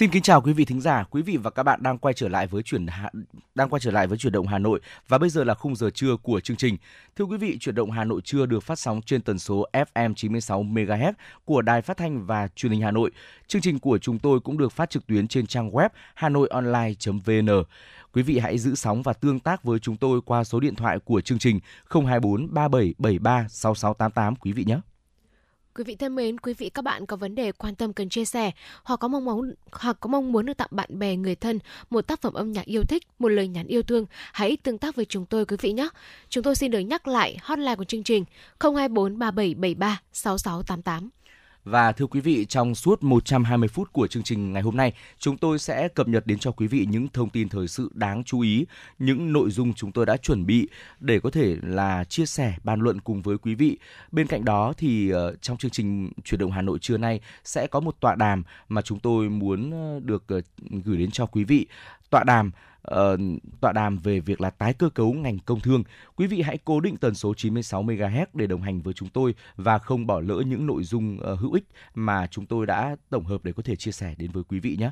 Xin kính chào quý vị thính giả, quý vị và các bạn đang quay trở lại với chuyển đang quay trở lại với chuyển động Hà Nội và bây giờ là khung giờ trưa của chương trình. Thưa quý vị, chuyển động Hà Nội trưa được phát sóng trên tần số FM 96 MHz của Đài Phát thanh và Truyền hình Hà Nội. Chương trình của chúng tôi cũng được phát trực tuyến trên trang web hanoionline.vn. Quý vị hãy giữ sóng và tương tác với chúng tôi qua số điện thoại của chương trình 024 3773 6688 quý vị nhé. Quý vị thân mến, quý vị các bạn có vấn đề quan tâm cần chia sẻ hoặc có mong muốn hoặc có mong muốn được tặng bạn bè người thân một tác phẩm âm nhạc yêu thích, một lời nhắn yêu thương, hãy tương tác với chúng tôi quý vị nhé. Chúng tôi xin được nhắc lại hotline của chương trình 024 3773 6688. Và thưa quý vị, trong suốt 120 phút của chương trình ngày hôm nay, chúng tôi sẽ cập nhật đến cho quý vị những thông tin thời sự đáng chú ý, những nội dung chúng tôi đã chuẩn bị để có thể là chia sẻ, bàn luận cùng với quý vị. Bên cạnh đó thì ờ, trong chương trình chuyển động Hà Nội trưa nay sẽ có một tọa đàm mà chúng tôi muốn ờ, được ờ, gửi đến cho quý vị. Tọa đàm uh, tọa đàm về việc là tái cơ cấu ngành công thương. Quý vị hãy cố định tần số 96 MHz để đồng hành với chúng tôi và không bỏ lỡ những nội dung uh, hữu ích mà chúng tôi đã tổng hợp để có thể chia sẻ đến với quý vị nhé.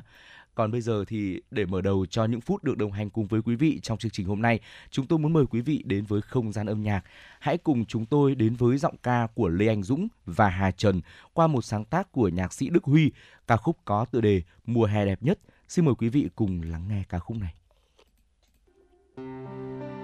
Còn bây giờ thì để mở đầu cho những phút được đồng hành cùng với quý vị trong chương trình hôm nay, chúng tôi muốn mời quý vị đến với không gian âm nhạc. Hãy cùng chúng tôi đến với giọng ca của Lê Anh Dũng và Hà Trần qua một sáng tác của nhạc sĩ Đức Huy, ca khúc có tựa đề Mùa hè đẹp nhất. Xin mời quý vị cùng lắng nghe ca khúc này nhau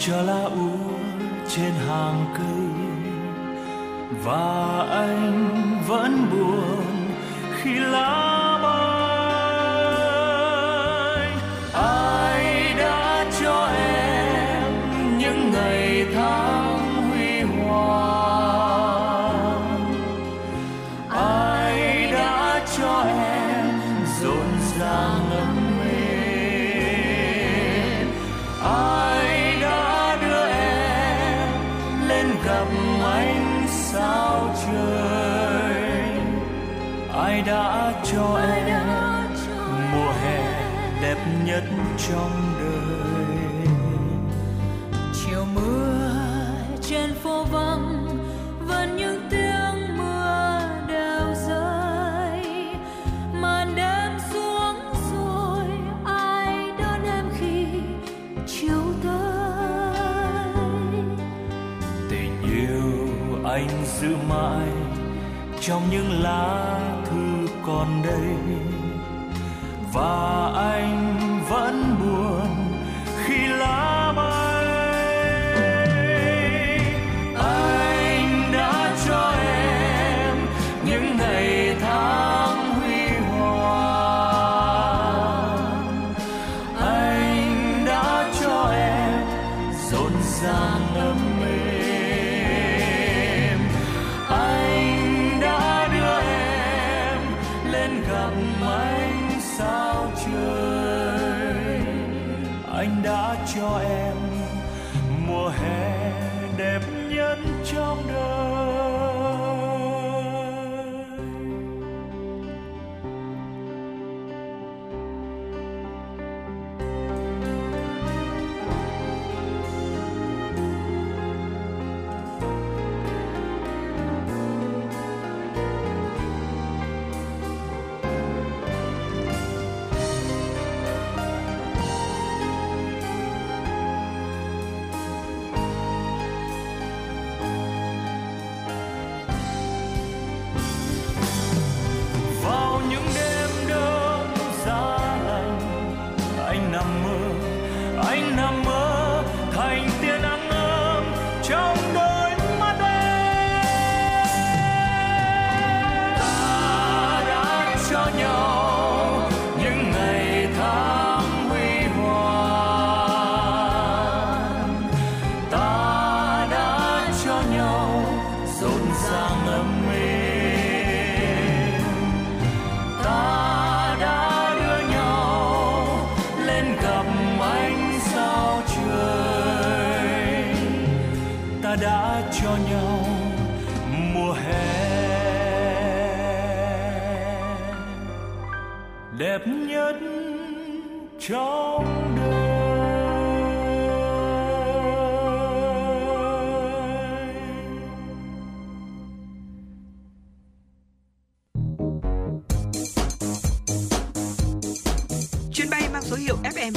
chờ lá úa trên hàng cây. Và anh vẫn buồn khi lá ai đã cho em mùa hè đẹp nhất trong đời. Chiều mưa trên phố vắng vẫn những tiếng mưa đều rơi. Màn đêm xuống rồi ai đón em khi chiều tới? Tình yêu anh giữ mãi trong những lá thư còn đây. Và anh vẫn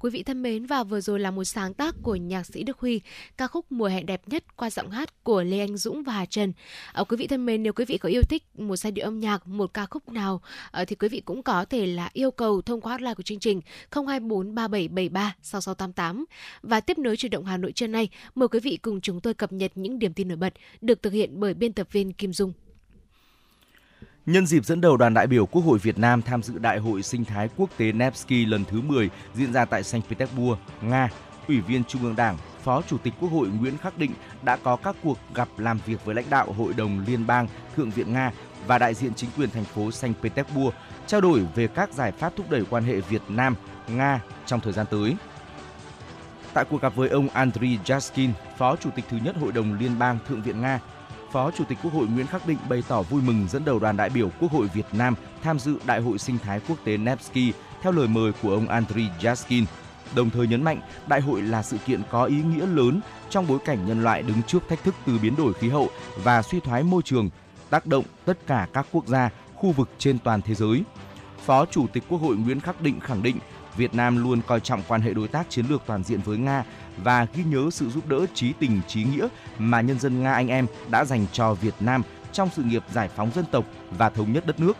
Quý vị thân mến và vừa rồi là một sáng tác của nhạc sĩ Đức Huy, ca khúc Mùa hè đẹp nhất qua giọng hát của Lê Anh Dũng và Hà Trần. À, quý vị thân mến, nếu quý vị có yêu thích một giai điệu âm nhạc, một ca khúc nào à, thì quý vị cũng có thể là yêu cầu thông qua hotline của chương trình 024 3773 6688 và tiếp nối chuyển động Hà Nội trưa nay, mời quý vị cùng chúng tôi cập nhật những điểm tin nổi bật được thực hiện bởi biên tập viên Kim Dung. Nhân dịp dẫn đầu đoàn đại biểu Quốc hội Việt Nam tham dự Đại hội Sinh thái Quốc tế Nevsky lần thứ 10 diễn ra tại Saint Petersburg, Nga, Ủy viên Trung ương Đảng, Phó Chủ tịch Quốc hội Nguyễn Khắc Định đã có các cuộc gặp làm việc với lãnh đạo Hội đồng Liên bang, Thượng viện Nga và đại diện chính quyền thành phố Saint Petersburg, trao đổi về các giải pháp thúc đẩy quan hệ Việt Nam Nga trong thời gian tới. Tại cuộc gặp với ông Andriy Jaskin, Phó Chủ tịch thứ nhất Hội đồng Liên bang Thượng viện Nga, Phó Chủ tịch Quốc hội Nguyễn Khắc Định bày tỏ vui mừng dẫn đầu đoàn đại biểu Quốc hội Việt Nam tham dự Đại hội sinh thái quốc tế Nevsky theo lời mời của ông Andriy Jaskin. Đồng thời nhấn mạnh, đại hội là sự kiện có ý nghĩa lớn trong bối cảnh nhân loại đứng trước thách thức từ biến đổi khí hậu và suy thoái môi trường, tác động tất cả các quốc gia, khu vực trên toàn thế giới. Phó Chủ tịch Quốc hội Nguyễn Khắc Định khẳng định Việt Nam luôn coi trọng quan hệ đối tác chiến lược toàn diện với Nga và ghi nhớ sự giúp đỡ trí tình trí nghĩa mà nhân dân Nga anh em đã dành cho Việt Nam trong sự nghiệp giải phóng dân tộc và thống nhất đất nước.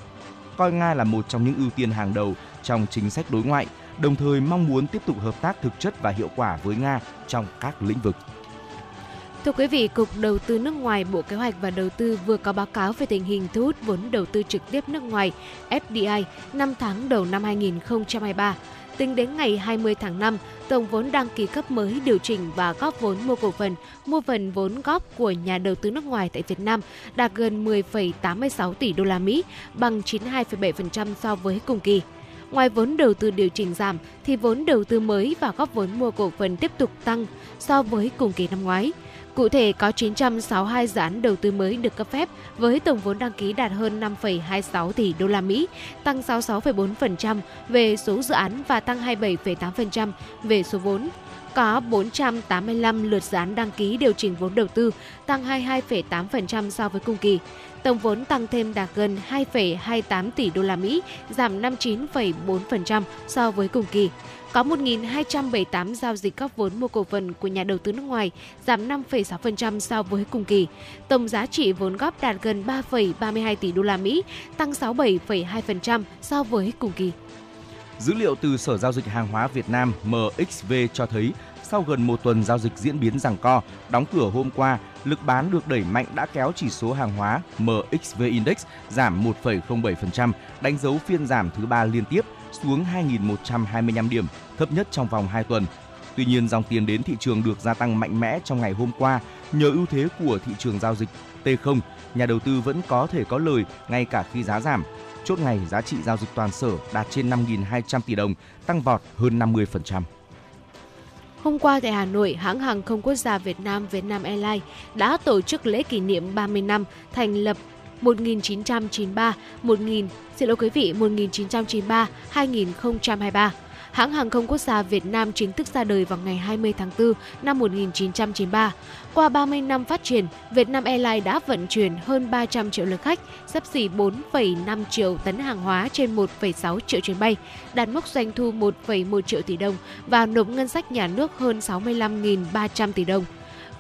Coi Nga là một trong những ưu tiên hàng đầu trong chính sách đối ngoại, đồng thời mong muốn tiếp tục hợp tác thực chất và hiệu quả với Nga trong các lĩnh vực. Thưa quý vị, Cục Đầu tư nước ngoài Bộ Kế hoạch và Đầu tư vừa có báo cáo về tình hình thu hút vốn đầu tư trực tiếp nước ngoài FDI 5 tháng đầu năm 2023. Tính đến ngày 20 tháng 5, tổng vốn đăng ký cấp mới điều chỉnh và góp vốn mua cổ phần, mua phần vốn góp của nhà đầu tư nước ngoài tại Việt Nam đạt gần 10,86 tỷ đô la Mỹ, bằng 92,7% so với cùng kỳ. Ngoài vốn đầu tư điều chỉnh giảm thì vốn đầu tư mới và góp vốn mua cổ phần tiếp tục tăng so với cùng kỳ năm ngoái. Cụ thể có 962 dự án đầu tư mới được cấp phép với tổng vốn đăng ký đạt hơn 5,26 tỷ đô la Mỹ, tăng 66,4% về số dự án và tăng 27,8% về số vốn. Có 485 lượt dự án đăng ký điều chỉnh vốn đầu tư, tăng 22,8% so với cùng kỳ. Tổng vốn tăng thêm đạt gần 2,28 tỷ đô la Mỹ, giảm 59,4% so với cùng kỳ có 1.278 giao dịch góp vốn mua cổ phần của nhà đầu tư nước ngoài, giảm 5,6% so với cùng kỳ. Tổng giá trị vốn góp đạt gần 3,32 tỷ đô la Mỹ, tăng 67,2% so với cùng kỳ. Dữ liệu từ Sở Giao dịch Hàng hóa Việt Nam MXV cho thấy sau gần một tuần giao dịch diễn biến rằng co, đóng cửa hôm qua, lực bán được đẩy mạnh đã kéo chỉ số hàng hóa MXV Index giảm 1,07%, đánh dấu phiên giảm thứ ba liên tiếp – xuống 2.125 điểm, thấp nhất trong vòng 2 tuần. Tuy nhiên, dòng tiền đến thị trường được gia tăng mạnh mẽ trong ngày hôm qua nhờ ưu thế của thị trường giao dịch T0, nhà đầu tư vẫn có thể có lời ngay cả khi giá giảm. Chốt ngày giá trị giao dịch toàn sở đạt trên 5.200 tỷ đồng, tăng vọt hơn 50%. Hôm qua tại Hà Nội, hãng hàng không quốc gia Việt Nam Vietnam Airlines đã tổ chức lễ kỷ niệm 30 năm thành lập 1993, 1000, xin lỗi quý vị, 1993, 2023. Hãng hàng không quốc gia Việt Nam chính thức ra đời vào ngày 20 tháng 4 năm 1993. Qua 30 năm phát triển, Việt Nam Airlines đã vận chuyển hơn 300 triệu lượt khách, sắp xỉ 4,5 triệu tấn hàng hóa trên 1,6 triệu chuyến bay, đạt mức doanh thu 1,1 triệu tỷ đồng và nộp ngân sách nhà nước hơn 65.300 tỷ đồng.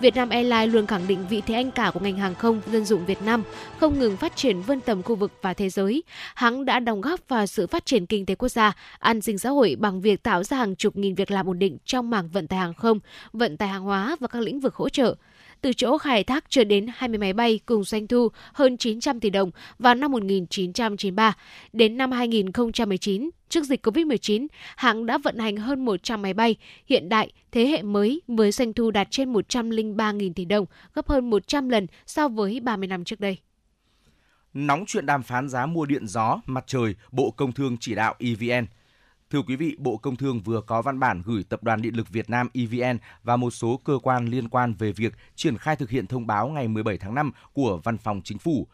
Vietnam Airlines luôn khẳng định vị thế anh cả của ngành hàng không dân dụng Việt Nam, không ngừng phát triển vươn tầm khu vực và thế giới. Hãng đã đóng góp vào sự phát triển kinh tế quốc gia, an sinh xã hội bằng việc tạo ra hàng chục nghìn việc làm ổn định trong mảng vận tải hàng không, vận tải hàng hóa và các lĩnh vực hỗ trợ từ chỗ khai thác chưa đến 20 máy bay cùng doanh thu hơn 900 tỷ đồng vào năm 1993. Đến năm 2019, trước dịch COVID-19, hãng đã vận hành hơn 100 máy bay hiện đại, thế hệ mới với doanh thu đạt trên 103.000 tỷ đồng, gấp hơn 100 lần so với 30 năm trước đây. Nóng chuyện đàm phán giá mua điện gió, mặt trời, Bộ Công Thương chỉ đạo EVN – Thưa quý vị, Bộ Công Thương vừa có văn bản gửi Tập đoàn Điện lực Việt Nam EVN và một số cơ quan liên quan về việc triển khai thực hiện thông báo ngày 17 tháng 5 của Văn phòng Chính phủ.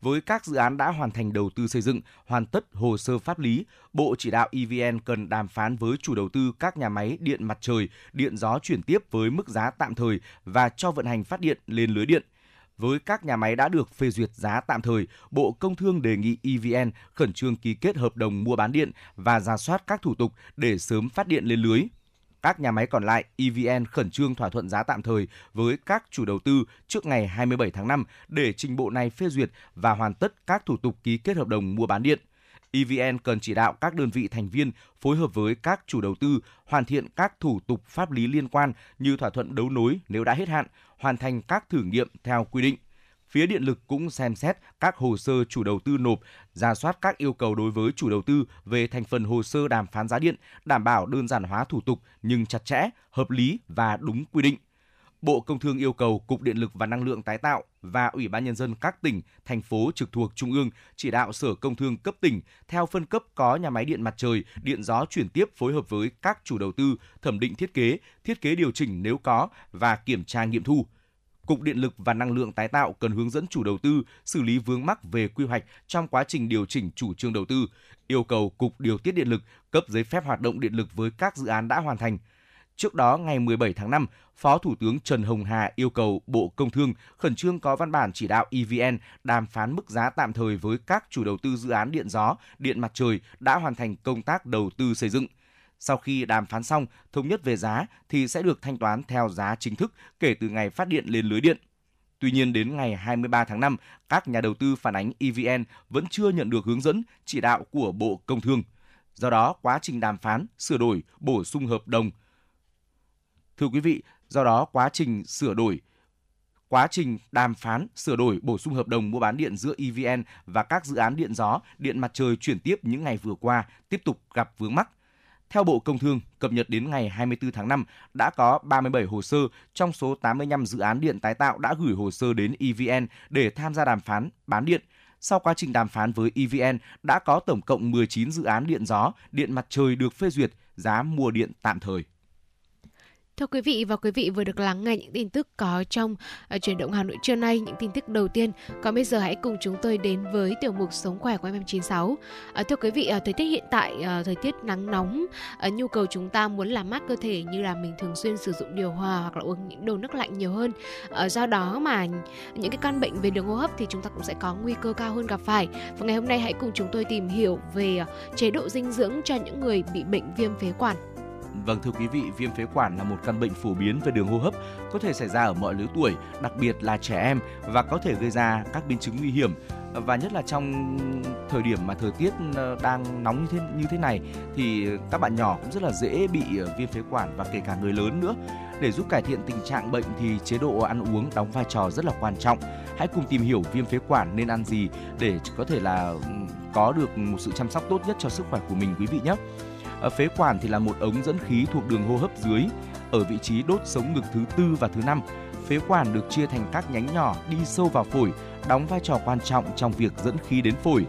Với các dự án đã hoàn thành đầu tư xây dựng, hoàn tất hồ sơ pháp lý, Bộ chỉ đạo EVN cần đàm phán với chủ đầu tư các nhà máy điện mặt trời, điện gió chuyển tiếp với mức giá tạm thời và cho vận hành phát điện lên lưới điện – với các nhà máy đã được phê duyệt giá tạm thời, Bộ Công Thương đề nghị EVN khẩn trương ký kết hợp đồng mua bán điện và ra soát các thủ tục để sớm phát điện lên lưới. Các nhà máy còn lại, EVN khẩn trương thỏa thuận giá tạm thời với các chủ đầu tư trước ngày 27 tháng 5 để trình bộ này phê duyệt và hoàn tất các thủ tục ký kết hợp đồng mua bán điện. EVN cần chỉ đạo các đơn vị thành viên phối hợp với các chủ đầu tư hoàn thiện các thủ tục pháp lý liên quan như thỏa thuận đấu nối nếu đã hết hạn, hoàn thành các thử nghiệm theo quy định. Phía điện lực cũng xem xét các hồ sơ chủ đầu tư nộp, ra soát các yêu cầu đối với chủ đầu tư về thành phần hồ sơ đàm phán giá điện, đảm bảo đơn giản hóa thủ tục nhưng chặt chẽ, hợp lý và đúng quy định. Bộ Công Thương yêu cầu Cục Điện lực và Năng lượng tái tạo và Ủy ban Nhân dân các tỉnh, thành phố trực thuộc Trung ương chỉ đạo Sở Công Thương cấp tỉnh theo phân cấp có nhà máy điện mặt trời, điện gió chuyển tiếp phối hợp với các chủ đầu tư thẩm định thiết kế, thiết kế điều chỉnh nếu có và kiểm tra nghiệm thu. Cục Điện lực và Năng lượng tái tạo cần hướng dẫn chủ đầu tư xử lý vướng mắc về quy hoạch trong quá trình điều chỉnh chủ trương đầu tư, yêu cầu Cục Điều tiết Điện lực cấp giấy phép hoạt động điện lực với các dự án đã hoàn thành – Trước đó, ngày 17 tháng 5, Phó Thủ tướng Trần Hồng Hà yêu cầu Bộ Công Thương khẩn trương có văn bản chỉ đạo EVN đàm phán mức giá tạm thời với các chủ đầu tư dự án điện gió, điện mặt trời đã hoàn thành công tác đầu tư xây dựng. Sau khi đàm phán xong, thống nhất về giá thì sẽ được thanh toán theo giá chính thức kể từ ngày phát điện lên lưới điện. Tuy nhiên đến ngày 23 tháng 5, các nhà đầu tư phản ánh EVN vẫn chưa nhận được hướng dẫn chỉ đạo của Bộ Công Thương. Do đó, quá trình đàm phán, sửa đổi, bổ sung hợp đồng Thưa quý vị, do đó quá trình sửa đổi quá trình đàm phán sửa đổi bổ sung hợp đồng mua bán điện giữa EVN và các dự án điện gió, điện mặt trời chuyển tiếp những ngày vừa qua tiếp tục gặp vướng mắc. Theo Bộ Công Thương, cập nhật đến ngày 24 tháng 5, đã có 37 hồ sơ trong số 85 dự án điện tái tạo đã gửi hồ sơ đến EVN để tham gia đàm phán bán điện. Sau quá trình đàm phán với EVN, đã có tổng cộng 19 dự án điện gió, điện mặt trời được phê duyệt giá mua điện tạm thời. Thưa quý vị và quý vị vừa được lắng nghe những tin tức có trong ờ, chuyển động Hà Nội trưa nay, những tin tức đầu tiên. Còn bây giờ hãy cùng chúng tôi đến với tiểu mục sống khỏe của FM96. Uh, ờ, thưa quý vị, ờ, thời tiết hiện tại thời tiết nắng nóng, nhu cầu chúng ta muốn làm mát cơ thể như là mình thường xuyên sử dụng điều hòa hoặc là uống những đồ nước lạnh nhiều hơn. Do đó mà những cái căn bệnh về đường hô hấp thì chúng ta cũng sẽ có nguy cơ cao hơn gặp phải. Và ngày hôm nay hãy cùng chúng tôi tìm hiểu về chế độ dinh dưỡng cho những người bị bệnh viêm phế quản. Vâng thưa quý vị, viêm phế quản là một căn bệnh phổ biến về đường hô hấp, có thể xảy ra ở mọi lứa tuổi, đặc biệt là trẻ em và có thể gây ra các biến chứng nguy hiểm và nhất là trong thời điểm mà thời tiết ờ, đang nóng như thế như thế này thì các bạn nhỏ cũng rất là dễ bị ờ, viêm phế quản và kể cả người lớn nữa. Để giúp cải thiện tình trạng bệnh thì chế độ ăn uống đóng vai trò rất là quan trọng. Hãy cùng tìm hiểu viêm phế quản nên ăn gì để có thể là có được một sự chăm sóc tốt nhất cho sức khỏe của mình quý vị nhé ở Phế quản thì là một ống dẫn khí thuộc đường hô hấp dưới ở vị trí đốt sống ngực thứ tư và thứ năm. Phế quản được chia thành các nhánh nhỏ đi sâu vào phổi, đóng vai trò quan trọng trong việc dẫn khí đến phổi.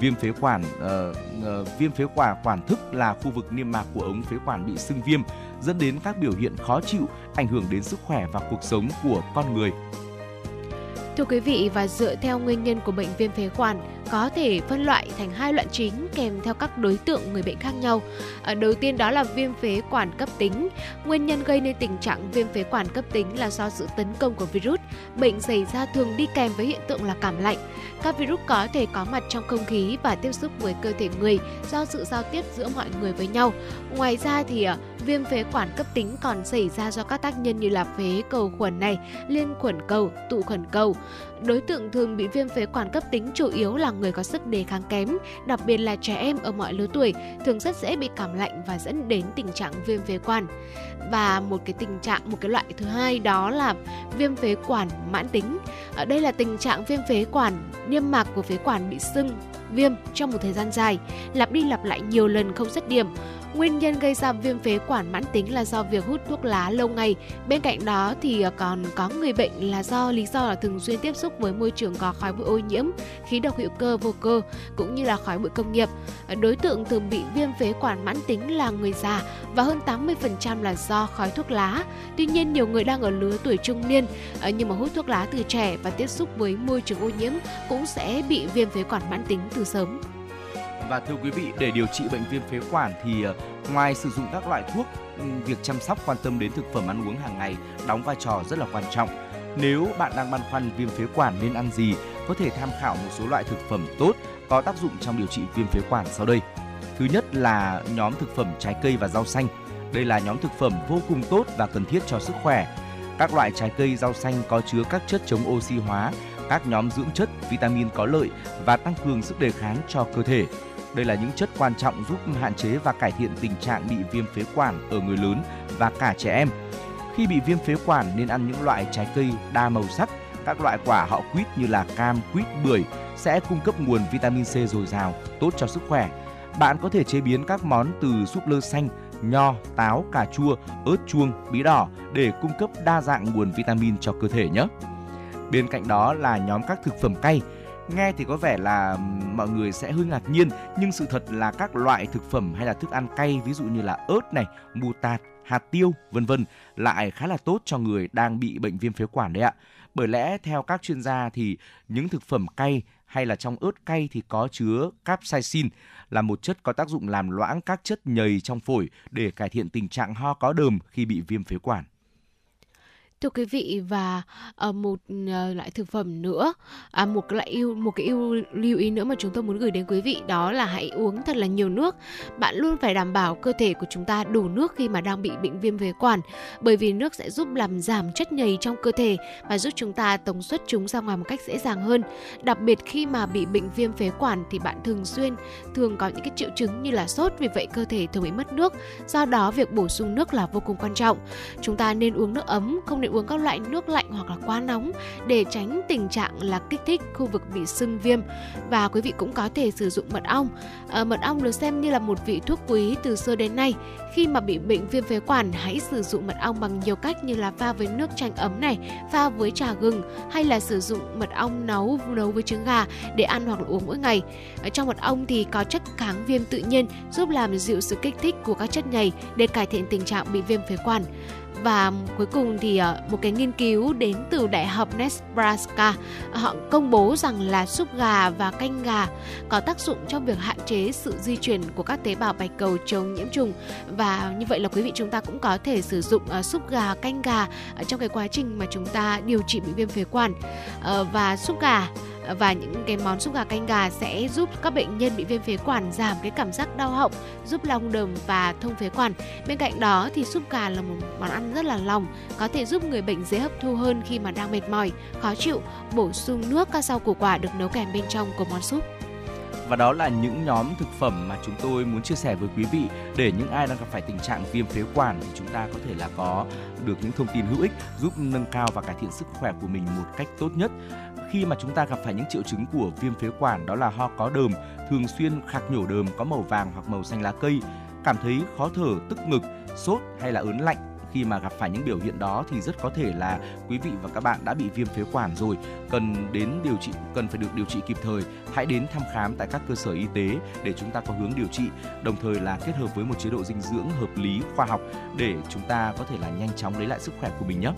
Viêm phế quản uh, uh, viêm phế quản quản thức là khu vực niêm mạc của ống phế quản bị sưng viêm dẫn đến các biểu hiện khó chịu, ảnh hưởng đến sức khỏe và cuộc sống của con người. Thưa quý vị và dựa theo nguyên nhân của bệnh viêm phế quản có thể phân loại thành hai loại chính kèm theo các đối tượng người bệnh khác nhau. À, đầu tiên đó là viêm phế quản cấp tính. Nguyên nhân gây nên tình trạng viêm phế quản cấp tính là do sự tấn công của virus. Bệnh xảy ra thường đi kèm với hiện tượng là cảm lạnh. Các virus có thể có mặt trong không khí và tiếp xúc với cơ thể người do sự giao tiếp giữa mọi người với nhau. Ngoài ra thì ờ, Viêm phế quản cấp tính còn xảy ra do các tác nhân như là phế cầu khuẩn này, liên khuẩn cầu, tụ khuẩn cầu. Đối tượng thường bị viêm phế quản cấp tính chủ yếu là người có sức đề kháng kém, đặc biệt là trẻ em ở mọi lứa tuổi, thường rất dễ bị cảm lạnh và dẫn đến tình trạng viêm phế quản. Và một cái tình trạng, một cái loại thứ hai đó là viêm phế quản mãn tính. Ở đây là tình trạng viêm phế quản, niêm mạc của phế quản bị sưng, viêm trong một thời gian dài, lặp đi lặp lại nhiều lần không dứt điểm. Nguyên nhân gây ra viêm phế quản mãn tính là do việc hút thuốc lá lâu ngày. Bên cạnh đó thì ờ, còn có người bệnh là do lý do là thường xuyên tiếp xúc với môi trường có khói bụi ô nhiễm, khí độc hữu cơ vô cơ cũng như là khói bụi công nghiệp. Ờ, đối tượng thường bị viêm phế quản mãn tính là người già và hơn 80% là do khói thuốc lá. Tuy nhiên nhiều người đang ở lứa tuổi trung niên ờ, nhưng mà hút thuốc lá từ trẻ và tiếp xúc với môi trường ô nhiễm cũng sẽ bị viêm phế quản mãn tính từ sớm. Và thưa quý vị, để điều trị bệnh viêm phế quản thì ờ, ngoài sử dụng các loại thuốc, ừ, việc chăm sóc quan tâm đến thực phẩm ăn uống hàng ngày đóng vai trò rất là quan trọng. Nếu bạn đang băn khoăn viêm phế quản nên ăn gì, có thể tham khảo một số loại thực phẩm tốt có tác dụng trong điều trị viêm phế quản sau đây. Thứ nhất là nhóm thực phẩm trái cây và rau xanh. Đây là nhóm thực phẩm vô cùng tốt và cần thiết cho sức khỏe. Các loại trái cây rau xanh có chứa các chất chống oxy hóa, các nhóm dưỡng chất, vitamin có lợi và tăng cường sức đề kháng cho cơ thể. Đây là những chất quan trọng giúp hạn chế và cải thiện tình trạng bị viêm phế quản ở người lớn và cả trẻ em. Khi bị viêm phế quản nên ăn những loại trái cây đa màu sắc, các loại quả họ quýt như là cam, quýt, bưởi sẽ cung cấp nguồn vitamin C dồi dào, tốt cho sức khỏe. Bạn có thể chế biến các món từ súp lơ xanh, nho, táo, cà chua, ớt chuông, bí đỏ để cung cấp đa dạng nguồn vitamin cho cơ thể nhé. Bên cạnh đó là nhóm các thực phẩm cay Nghe thì có vẻ là mọi người sẽ hơi ngạc nhiên nhưng sự thật là các loại thực phẩm hay là thức ăn cay ví dụ như là ớt này, mù tạt, hạt tiêu vân vân lại khá là tốt cho người đang bị bệnh viêm phế quản đấy ạ. Bởi lẽ theo các chuyên gia thì những thực phẩm cay hay là trong ớt cay thì có chứa capsaicin là một chất có tác dụng làm loãng các chất nhầy trong phổi để cải thiện tình trạng ho có đờm khi bị viêm phế quản. Thưa quý vị và uh, một uh, loại thực phẩm nữa, à, một loại yêu một cái yêu lưu ý nữa mà chúng tôi muốn gửi đến quý vị đó là hãy uống thật là nhiều nước. Bạn luôn phải đảm bảo cơ thể của chúng ta đủ nước khi mà đang bị bệnh viêm phế quản, bởi vì nước sẽ giúp làm giảm chất nhầy trong cơ thể và giúp chúng ta tống xuất chúng ra ngoài một cách dễ dàng hơn. Đặc biệt khi mà bị bệnh viêm phế quản thì bạn thường xuyên thường có những cái triệu chứng như là sốt, vì vậy cơ thể thường bị mất nước. Do đó việc bổ sung nước là vô cùng quan trọng. Chúng ta nên uống nước ấm, không nên nên uống các loại nước lạnh hoặc là quá nóng để tránh tình trạng là kích thích khu vực bị sưng viêm và quý vị cũng có thể sử dụng mật ong. À, mật ong được xem như là một vị thuốc quý từ xưa đến nay. Khi mà bị bệnh viêm phế quản, hãy sử dụng mật ong bằng nhiều cách như là pha với nước chanh ấm này, pha với trà gừng hay là sử dụng mật ong nấu nấu với trứng gà để ăn hoặc là uống mỗi ngày. Ở trong mật ong thì có chất kháng viêm tự nhiên giúp làm dịu sự kích thích của các chất nhầy để cải thiện tình trạng bị viêm phế quản. Và cuối cùng thì ờ, một cái nghiên cứu đến từ Đại học Nebraska ờ, họ công bố rằng là súp gà và canh gà có tác dụng trong việc hạn chế sự di chuyển của các tế bào bạch cầu chống nhiễm trùng. Và như vậy là quý vị chúng ta cũng có thể sử dụng ờ, súp gà, canh gà trong cái quá trình mà chúng ta điều trị bị viêm phế quản. Và súp gà và những cái món súp gà canh gà sẽ giúp các bệnh nhân bị viêm phế quản giảm cái cảm giác đau họng, giúp lòng đờm và thông phế quản. Bên cạnh đó thì súp gà là một món ăn rất là lòng, có thể giúp người bệnh dễ hấp thu hơn khi mà đang mệt mỏi, khó chịu, bổ sung nước các rau củ quả được nấu kèm bên trong của món súp. Và đó là những nhóm thực phẩm mà chúng tôi muốn chia sẻ với quý vị để những ai đang gặp phải tình trạng viêm phế quản thì chúng ta có thể là có được những thông tin hữu ích giúp nâng cao và cải thiện sức khỏe của mình một cách tốt nhất. Khi mà chúng ta gặp phải những triệu chứng của viêm phế quản đó là ho có đờm, thường xuyên khạc nhổ đờm có màu vàng hoặc màu xanh lá cây, cảm thấy khó thở, tức ngực, sốt hay là ớn lạnh khi mà gặp phải những biểu hiện đó thì rất có thể là quý vị và các bạn đã bị viêm phế quản rồi, cần đến điều trị cần phải được điều trị kịp thời. Hãy đến thăm khám tại các cơ sở y tế để chúng ta có hướng điều trị, đồng thời là kết hợp với một chế độ dinh dưỡng hợp lý, khoa học để chúng ta có thể là nhanh chóng lấy lại sức khỏe của mình nhé.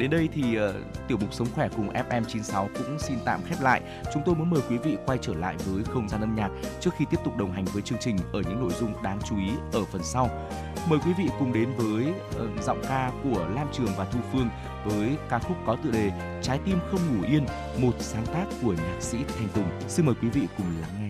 Đến đây thì uh, tiểu mục sống khỏe cùng FM96 cũng xin tạm khép lại. Chúng tôi muốn mời quý vị quay trở lại với không gian âm nhạc trước khi tiếp tục đồng hành với chương trình ở những nội dung đáng chú ý ở phần sau. Mời quý vị cùng đến với uh, giọng ca của Lam Trường và Thu Phương với ca khúc có tựa đề Trái tim không ngủ yên, một sáng tác của nhạc sĩ Thanh Tùng. Xin mời quý vị cùng lắng nghe.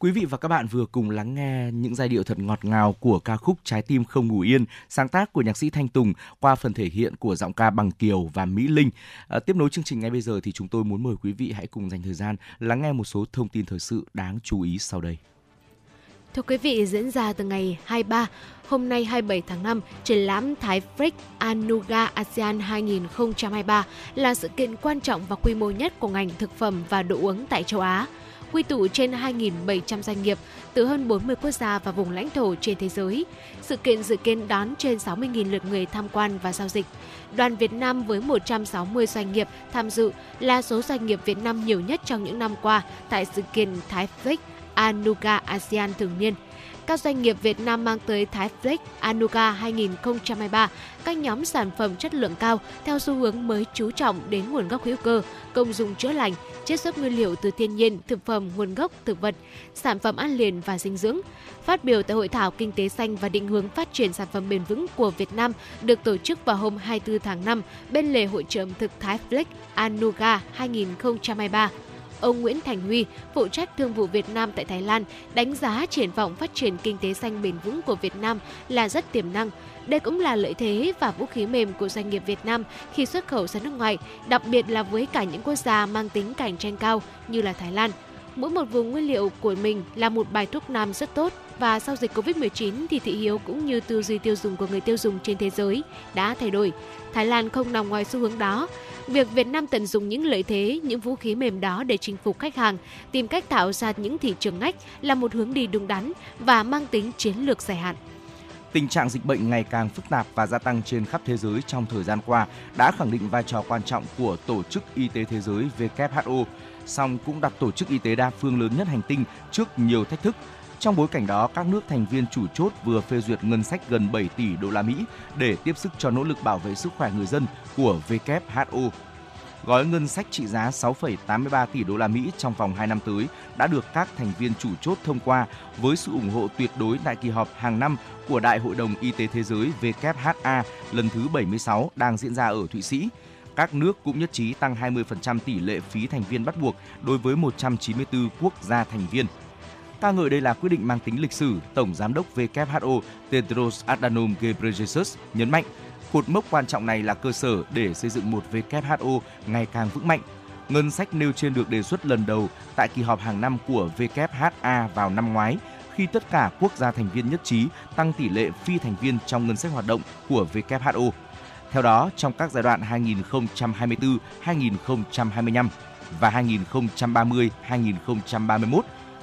Quý vị và các bạn vừa cùng lắng nghe những giai điệu thật ngọt ngào của ca khúc Trái tim không ngủ yên, sáng tác của nhạc sĩ Thanh Tùng qua phần thể hiện của giọng ca Bằng Kiều và Mỹ Linh. À, tiếp nối chương trình ngay bây giờ thì chúng tôi muốn mời quý vị hãy cùng dành thời gian lắng nghe một số thông tin thời sự đáng chú ý sau đây. Thưa quý vị, diễn ra từ ngày 23, hôm nay 27 tháng 5, triển lãm Thái freak Anuga ASEAN 2023 là sự kiện quan trọng và quy mô nhất của ngành thực phẩm và đồ uống tại châu Á quy tụ trên 2.700 doanh nghiệp từ hơn 40 quốc gia và vùng lãnh thổ trên thế giới. Sự kiện dự kiến đón trên 60.000 lượt người tham quan và giao dịch. Đoàn Việt Nam với 160 doanh nghiệp tham dự là số doanh nghiệp Việt Nam nhiều nhất trong những năm qua tại sự kiện Thái Phích Anuga ASEAN thường niên – các doanh nghiệp Việt Nam mang tới Thái Flex Anuga 2023 các nhóm sản phẩm chất lượng cao theo xu hướng mới chú trọng đến nguồn gốc hữu cơ, công dụng chữa lành, chiết xuất nguyên liệu từ thiên nhiên, thực phẩm nguồn gốc thực vật, sản phẩm ăn liền và dinh dưỡng. Phát biểu tại hội thảo kinh tế xanh và định hướng phát triển sản phẩm bền vững của Việt Nam được tổ chức vào hôm 24 tháng 5 bên lề hội trợ thực Thái Flex Anuga 2023 Ông Nguyễn Thành Huy, phụ trách thương vụ Việt Nam tại Thái Lan, đánh giá triển vọng phát triển kinh tế xanh bền vững của Việt Nam là rất tiềm năng. Đây cũng là lợi thế và vũ khí mềm của doanh nghiệp Việt Nam khi xuất khẩu ra nước ngoài, đặc biệt là với cả những quốc gia mang tính cạnh tranh cao như là Thái Lan. Mỗi một vùng nguyên liệu của mình là một bài thuốc nam rất tốt và sau dịch Covid-19 thì thị hiếu cũng như tư duy tiêu dùng của người tiêu dùng trên thế giới đã thay đổi. Thái Lan không nằm ngoài xu hướng đó. Việc Việt Nam tận dụng những lợi thế, những vũ khí mềm đó để chinh phục khách hàng, tìm cách tạo ra những thị trường ngách là một hướng đi đúng đắn và mang tính chiến lược dài hạn. Tình trạng dịch bệnh ngày càng phức tạp và gia tăng trên khắp thế giới trong thời gian qua đã khẳng định vai trò quan trọng của Tổ chức Y tế Thế giới WHO, song cũng đặt Tổ chức Y tế đa phương lớn nhất hành tinh trước nhiều thách thức trong bối cảnh đó, các nước thành viên chủ chốt vừa phê duyệt ngân sách gần 7 tỷ đô la Mỹ để tiếp sức cho nỗ lực bảo vệ sức khỏe người dân của WHO. Gói ngân sách trị giá 6,83 tỷ đô la Mỹ trong vòng 2 năm tới đã được các thành viên chủ chốt thông qua với sự ủng hộ tuyệt đối tại kỳ họp hàng năm của Đại hội đồng Y tế Thế giới WHA lần thứ 76 đang diễn ra ở Thụy Sĩ các nước cũng nhất trí tăng 20% tỷ lệ phí thành viên bắt buộc đối với 194 quốc gia thành viên. Ca ngợi đây là quyết định mang tính lịch sử, Tổng Giám đốc WHO Tedros Adhanom Ghebreyesus nhấn mạnh, cột mốc quan trọng này là cơ sở để xây dựng một WHO ngày càng vững mạnh. Ngân sách nêu trên được đề xuất lần đầu tại kỳ họp hàng năm của WHA vào năm ngoái, khi tất cả quốc gia thành viên nhất trí tăng tỷ lệ phi thành viên trong ngân sách hoạt động của WHO. Theo đó, trong các giai đoạn 2024-2025 và 2030-2031,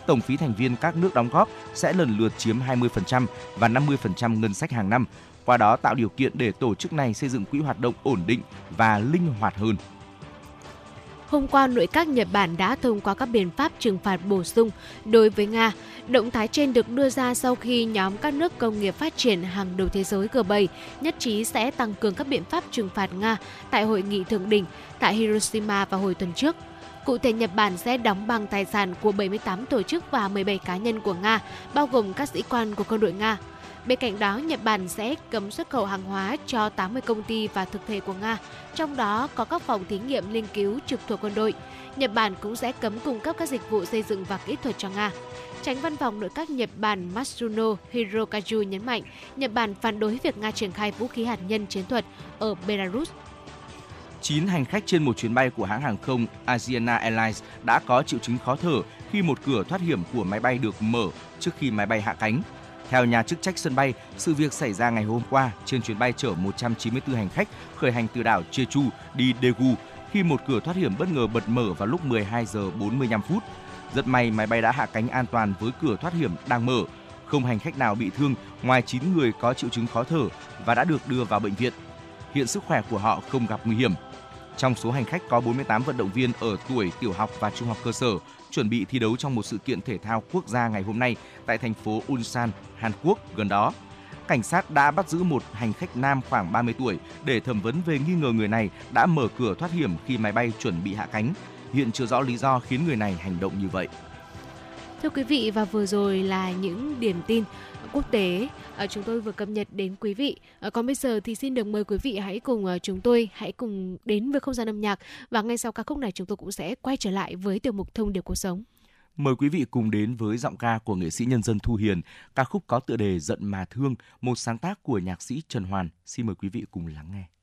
tổng phí thành viên các nước đóng góp sẽ lần lượt chiếm 20% và 50% ngân sách hàng năm, qua đó tạo điều kiện để tổ chức này xây dựng quỹ hoạt động ổn định và linh hoạt hơn. Hôm qua, nội các Nhật Bản đã thông qua các biện pháp trừng phạt bổ sung đối với Nga. Động thái trên được đưa ra sau khi nhóm các nước công nghiệp phát triển hàng đầu thế giới G7 nhất trí sẽ tăng cường các biện pháp trừng phạt Nga tại hội nghị thượng đỉnh tại Hiroshima vào hồi tuần trước. Cụ thể, Nhật Bản sẽ đóng băng tài sản của 78 tổ chức và 17 cá nhân của Nga, bao gồm các sĩ quan của quân đội Nga. Bên cạnh đó, Nhật Bản sẽ cấm xuất khẩu hàng hóa cho 80 công ty và thực thể của Nga, trong đó có các phòng thí nghiệm nghiên cứu trực thuộc quân đội. Nhật Bản cũng sẽ cấm cung cấp các dịch vụ xây dựng và kỹ thuật cho Nga. Tránh văn phòng nội các Nhật Bản Matsuno Hirokazu nhấn mạnh, Nhật Bản phản đối việc Nga triển khai vũ khí hạt nhân chiến thuật ở Belarus 9 hành khách trên một chuyến bay của hãng hàng không Asiana Airlines đã có triệu chứng khó thở khi một cửa thoát hiểm của máy bay được mở trước khi máy bay hạ cánh. Theo nhà chức trách sân bay, sự việc xảy ra ngày hôm qua trên chuyến bay chở 194 hành khách khởi hành từ đảo Jeju đi Daegu khi một cửa thoát hiểm bất ngờ bật mở vào lúc 12 giờ 45 phút. Rất may máy bay đã hạ cánh an toàn với cửa thoát hiểm đang mở. Không hành khách nào bị thương ngoài 9 người có triệu chứng khó thở và đã được đưa vào bệnh viện. Hiện sức khỏe của họ không gặp nguy hiểm. Trong số hành khách có 48 vận động viên ở tuổi tiểu học và trung học cơ sở chuẩn bị thi đấu trong một sự kiện thể thao quốc gia ngày hôm nay tại thành phố Ulsan, Hàn Quốc gần đó. Cảnh sát đã bắt giữ một hành khách nam khoảng 30 tuổi để thẩm vấn về nghi ngờ người này đã mở cửa thoát hiểm khi máy bay chuẩn bị hạ cánh. Hiện chưa rõ lý do khiến người này hành động như vậy. Thưa quý vị và vừa rồi là những điểm tin quốc tế ờ, chúng tôi vừa cập nhật đến quý vị. Ờ, còn bây giờ thì xin được mời quý vị hãy cùng ờ, chúng tôi hãy cùng đến với không gian âm nhạc và ngay sau ca khúc này chúng tôi cũng sẽ quay trở lại với tiểu mục thông điệp cuộc sống. Mời quý vị cùng đến với giọng ca của nghệ sĩ nhân dân Thu Hiền, ca khúc có tựa đề Giận mà thương, một sáng tác của nhạc sĩ Trần Hoàn. Xin mời quý vị cùng lắng nghe.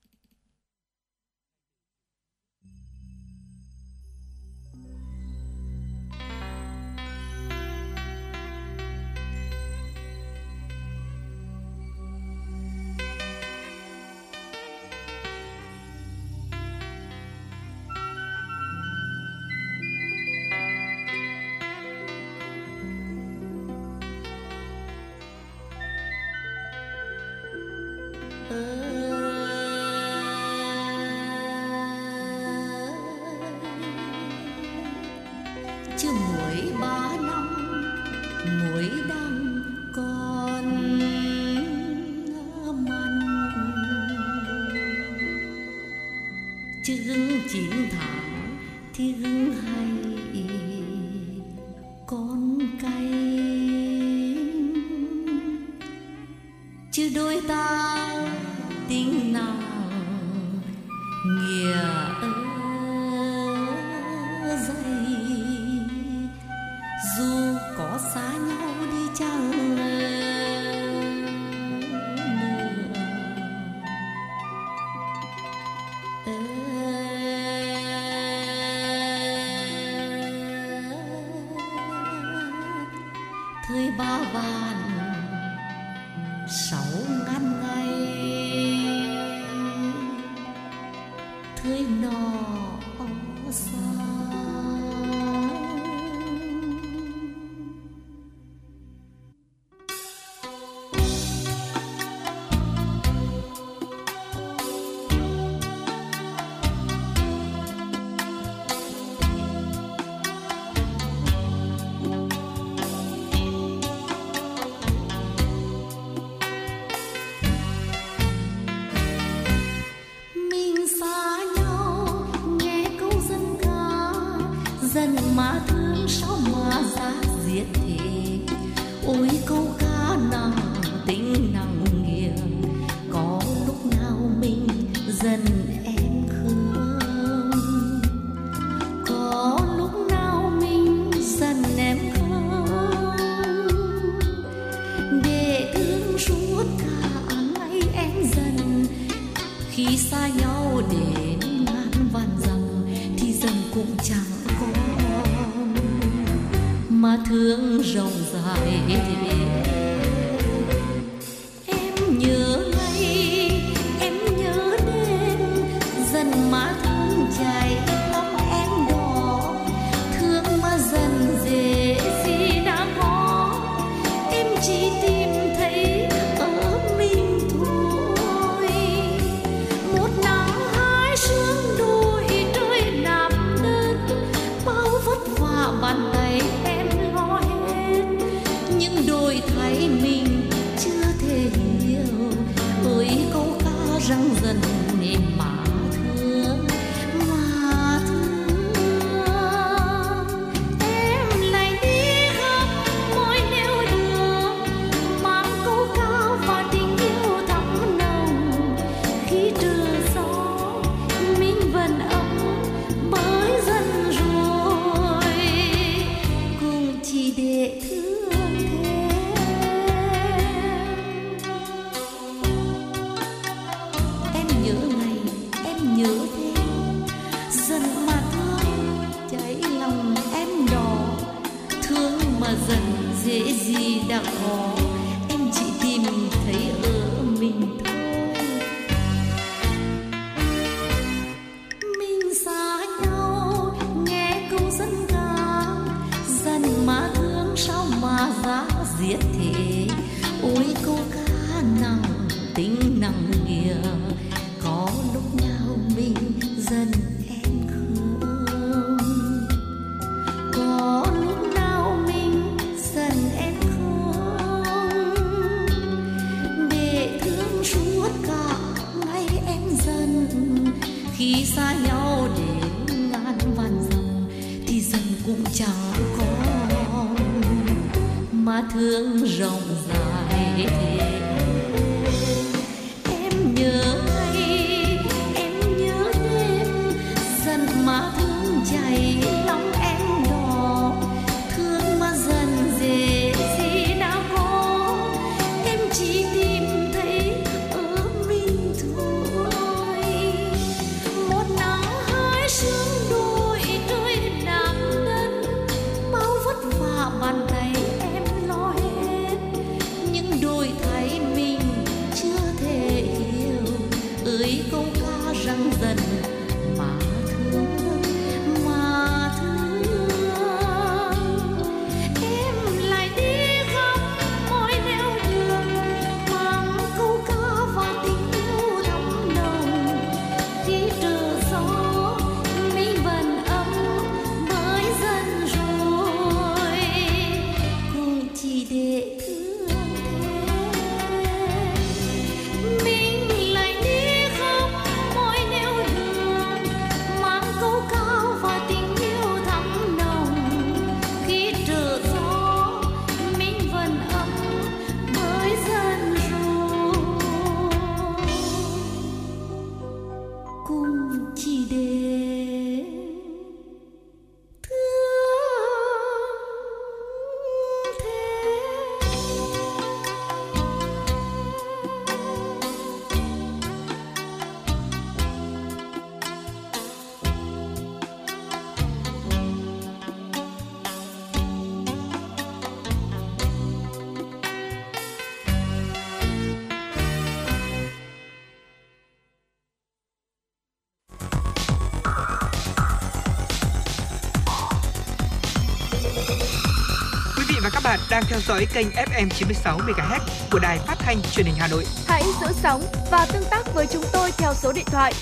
Đang theo dõi kênh FM 96 MHz của đài phát thanh truyền hình Hà Nội. Hãy giữ sóng và tương tác với chúng tôi theo số điện thoại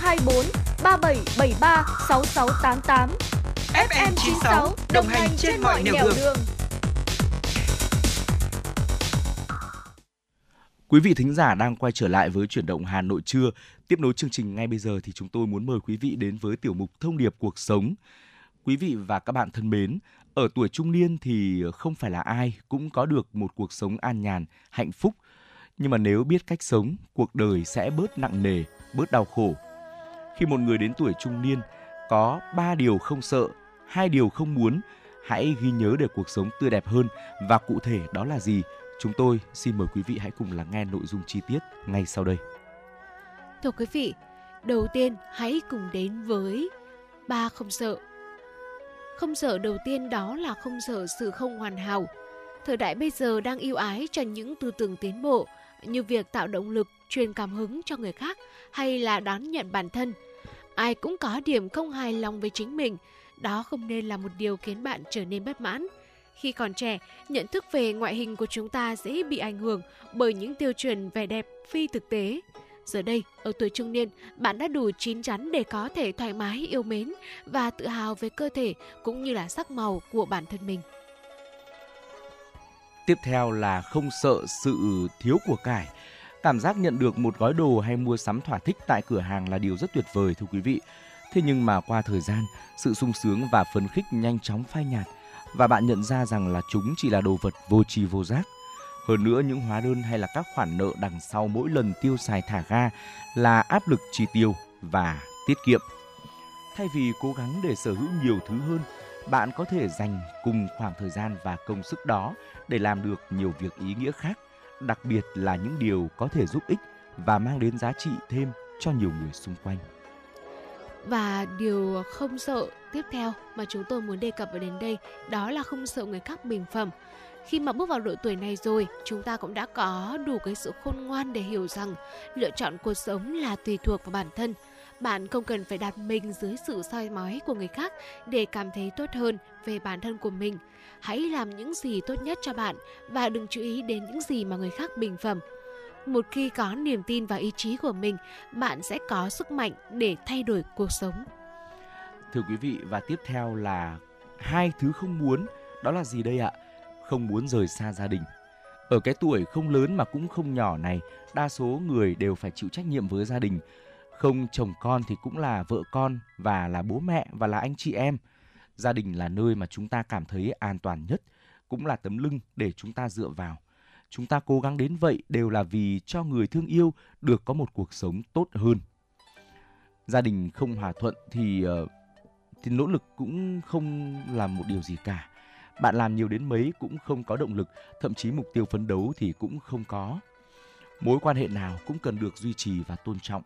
024 3773 6688. FM 96 đồng hành trên mọi nẻo đường. Quý vị thính giả đang quay trở lại với chuyển động Hà Nội trưa. Tiếp nối chương trình ngay bây giờ thì chúng tôi muốn mời quý vị đến với tiểu mục Thông điệp cuộc sống. Quý vị và các bạn thân mến, ở tuổi trung niên thì không phải là ai cũng có được một cuộc sống an nhàn, hạnh phúc. Nhưng mà nếu biết cách sống, cuộc đời sẽ bớt nặng nề, bớt đau khổ. Khi một người đến tuổi trung niên, có ba điều không sợ, hai điều không muốn, hãy ghi nhớ để cuộc sống tươi đẹp hơn và cụ thể đó là gì? Chúng tôi xin mời quý vị hãy cùng lắng nghe nội dung chi tiết ngay sau đây. Thưa quý vị, đầu tiên hãy cùng đến với ba không sợ. Không sợ đầu tiên đó là không sợ sự không hoàn hảo. Thời đại bây giờ đang yêu ái cho những tư tưởng tiến bộ như việc tạo động lực, truyền cảm hứng cho người khác hay là đón nhận bản thân. Ai cũng có điểm không hài lòng với chính mình, đó không nên là một điều khiến bạn trở nên bất mãn. Khi còn trẻ, nhận thức về ngoại hình của chúng ta dễ bị ảnh hưởng bởi những tiêu chuẩn vẻ đẹp phi thực tế. Giờ đây, ở tuổi trung niên, bạn đã đủ chín chắn để có thể thoải mái yêu mến và tự hào về cơ thể cũng như là sắc màu của bản thân mình. Tiếp theo là không sợ sự thiếu của cải. Cảm giác nhận được một gói đồ hay mua sắm thỏa thích tại cửa hàng là điều rất tuyệt vời thưa quý vị. Thế nhưng mà qua thời gian, sự sung sướng và phấn khích nhanh chóng phai nhạt và bạn nhận ra rằng là chúng chỉ là đồ vật vô tri vô giác. Hơn nữa những hóa đơn hay là các khoản nợ đằng sau mỗi lần tiêu xài thả ga là áp lực chi tiêu và tiết kiệm. Thay vì cố gắng để sở hữu nhiều thứ hơn, bạn có thể dành cùng khoảng thời gian và công sức đó để làm được nhiều việc ý nghĩa khác, đặc biệt là những điều có thể giúp ích và mang đến giá trị thêm cho nhiều người xung quanh. Và điều không sợ tiếp theo mà chúng tôi muốn đề cập ở đến đây đó là không sợ người khác bình phẩm. Khi mà bước vào độ tuổi này rồi, chúng ta cũng đã có đủ cái sự khôn ngoan để hiểu rằng lựa chọn cuộc sống là tùy thuộc vào bản thân. Bạn không cần phải đặt mình dưới sự soi mói của người khác để cảm thấy tốt hơn về bản thân của mình. Hãy làm những gì tốt nhất cho bạn và đừng chú ý đến những gì mà người khác bình phẩm. Một khi có niềm tin vào ý chí của mình, bạn sẽ có sức mạnh để thay đổi cuộc sống. Thưa quý vị và tiếp theo là hai thứ không muốn, đó là gì đây ạ? Không muốn rời xa gia đình. Ở cái tuổi không lớn mà cũng không nhỏ này, đa số người đều phải chịu trách nhiệm với gia đình. Không chồng con thì cũng là vợ con và là bố mẹ và là anh chị em. Gia đình là nơi mà chúng ta cảm thấy an toàn nhất, cũng là tấm lưng để chúng ta dựa vào. Chúng ta cố gắng đến vậy đều là vì cho người thương yêu được có một cuộc sống tốt hơn. Gia đình không hòa thuận thì ờ, thì nỗ lực cũng không là một điều gì cả bạn làm nhiều đến mấy cũng không có động lực, thậm chí mục tiêu phấn đấu thì cũng không có. Mối quan hệ nào cũng cần được duy trì và tôn trọng.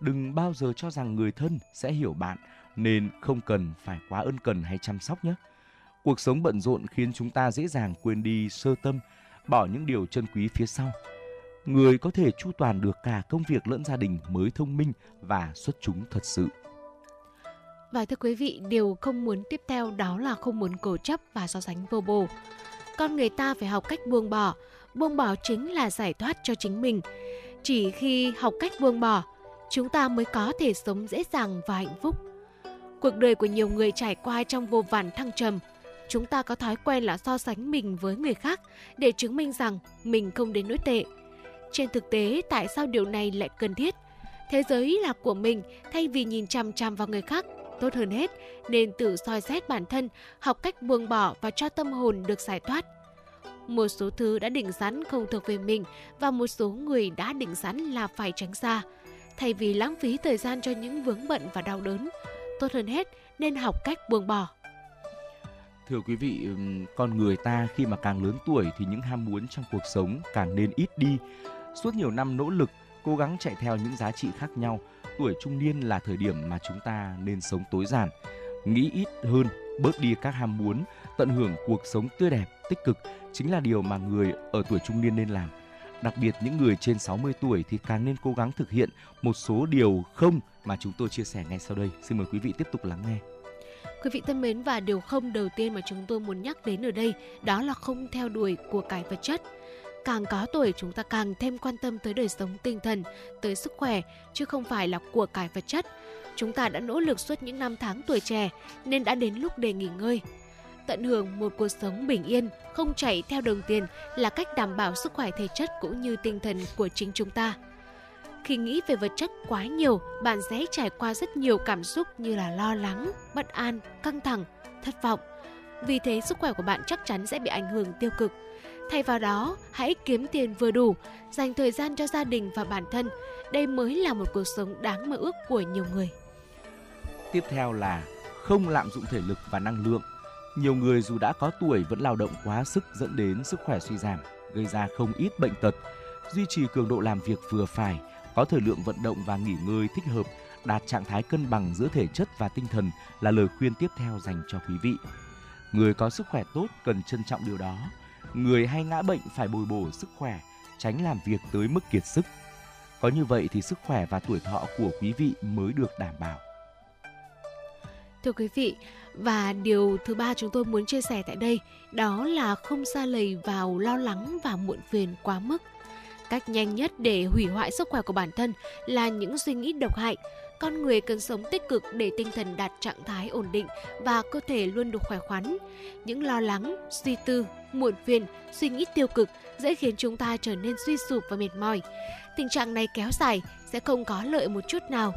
Đừng bao giờ cho rằng người thân sẽ hiểu bạn nên không cần phải quá ân cần hay chăm sóc nhé. Cuộc sống bận rộn khiến chúng ta dễ dàng quên đi sơ tâm, bỏ những điều chân quý phía sau. Người có thể chu toàn được cả công việc lẫn gia đình mới thông minh và xuất chúng thật sự. Và thưa quý vị, điều không muốn tiếp theo đó là không muốn cố chấp và so sánh vô bổ. Con người ta phải học cách buông bỏ, buông bỏ chính là giải thoát cho chính mình. Chỉ khi học cách buông bỏ, chúng ta mới có thể sống dễ dàng và hạnh phúc. Cuộc đời của nhiều người trải qua trong vô vàn thăng trầm. Chúng ta có thói quen là so sánh mình với người khác để chứng minh rằng mình không đến nỗi tệ. Trên thực tế, tại sao điều này lại cần thiết? Thế giới là của mình, thay vì nhìn chằm chằm vào người khác, tốt hơn hết nên tự soi xét bản thân, học cách buông bỏ và cho tâm hồn được giải thoát. Một số thứ đã định sẵn không thuộc về mình và một số người đã định sẵn là phải tránh xa. Thay vì lãng phí thời gian cho những vướng bận và đau đớn, tốt hơn hết nên học cách buông bỏ. Thưa quý vị, con người ta khi mà càng lớn tuổi thì những ham muốn trong cuộc sống càng nên ít đi. Suốt nhiều năm nỗ lực, cố gắng chạy theo những giá trị khác nhau, tuổi trung niên là thời điểm mà chúng ta nên sống tối giản, nghĩ ít hơn, bớt đi các ham muốn, tận hưởng cuộc sống tươi đẹp, tích cực chính là điều mà người ở tuổi trung niên nên làm. Đặc biệt những người trên 60 tuổi thì càng nên cố gắng thực hiện một số điều không mà chúng tôi chia sẻ ngay sau đây. Xin mời quý vị tiếp tục lắng nghe. Quý vị thân mến và điều không đầu tiên mà chúng tôi muốn nhắc đến ở đây đó là không theo đuổi của cải vật chất. Càng có tuổi chúng ta càng thêm quan tâm tới đời sống tinh thần, tới sức khỏe chứ không phải là của cải vật chất. Chúng ta đã nỗ lực suốt những năm tháng tuổi trẻ nên đã đến lúc để nghỉ ngơi. Tận hưởng một cuộc sống bình yên, không chạy theo đồng tiền là cách đảm bảo sức khỏe thể chất cũng như tinh thần của chính chúng ta. Khi nghĩ về vật chất quá nhiều, bạn sẽ trải qua rất nhiều cảm xúc như là lo lắng, bất an, căng thẳng, thất vọng. Vì thế sức khỏe của bạn chắc chắn sẽ bị ảnh hưởng tiêu cực. Thay vào đó, hãy kiếm tiền vừa đủ, dành thời gian cho gia đình và bản thân. Đây mới là một cuộc sống đáng mơ ước của nhiều người. Tiếp theo là không lạm dụng thể lực và năng lượng. Nhiều người dù đã có tuổi vẫn lao động quá sức dẫn đến sức khỏe suy giảm, gây ra không ít bệnh tật. Duy trì cường độ làm việc vừa phải, có thời lượng vận động và nghỉ ngơi thích hợp, đạt trạng thái cân bằng giữa thể chất và tinh thần là lời khuyên tiếp theo dành cho quý vị. Người có sức khỏe tốt cần trân trọng điều đó. Người hay ngã bệnh phải bồi bổ sức khỏe, tránh làm việc tới mức kiệt sức. Có như vậy thì sức khỏe và tuổi thọ của quý vị mới được đảm bảo. Thưa quý vị, và điều thứ ba chúng tôi muốn chia sẻ tại đây đó là không xa lầy vào lo lắng và muộn phiền quá mức. Cách nhanh nhất để hủy hoại sức khỏe của bản thân là những suy nghĩ độc hại. Con người cần sống tích cực để tinh thần đạt trạng thái ổn định và cơ thể luôn được khỏe khoắn. Những lo lắng, suy tư, muộn phiền, suy nghĩ tiêu cực dễ khiến chúng ta trở nên suy sụp và mệt mỏi. Tình trạng này kéo dài sẽ không có lợi một chút nào.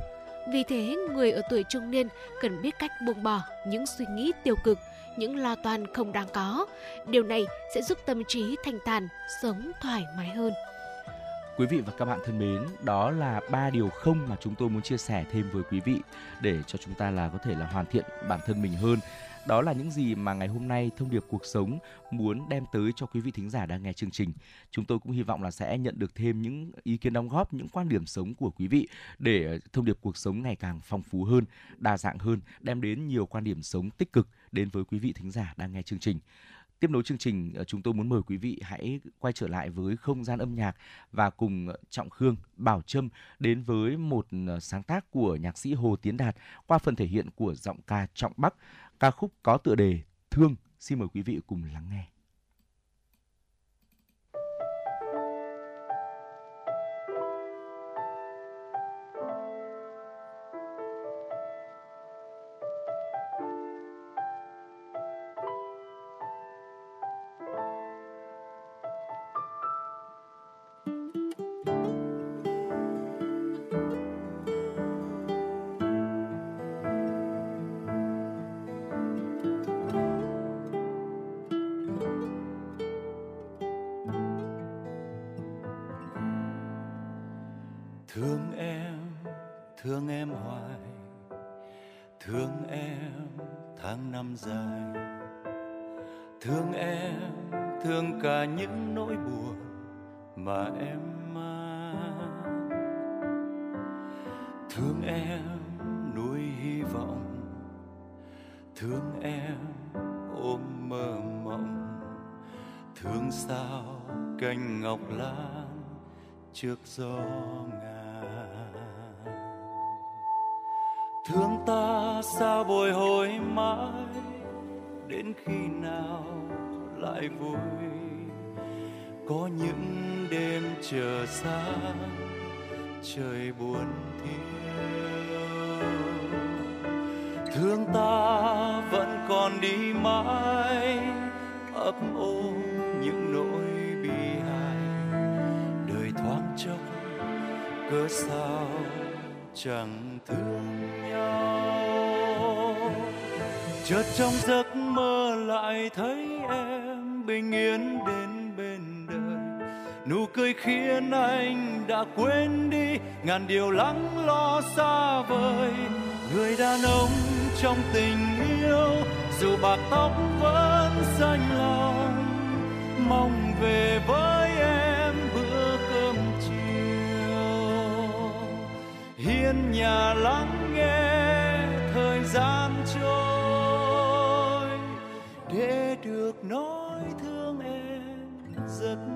Vì thế, người ở tuổi trung niên cần biết cách buông bỏ những suy nghĩ tiêu cực, những lo toan không đáng có. Điều này sẽ giúp tâm trí thanh thản, sống thoải mái hơn. Quý vị và các bạn thân mến, đó là ba điều không mà chúng tôi muốn chia sẻ thêm với quý vị để cho chúng ta là có thể là hoàn thiện bản thân mình hơn. Đó là những gì mà ngày hôm nay thông điệp cuộc sống muốn đem tới cho quý vị thính giả đang nghe chương trình. Chúng tôi cũng hy vọng là sẽ nhận được thêm những ý kiến đóng góp, những quan điểm sống của quý vị để thông điệp cuộc sống ngày càng phong phú hơn, đa dạng hơn, đem đến nhiều quan điểm sống tích cực đến với quý vị thính giả đang nghe chương trình. Tiếp nối chương trình, ờ, chúng tôi muốn mời quý vị hãy quay trở lại với không gian âm nhạc và cùng ờ, Trọng Khương, Bảo Trâm đến với một ờ, sáng tác của nhạc sĩ Hồ Tiến Đạt qua phần thể hiện của giọng ca Trọng Bắc, ca khúc có tựa đề Thương. Xin mời quý vị cùng lắng nghe. Thương em hoài, thương em tháng năm dài. Thương em, thương cả những nỗi buồn mà em mang. Thương em nuôi hy vọng, thương em ôm mơ mộng. Thương sao cành ngọc lan trước gió ngàn sao bồi hồi mãi, đến khi nào lại vui? Có những đêm chờ xa trời buồn thiêu. Thương ta vẫn còn đi mãi, ấp ô những nỗi bi hài. Đời thoáng chốc, cớ sao chẳng thương chợt trong giấc mơ lại thấy em bình yên đến bên đời. Nụ cười khiến anh đã quên đi, ngàn điều lắng lo xa vời. Người đàn ông trong tình yêu, dù bạc tóc vẫn xanh lòng mong về với em bữa cơm chiều. Hiên nhà lắng nghe thời gian được nói thương em rất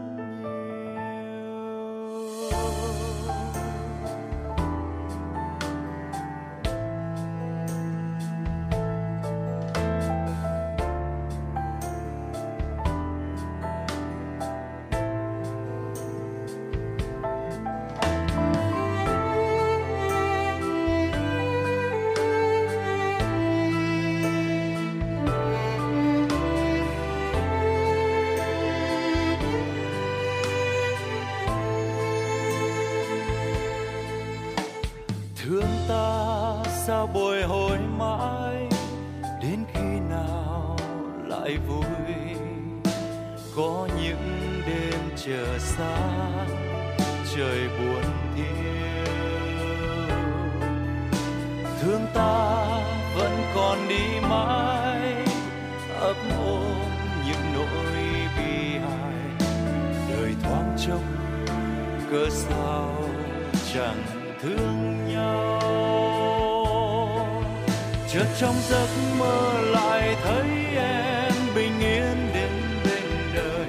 trong giấc mơ lại thấy em bình yên đến bên đời.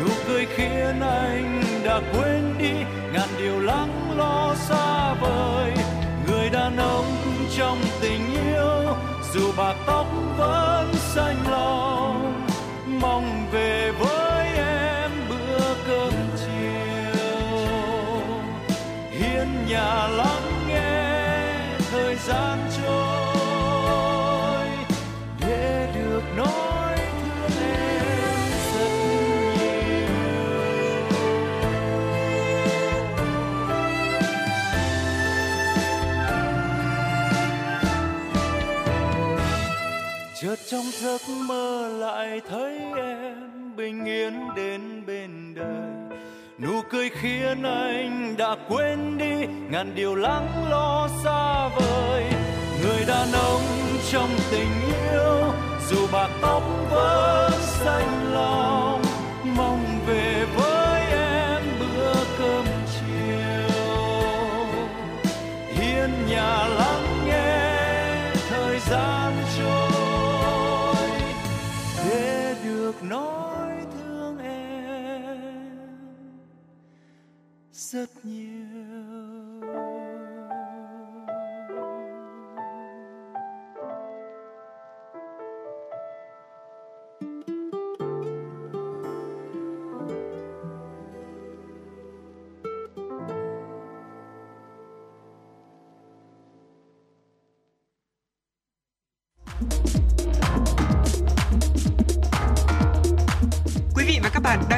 Nụ cười khiến anh đã quên đi, ngàn điều lắng lo xa vời. Người đàn ông trong tình yêu, dù bạc tóc vẫn xanh lòng, mong về với em bữa cơm chiều. Hiên nhà lắng nghe thời gian trôi trong giấc mơ lại thấy em bình yên đến bên đời. Nụ cười khiến anh đã quên đi, ngàn điều lắng lo xa vời. Người đàn ông trong tình yêu, dù bạc tóc vẫn xanh lòng, mong về với em bữa cơm chiều. Hiên nhà lắng rất nhiều.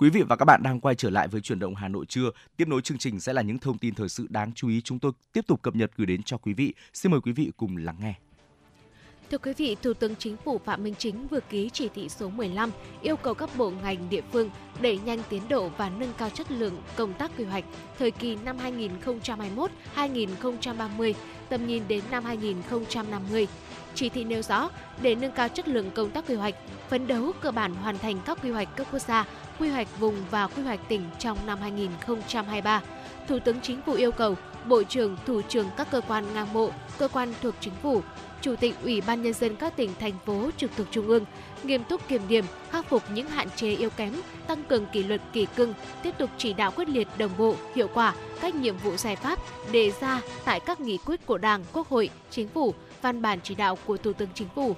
Quý vị và các bạn đang quay trở lại với chuyển động Hà Nội trưa. Tiếp nối chương trình sẽ là những thông tin thời sự đáng chú ý chúng tôi tiếp tục cập nhật gửi đến cho quý vị. Xin mời quý vị cùng lắng nghe. Thưa quý vị, Thủ tướng Chính phủ Phạm Minh Chính vừa ký chỉ thị số 15 yêu cầu các bộ ngành địa phương đẩy nhanh tiến độ và nâng cao chất lượng công tác quy hoạch thời kỳ năm 2021-2030, tầm nhìn đến năm 2050. Chỉ thị nêu rõ, để nâng cao chất lượng công tác quy hoạch, phấn đấu cơ bản hoàn thành các quy hoạch cấp quốc gia, quy hoạch vùng và quy hoạch tỉnh trong năm 2023. Thủ tướng Chính phủ yêu cầu Bộ trưởng, Thủ trưởng các cơ quan ngang bộ, cơ quan thuộc Chính phủ, Chủ tịch Ủy ban Nhân dân các tỉnh, thành phố trực thuộc Trung ương, nghiêm túc kiểm điểm, khắc phục những hạn chế yếu kém, tăng cường kỷ luật kỷ cương, tiếp tục chỉ đạo quyết liệt đồng bộ, hiệu quả các nhiệm vụ giải pháp đề ra tại các nghị quyết của Đảng, Quốc hội, Chính phủ, văn bản chỉ đạo của Thủ tướng Chính phủ.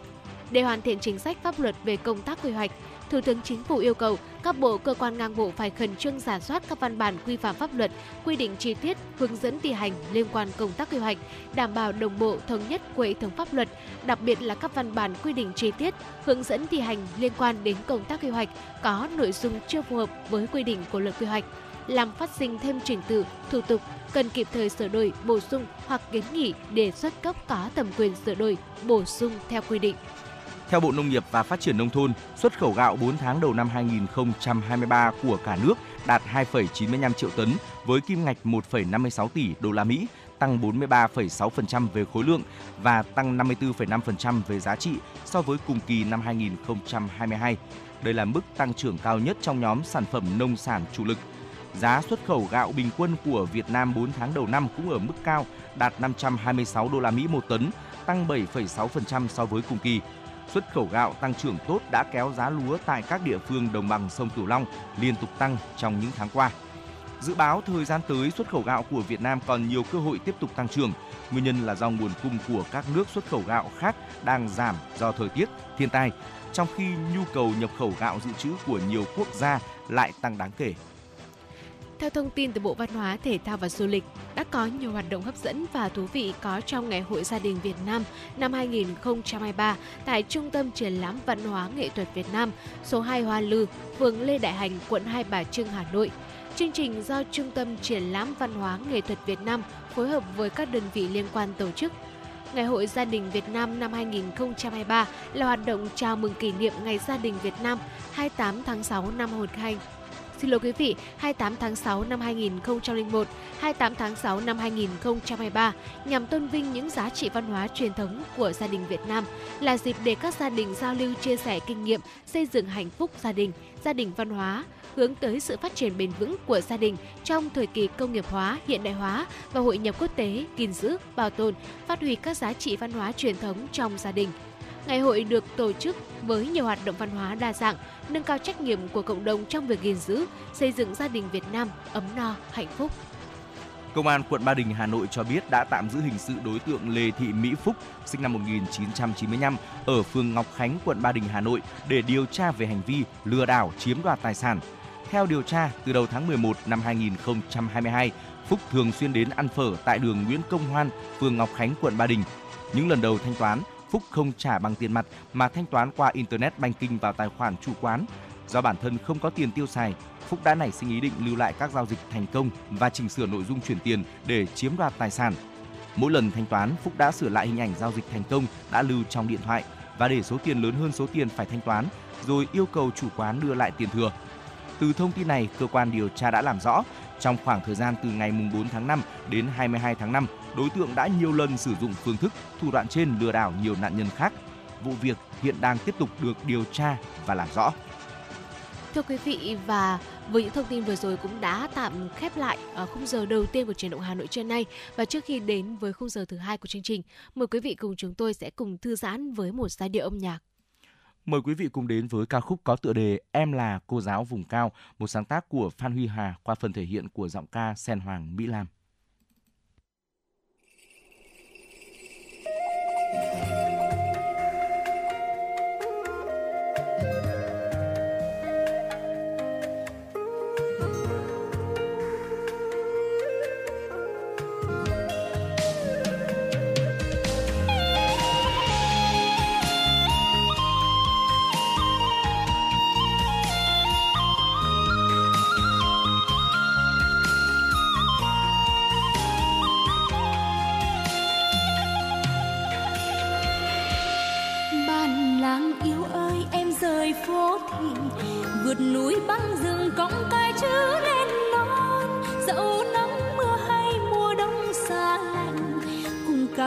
Để hoàn thiện chính sách pháp luật về công tác quy hoạch, Thủ tướng Chính phủ yêu cầu các bộ cơ quan ngang bộ phải khẩn trương giả soát các văn bản quy phạm pháp luật, quy định chi tiết, hướng dẫn thi hành liên quan công tác quy hoạch, đảm bảo đồng bộ thống nhất của hệ thống pháp luật, đặc biệt là các văn bản quy định chi tiết, hướng dẫn thi hành liên quan đến công tác quy hoạch có nội dung chưa phù hợp với quy định của luật quy hoạch làm phát sinh thêm trình tự, thủ tục cần kịp thời sửa đổi, bổ sung hoặc kiến nghị đề xuất cấp có thẩm quyền sửa đổi, bổ sung theo quy định. Theo Bộ Nông nghiệp và Phát triển Nông thôn, xuất khẩu gạo 4 tháng đầu năm 2023 của cả nước đạt 2,95 triệu tấn với kim ngạch 1,56 tỷ đô la Mỹ, tăng 43,6% về khối lượng và tăng 54,5% về giá trị so với cùng kỳ năm 2022. Đây là mức tăng trưởng cao nhất trong nhóm sản phẩm nông sản chủ lực. Giá xuất khẩu gạo bình quân của Việt Nam 4 tháng đầu năm cũng ở mức cao, đạt 526 đô la Mỹ một tấn, tăng 7,6% so với cùng kỳ xuất khẩu gạo tăng trưởng tốt đã kéo giá lúa tại các địa phương đồng bằng sông Cửu Long liên tục tăng trong những tháng qua. Dự báo thời gian tới xuất khẩu gạo của Việt Nam còn nhiều cơ hội tiếp tục tăng trưởng. Nguyên nhân là do nguồn cung của các nước xuất khẩu gạo khác đang giảm do thời tiết, thiên tai, trong khi nhu cầu nhập khẩu gạo dự trữ của nhiều quốc gia lại tăng đáng kể. Theo thông tin từ Bộ Văn hóa, Thể thao và Du lịch, đã có nhiều hoạt động hấp dẫn và thú vị có trong Ngày hội Gia đình Việt Nam năm 2023 tại Trung tâm Triển lãm Văn hóa Nghệ thuật Việt Nam, số 2 Hoa Lư, phường Lê Đại Hành, quận Hai Bà Trưng, Hà Nội. Chương trình do Trung tâm Triển lãm Văn hóa Nghệ thuật Việt Nam phối hợp với các đơn vị liên quan tổ chức. Ngày hội Gia đình Việt Nam năm 2023 là hoạt động chào mừng kỷ niệm Ngày Gia đình Việt Nam 28 tháng 6 năm 2023 Xin lỗi quý vị, 28 tháng 6 năm 2001, 28 tháng 6 năm 2023 nhằm tôn vinh những giá trị văn hóa truyền thống của gia đình Việt Nam là dịp để các gia đình giao lưu chia sẻ kinh nghiệm xây dựng hạnh phúc gia đình, gia đình văn hóa, hướng tới sự phát triển bền vững của gia đình trong thời kỳ công nghiệp hóa, hiện đại hóa và hội nhập quốc tế, gìn giữ, bảo tồn, phát huy các giá trị văn hóa truyền thống trong gia đình – Ngày hội được tổ chức với nhiều hoạt động văn hóa đa dạng, nâng cao trách nhiệm của cộng đồng trong việc gìn giữ, xây dựng gia đình Việt Nam ấm no, hạnh phúc. Công an quận Ba Đình, Hà Nội cho biết đã tạm giữ hình sự đối tượng Lê Thị Mỹ Phúc, sinh năm 1995, ở phường Ngọc Khánh, quận Ba Đình, Hà Nội để điều tra về hành vi lừa đảo chiếm đoạt tài sản. Theo điều tra, từ đầu tháng 11 năm 2022, Phúc thường xuyên đến ăn phở tại đường Nguyễn Công Hoan, phường Ngọc Khánh, quận Ba Đình. Những lần đầu thanh toán, Phúc không trả bằng tiền mặt mà thanh toán qua Internet Banking vào tài khoản chủ quán. Do bản thân không có tiền tiêu xài, Phúc đã nảy sinh ý định lưu lại các giao dịch thành công và chỉnh sửa nội dung chuyển tiền để chiếm đoạt tài sản. Mỗi lần thanh toán, Phúc đã sửa lại hình ảnh giao dịch thành công đã lưu trong điện thoại và để số tiền lớn hơn số tiền phải thanh toán, rồi yêu cầu chủ quán đưa lại tiền thừa. Từ thông tin này, cơ quan điều tra đã làm rõ trong khoảng thời gian từ ngày 4 tháng 5 đến 22 tháng 5, đối tượng đã nhiều lần sử dụng phương thức, thủ đoạn trên lừa đảo nhiều nạn nhân khác. Vụ việc hiện đang tiếp tục được điều tra và làm rõ. Thưa quý vị và với những thông tin vừa rồi cũng đã tạm khép lại ở khung giờ đầu tiên của truyền động Hà Nội trưa nay và trước khi đến với khung giờ thứ hai của chương trình, mời quý vị cùng chúng tôi sẽ cùng thư giãn với một giai điệu âm nhạc. Mời quý vị cùng đến với ca khúc có tựa đề Em là cô giáo vùng cao, một sáng tác của Phan Huy Hà qua phần thể hiện của giọng ca Sen Hoàng Mỹ Lam.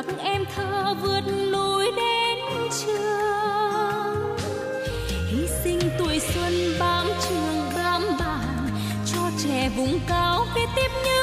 mặc em thơ vượt núi đến trường. Hy sinh tuổi xuân bám trường, bám bản cho trẻ vùng cao viết tiếp như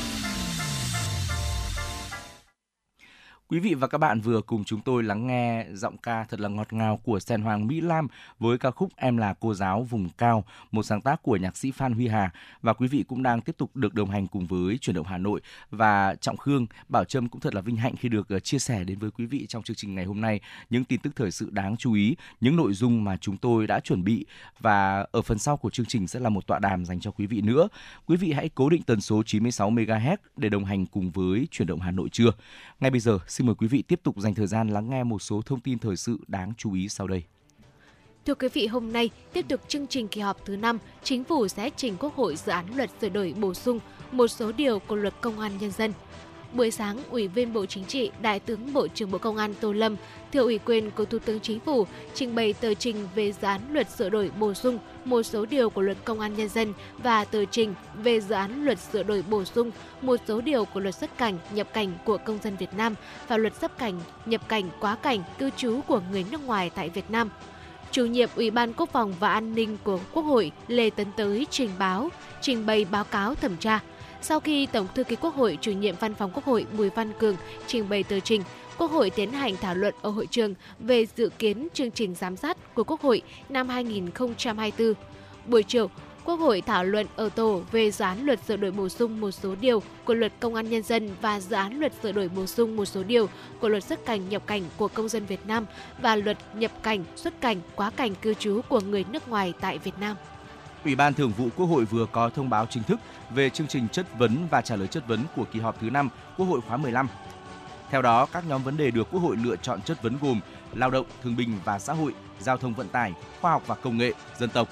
Quý vị và các bạn vừa cùng chúng tôi lắng nghe giọng ca thật là ngọt ngào của Sen Hoàng Mỹ Lam với ca khúc Em là cô giáo vùng cao, một sáng tác của nhạc sĩ Phan Huy Hà và quý vị cũng đang tiếp tục được đồng hành cùng với chuyển động Hà Nội và Trọng Khương, Bảo Trâm cũng thật là vinh hạnh khi được ờ, chia sẻ đến với quý vị trong chương trình ngày hôm nay những tin tức thời sự đáng chú ý, những nội dung mà chúng tôi đã chuẩn bị và ở phần sau của chương trình sẽ là một tọa đàm dành cho quý vị nữa. Quý vị hãy cố định tần số 96 MHz để đồng hành cùng với chuyển động Hà Nội trưa. Ngay bây giờ, xin xin mời quý vị tiếp tục dành thời gian lắng nghe một số thông tin thời sự đáng chú ý sau đây. Thưa quý vị, hôm nay tiếp tục chương trình kỳ họp thứ 5, Chính phủ sẽ trình Quốc hội dự án luật sửa đổi bổ sung một số điều của luật công an nhân dân. Buổi sáng, Ủy viên Bộ Chính trị, Đại tướng Bộ trưởng Bộ Công an Tô Lâm, thừa ủy quyền của Thủ tướng Chính phủ trình bày tờ trình về dự án luật sửa đổi bổ sung một số điều của luật công an nhân dân và tờ trình về dự án luật sửa đổi bổ sung một số điều của luật xuất cảnh, nhập cảnh của công dân Việt Nam và luật xuất cảnh, nhập cảnh, quá cảnh, cư trú của người nước ngoài tại Việt Nam. Chủ nhiệm Ủy ban Quốc phòng và An ninh của Quốc hội Lê Tấn Tới trình báo, trình bày báo cáo thẩm tra. Sau khi Tổng thư ký Quốc hội, chủ nhiệm Văn phòng Quốc hội Bùi Văn Cường trình bày tờ trình, Quốc hội tiến hành thảo luận ở hội trường về dự kiến chương trình giám sát của Quốc hội năm 2024. Buổi chiều, Quốc hội thảo luận ở tổ về dự án luật sửa đổi bổ sung một số điều của luật công an nhân dân và dự án luật sửa đổi bổ sung một số điều của luật xuất cảnh nhập cảnh của công dân Việt Nam và luật nhập cảnh, xuất cảnh, quá cảnh cư trú của người nước ngoài tại Việt Nam. Ủy ban Thường vụ Quốc hội vừa có thông báo chính thức về chương trình chất vấn và trả lời chất vấn của kỳ họp thứ 5 Quốc hội khóa 15. Theo đó, các nhóm vấn đề được Quốc hội lựa chọn chất vấn gồm lao động, thương binh và xã hội, giao thông vận tải, khoa học và công nghệ, dân tộc.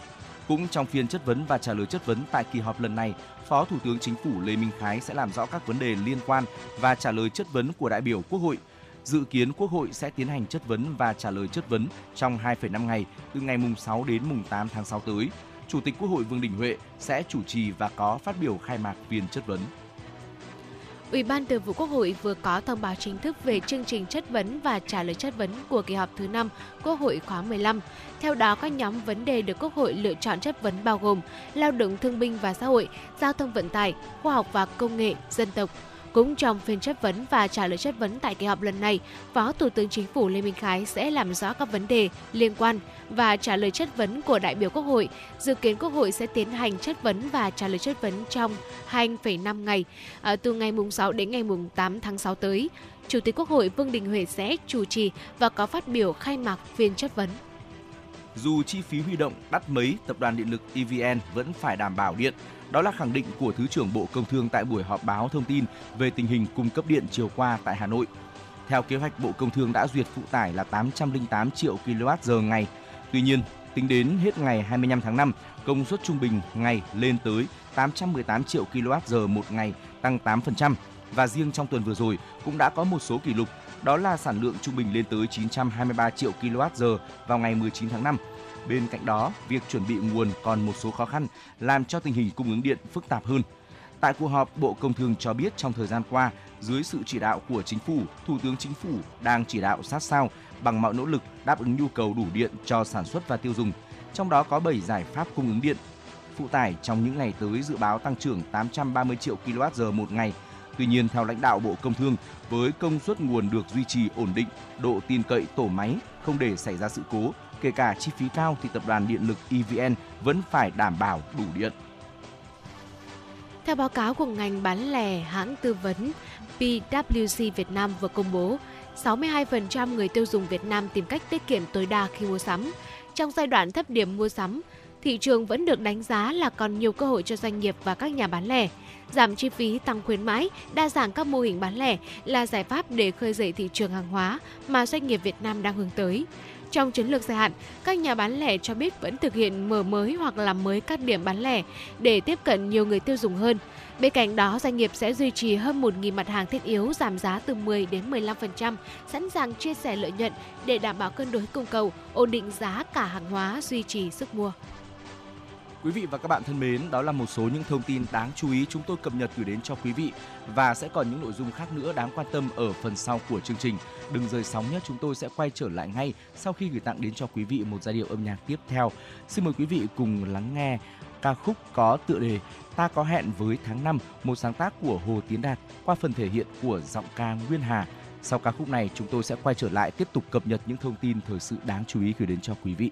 Cũng trong phiên chất vấn và trả lời chất vấn tại kỳ họp lần này, Phó Thủ tướng Chính phủ Lê Minh Khái sẽ làm rõ các vấn đề liên quan và trả lời chất vấn của đại biểu Quốc hội. Dự kiến Quốc hội sẽ tiến hành chất vấn và trả lời chất vấn trong 2,5 ngày từ ngày mùng 6 đến mùng 8 tháng 6 tới. Chủ tịch Quốc hội Vương Đình Huệ sẽ chủ trì và có phát biểu khai mạc phiên chất vấn. Ủy ban Thường vụ Quốc hội vừa có thông báo chính thức về chương trình chất vấn và trả lời chất vấn của kỳ họp thứ 5 Quốc hội khóa 15. Theo đó, các nhóm vấn đề được Quốc hội lựa chọn chất vấn bao gồm lao động thương binh và xã hội, giao thông vận tải, khoa học và công nghệ, dân tộc, cũng trong phiên chất vấn và trả lời chất vấn tại kỳ họp lần này, Phó Thủ tướng Chính phủ Lê Minh Khái sẽ làm rõ các vấn đề liên quan và trả lời chất vấn của đại biểu Quốc hội. Dự kiến Quốc hội sẽ tiến hành chất vấn và trả lời chất vấn trong 2,5 ngày, à, từ ngày 6 đến ngày 8 tháng 6 tới. Chủ tịch Quốc hội Vương Đình Huệ sẽ chủ trì và có phát biểu khai mạc phiên chất vấn. Dù chi phí huy động đắt mấy, tập đoàn điện lực EVN vẫn phải đảm bảo điện. Đó là khẳng định của Thứ trưởng Bộ Công Thương tại buổi họp báo thông tin về tình hình cung cấp điện chiều qua tại Hà Nội. Theo kế hoạch, Bộ Công Thương đã duyệt phụ tải là 808 triệu kWh ngày. Tuy nhiên, tính đến hết ngày 25 tháng 5, công suất trung bình ngày lên tới 818 triệu kWh một ngày, tăng 8%. Và riêng trong tuần vừa rồi cũng đã có một số kỷ lục, đó là sản lượng trung bình lên tới 923 triệu kWh vào ngày 19 tháng 5. Bên cạnh đó, việc chuẩn bị nguồn còn một số khó khăn, làm cho tình hình cung ứng điện phức tạp hơn. Tại cuộc họp, Bộ Công Thương cho biết trong thời gian qua, dưới sự chỉ đạo của Chính phủ, Thủ tướng Chính phủ đang chỉ đạo sát sao bằng mọi nỗ lực đáp ứng nhu cầu đủ điện cho sản xuất và tiêu dùng. Trong đó có 7 giải pháp cung ứng điện. Phụ tải trong những ngày tới dự báo tăng trưởng 830 triệu kWh một ngày. Tuy nhiên, theo lãnh đạo Bộ Công Thương, với công suất nguồn được duy trì ổn định, độ tin cậy tổ máy không để xảy ra sự cố, kể cả chi phí cao thì tập đoàn điện lực EVN vẫn phải đảm bảo đủ điện. Theo báo cáo của ngành bán lẻ hãng tư vấn PwC Việt Nam vừa công bố, 62% người tiêu dùng Việt Nam tìm cách tiết kiệm tối đa khi mua sắm. Trong giai đoạn thấp điểm mua sắm, thị trường vẫn được đánh giá là còn nhiều cơ hội cho doanh nghiệp và các nhà bán lẻ. Giảm chi phí, tăng khuyến mãi, đa dạng các mô hình bán lẻ là giải pháp để khơi dậy thị trường hàng hóa mà doanh nghiệp Việt Nam đang hướng tới. Trong chiến lược dài hạn, các nhà bán lẻ cho biết vẫn thực hiện mở mới hoặc làm mới các điểm bán lẻ để tiếp cận nhiều người tiêu dùng hơn. Bên cạnh đó, doanh nghiệp sẽ duy trì hơn 1.000 mặt hàng thiết yếu giảm giá từ 10 đến 15%, sẵn sàng chia sẻ lợi nhuận để đảm bảo cân đối cung cầu, ổn định giá cả hàng hóa, duy trì sức mua. Quý vị và các bạn thân mến, đó là một số những thông tin đáng chú ý chúng tôi cập nhật gửi đến cho quý vị và sẽ còn những nội dung khác nữa đáng quan tâm ở phần sau của chương trình. Đừng rời sóng nhé, chúng tôi sẽ quay trở lại ngay sau khi gửi tặng đến cho quý vị một giai điệu âm nhạc tiếp theo. Xin mời quý vị cùng lắng nghe ca khúc có tựa đề Ta có hẹn với tháng 5, một sáng tác của Hồ Tiến Đạt qua phần thể hiện của giọng ca Nguyên Hà. Sau ca khúc này, chúng tôi sẽ quay trở lại tiếp tục cập nhật những thông tin thời sự đáng chú ý gửi đến cho quý vị.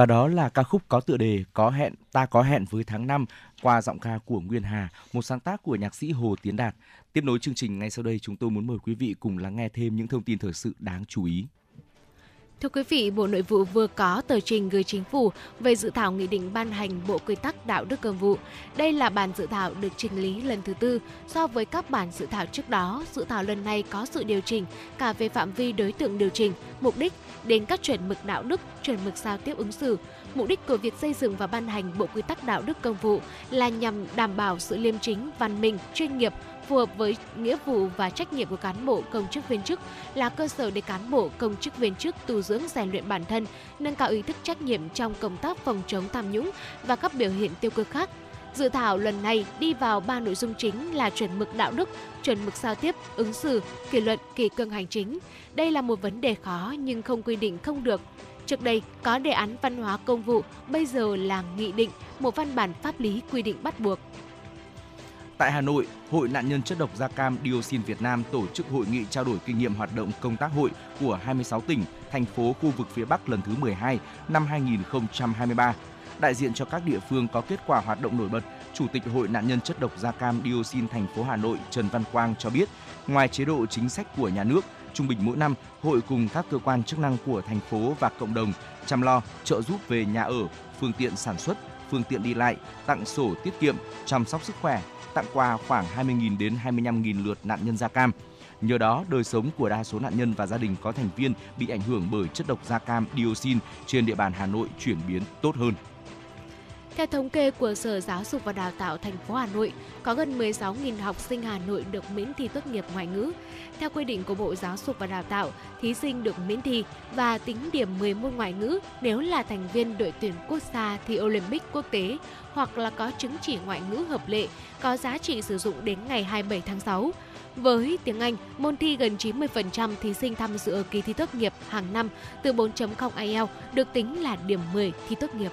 Và đó là ca khúc có tựa đề Có hẹn, ta có hẹn với tháng 5 qua giọng ca của Nguyên Hà, một sáng tác của nhạc sĩ Hồ Tiến Đạt. Tiếp nối chương trình ngay sau đây, chúng tôi muốn mời quý vị cùng lắng nghe thêm những thông tin thời sự đáng chú ý. Thưa quý vị, Bộ Nội vụ vừa có tờ trình gửi chính phủ về dự thảo nghị định ban hành Bộ Quy tắc Đạo đức Công vụ. Đây là bản dự thảo được trình lý lần thứ tư so với các bản dự thảo trước đó. Dự thảo lần này có sự điều chỉnh cả về phạm vi đối tượng điều chỉnh, mục đích đến các chuẩn mực đạo đức, chuẩn mực giao tiếp ứng xử. Mục đích của việc xây dựng và ban hành Bộ Quy tắc Đạo đức Công vụ là nhằm đảm bảo sự liêm chính, văn minh, chuyên nghiệp, phù hợp với nghĩa vụ và trách nhiệm của cán bộ công chức viên chức là cơ sở để cán bộ công chức viên chức tu dưỡng rèn luyện bản thân, nâng cao ý thức trách nhiệm trong công tác phòng chống tham nhũng và các biểu hiện tiêu cực khác. Dự thảo lần này đi vào ba nội dung chính là chuẩn mực đạo đức, chuẩn mực giao tiếp, ứng xử, kỷ luật, kỷ cương hành chính. Đây là một vấn đề khó nhưng không quy định không được. Trước đây có đề án văn hóa công vụ, bây giờ là nghị định, một văn bản pháp lý quy định bắt buộc. Tại Hà Nội, Hội nạn nhân chất độc da cam dioxin Việt Nam tổ chức hội nghị trao đổi kinh nghiệm hoạt động công tác hội của 26 tỉnh, thành phố khu vực phía Bắc lần thứ 12 năm 2023. Đại diện cho các địa phương có kết quả hoạt động nổi bật, Chủ tịch Hội nạn nhân chất độc da cam dioxin thành phố Hà Nội Trần Văn Quang cho biết, ngoài chế độ chính sách của nhà nước, trung bình mỗi năm, hội cùng các cơ quan chức năng của thành phố và cộng đồng chăm lo, trợ giúp về nhà ở, phương tiện sản xuất, phương tiện đi lại, tặng sổ tiết kiệm, chăm sóc sức khỏe, tặng quà khoảng 20.000 đến 25.000 lượt nạn nhân da cam. Nhờ đó, đời sống của đa số nạn nhân và gia đình có thành viên bị ảnh hưởng bởi chất độc da cam dioxin trên địa bàn Hà Nội chuyển biến tốt hơn. Theo thống kê của Sở Giáo dục và Đào tạo thành phố Hà Nội, có gần 16.000 học sinh Hà Nội được miễn thi tốt nghiệp ngoại ngữ. Theo quy định của Bộ Giáo dục và Đào tạo, thí sinh được miễn thi và tính điểm 10 môn ngoại ngữ nếu là thành viên đội tuyển quốc gia thi Olympic quốc tế hoặc là có chứng chỉ ngoại ngữ hợp lệ có giá trị sử dụng đến ngày 27 tháng 6. Với tiếng Anh, môn thi gần 90% thí sinh tham dự kỳ thi tốt nghiệp hàng năm từ 4.0 IELTS được tính là điểm 10 thi tốt nghiệp.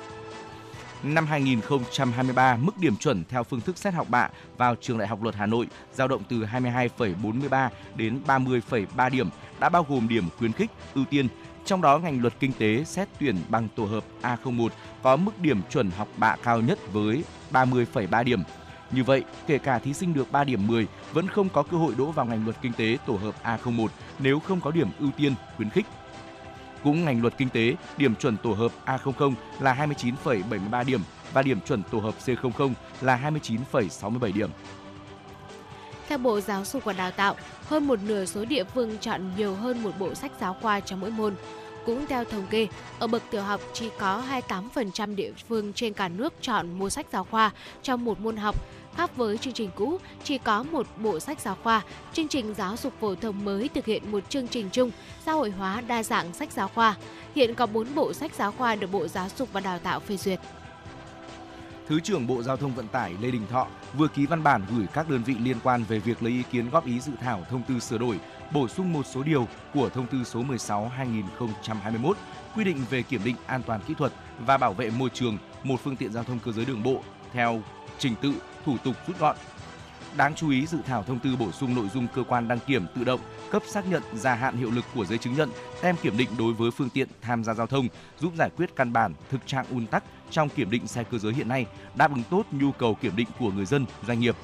Năm 2023, mức điểm chuẩn theo phương thức xét học bạ vào trường Đại học Luật Hà Nội dao động từ 22,43 đến 30,3 điểm, đã bao gồm điểm khuyến khích, ưu tiên. Trong đó, ngành luật kinh tế xét tuyển bằng tổ hợp A01 có mức điểm chuẩn học bạ cao nhất với 30,3 điểm. Như vậy, kể cả thí sinh được 3 điểm 10 vẫn không có cơ hội đỗ vào ngành luật kinh tế tổ hợp A01 nếu không có điểm ưu tiên khuyến khích. Cũng ngành luật kinh tế, điểm chuẩn tổ hợp A00 là 29,73 điểm và điểm chuẩn tổ hợp C00 là 29,67 điểm. Theo Bộ Giáo dục và Đào tạo, hơn một nửa số địa phương chọn nhiều hơn một bộ sách giáo khoa cho mỗi môn. Cũng theo thống kê, ở bậc tiểu học chỉ có 28% địa phương trên cả nước chọn mua sách giáo khoa trong một môn học, khác với chương trình cũ chỉ có một bộ sách giáo khoa. Chương trình giáo dục phổ thông mới thực hiện một chương trình chung, xã hội hóa đa dạng sách giáo khoa. Hiện có 4 bộ sách giáo khoa được Bộ Giáo dục và Đào tạo phê duyệt. Thứ trưởng Bộ Giao thông Vận tải Lê Đình Thọ vừa ký văn bản gửi các đơn vị liên quan về việc lấy ý kiến góp ý dự thảo thông tư sửa đổi, bổ sung một số điều của thông tư số 16/2021 quy định về kiểm định an toàn kỹ thuật và bảo vệ môi trường một phương tiện giao thông cơ giới đường bộ theo trình tự, thủ tục rút gọn. Đáng chú ý, dự thảo thông tư bổ sung nội dung cơ quan đăng kiểm tự động cấp xác nhận gia hạn hiệu lực của giấy chứng nhận, tem kiểm định đối với phương tiện tham gia giao thông, giúp giải quyết căn bản thực trạng ùn tắc trong kiểm định xe cơ giới hiện nay, đáp ứng tốt nhu cầu kiểm định của người dân, doanh nghiệp.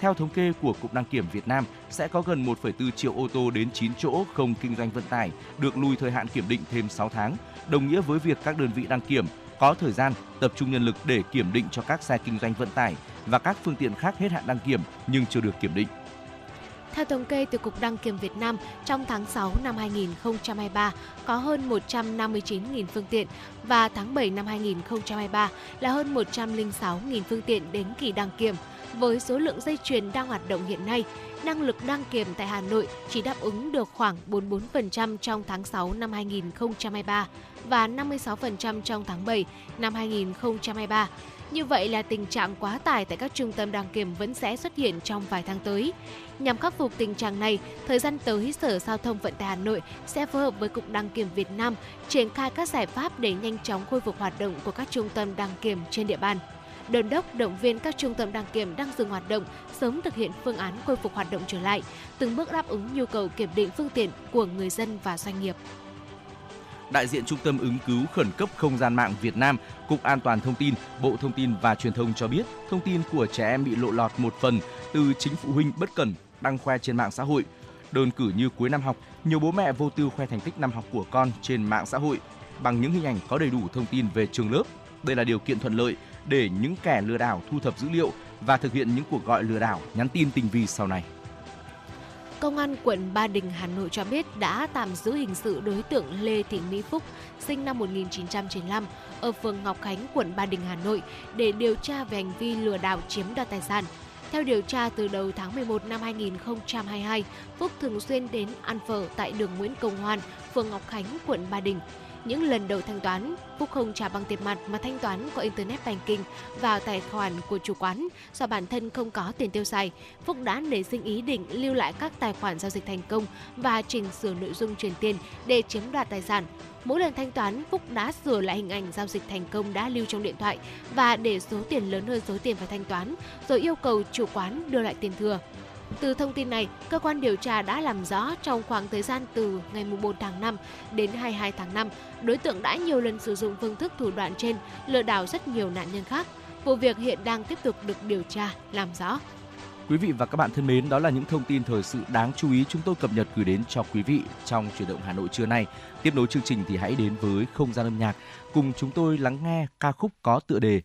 Theo thống kê của Cục Đăng kiểm Việt Nam, sẽ có gần 1,4 triệu ô tô đến 9 chỗ không kinh doanh vận tải được lùi thời hạn kiểm định thêm 6 tháng, đồng nghĩa với việc các đơn vị đăng kiểm có thời gian tập trung nhân lực để kiểm định cho các xe kinh doanh vận tải và các phương tiện khác hết hạn đăng kiểm nhưng chưa được kiểm định. Theo thống kê từ Cục Đăng kiểm Việt Nam, trong tháng 6 năm 2023 có hơn 159.000 phương tiện và tháng 7 năm 2023 là hơn 106.000 phương tiện đến kỳ đăng kiểm. Với số lượng dây chuyền đang hoạt động hiện nay, năng lực đăng kiểm tại Hà Nội chỉ đáp ứng được khoảng 44% trong tháng 6 năm 2023 và 56% trong tháng 7 năm 2023. Như vậy là tình trạng quá tải tại các trung tâm đăng kiểm vẫn sẽ xuất hiện trong vài tháng tới. Nhằm khắc phục tình trạng này, thời gian tới Sở Giao thông Vận tải Hà Nội sẽ phối hợp với Cục Đăng kiểm Việt Nam triển khai các giải pháp để nhanh chóng khôi phục hoạt động của các trung tâm đăng kiểm trên địa bàn. Đơn đốc động viên các trung tâm đăng kiểm đang dừng hoạt động sớm thực hiện phương án khôi phục hoạt động trở lại, từng bước đáp ứng nhu cầu kiểm định phương tiện của người dân và doanh nghiệp đại diện Trung tâm ứng cứu khẩn cấp không gian mạng Việt Nam, Cục An toàn thông tin, Bộ Thông tin và Truyền thông cho biết, thông tin của trẻ em bị lộ lọt một phần từ chính phụ huynh bất cẩn đăng khoe trên mạng xã hội. Đơn cử như cuối năm học, nhiều bố mẹ vô tư khoe thành tích năm học của con trên mạng xã hội bằng những hình ảnh có đầy đủ thông tin về trường lớp. Đây là điều kiện thuận lợi để những kẻ lừa đảo thu thập dữ liệu và thực hiện những cuộc gọi lừa đảo, nhắn tin tinh vi sau này. Công an quận Ba Đình, Hà Nội cho biết đã tạm giữ hình sự đối tượng Lê Thị Mỹ Phúc, sinh năm 1995, ở phường Ngọc Khánh, quận Ba Đình, Hà Nội để điều tra về hành vi lừa đảo chiếm đoạt tài sản. Theo điều tra, từ đầu tháng 11 năm 2022, Phúc thường xuyên đến ăn phở tại đường Nguyễn Công Hoan, phường Ngọc Khánh, quận Ba Đình. Những lần đầu thanh toán, Phúc không trả bằng tiền mặt mà thanh toán qua Internet Banking vào tài khoản của chủ quán. Do bản thân không có tiền tiêu xài, Phúc đã nảy sinh ý định lưu lại các tài khoản giao dịch thành công và chỉnh sửa nội dung chuyển tiền để chiếm đoạt tài sản. Mỗi lần thanh toán, Phúc đã sửa lại hình ảnh giao dịch thành công đã lưu trong điện thoại và để số tiền lớn hơn số tiền phải thanh toán, rồi yêu cầu chủ quán đưa lại tiền thừa. Từ thông tin này, cơ quan điều tra đã làm rõ trong khoảng thời gian từ ngày 4 tháng 5 đến 22 tháng 5, đối tượng đã nhiều lần sử dụng phương thức thủ đoạn trên lừa đảo rất nhiều nạn nhân khác. Vụ việc hiện đang tiếp tục được điều tra, làm rõ. Quý vị và các bạn thân mến, đó là những thông tin thời sự đáng chú ý chúng tôi cập nhật gửi đến cho quý vị trong chuyển động Hà Nội trưa nay. Tiếp nối chương trình thì hãy đến với không gian âm nhạc cùng chúng tôi lắng nghe ca khúc có tựa đề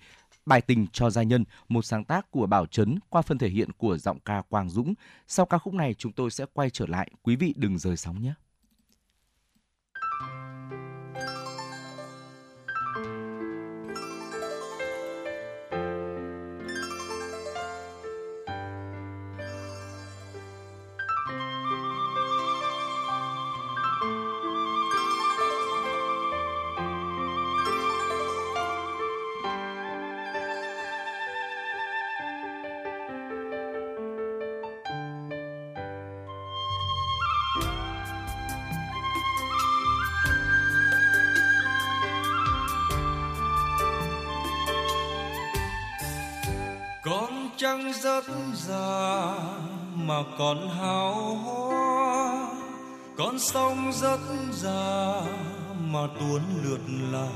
Bài tình cho gia nhân, một sáng tác của Bảo Trấn qua phần thể hiện của giọng ca Quang Dũng. Sau ca khúc này chúng tôi sẽ quay trở lại, quý vị đừng rời sóng nhé. Trăng rất già mà còn hào hoa. Con sông rất già mà tuôn lượt là.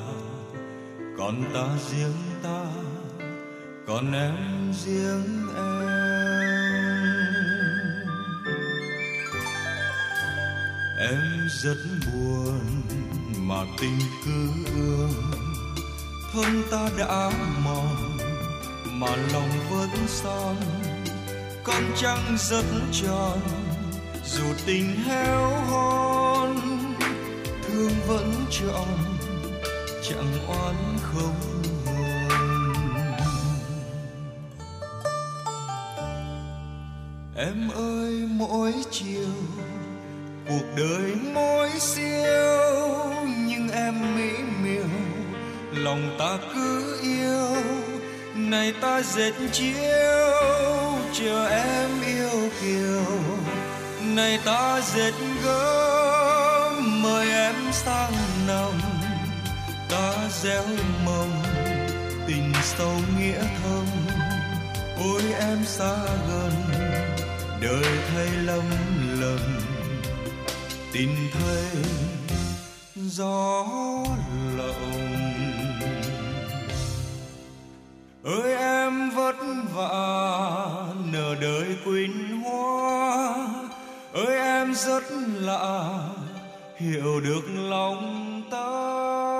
Còn ta riêng ta, còn em riêng em. Em rất buồn mà tình cứ ương thân ta đã mòn mà lòng vẫn son. Con trăng rất tròn, dù tình héo hon thương vẫn trọn, chẳng oán không em ơi, mỗi chiều, cuộc đời mỗi siêu, nhưng em mỹ miều, lòng ta cứ yêu này ta dệt chiếu, chờ em yêu kiều. Này ta dệt gấm, mời em sang nằm ta gieo mầm, tình sâu nghĩa thâm. Ôi em xa gần, đời thay lầm lầm tình thay gió lộng ơi em vất vả, nở đời quỳnh hoa ơi em rất lạ, hiểu được lòng ta.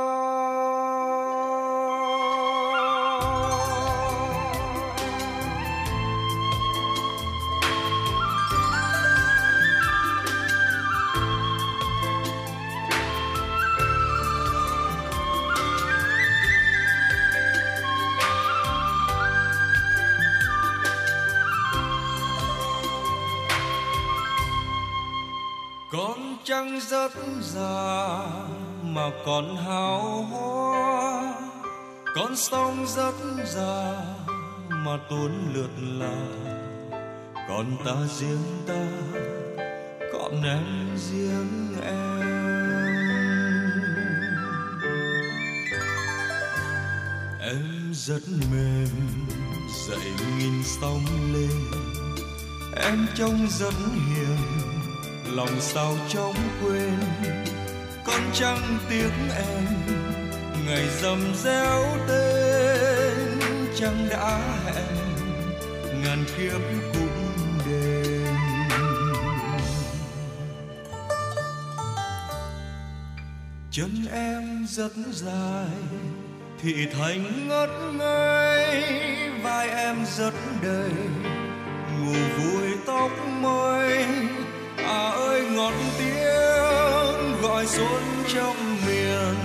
Trăng rất già mà còn hào hoa. Con sông rất già mà tuôn lượt là. Còn ta riêng ta còn em riêng em. Em rất mềm, dậy nghìn sóng lên. Em trông rất hiền lòng sao chóng quên. Con trăng tiếng em, ngày rằm réo tên. Trăng đã hẹn, ngàn kiếp cũng đêm chân em rất dài, thì thành ngất ngây. Vai em rất đầy ngủ vui tóc mây ơi, ngọt tiếng gọi xuân trong miền.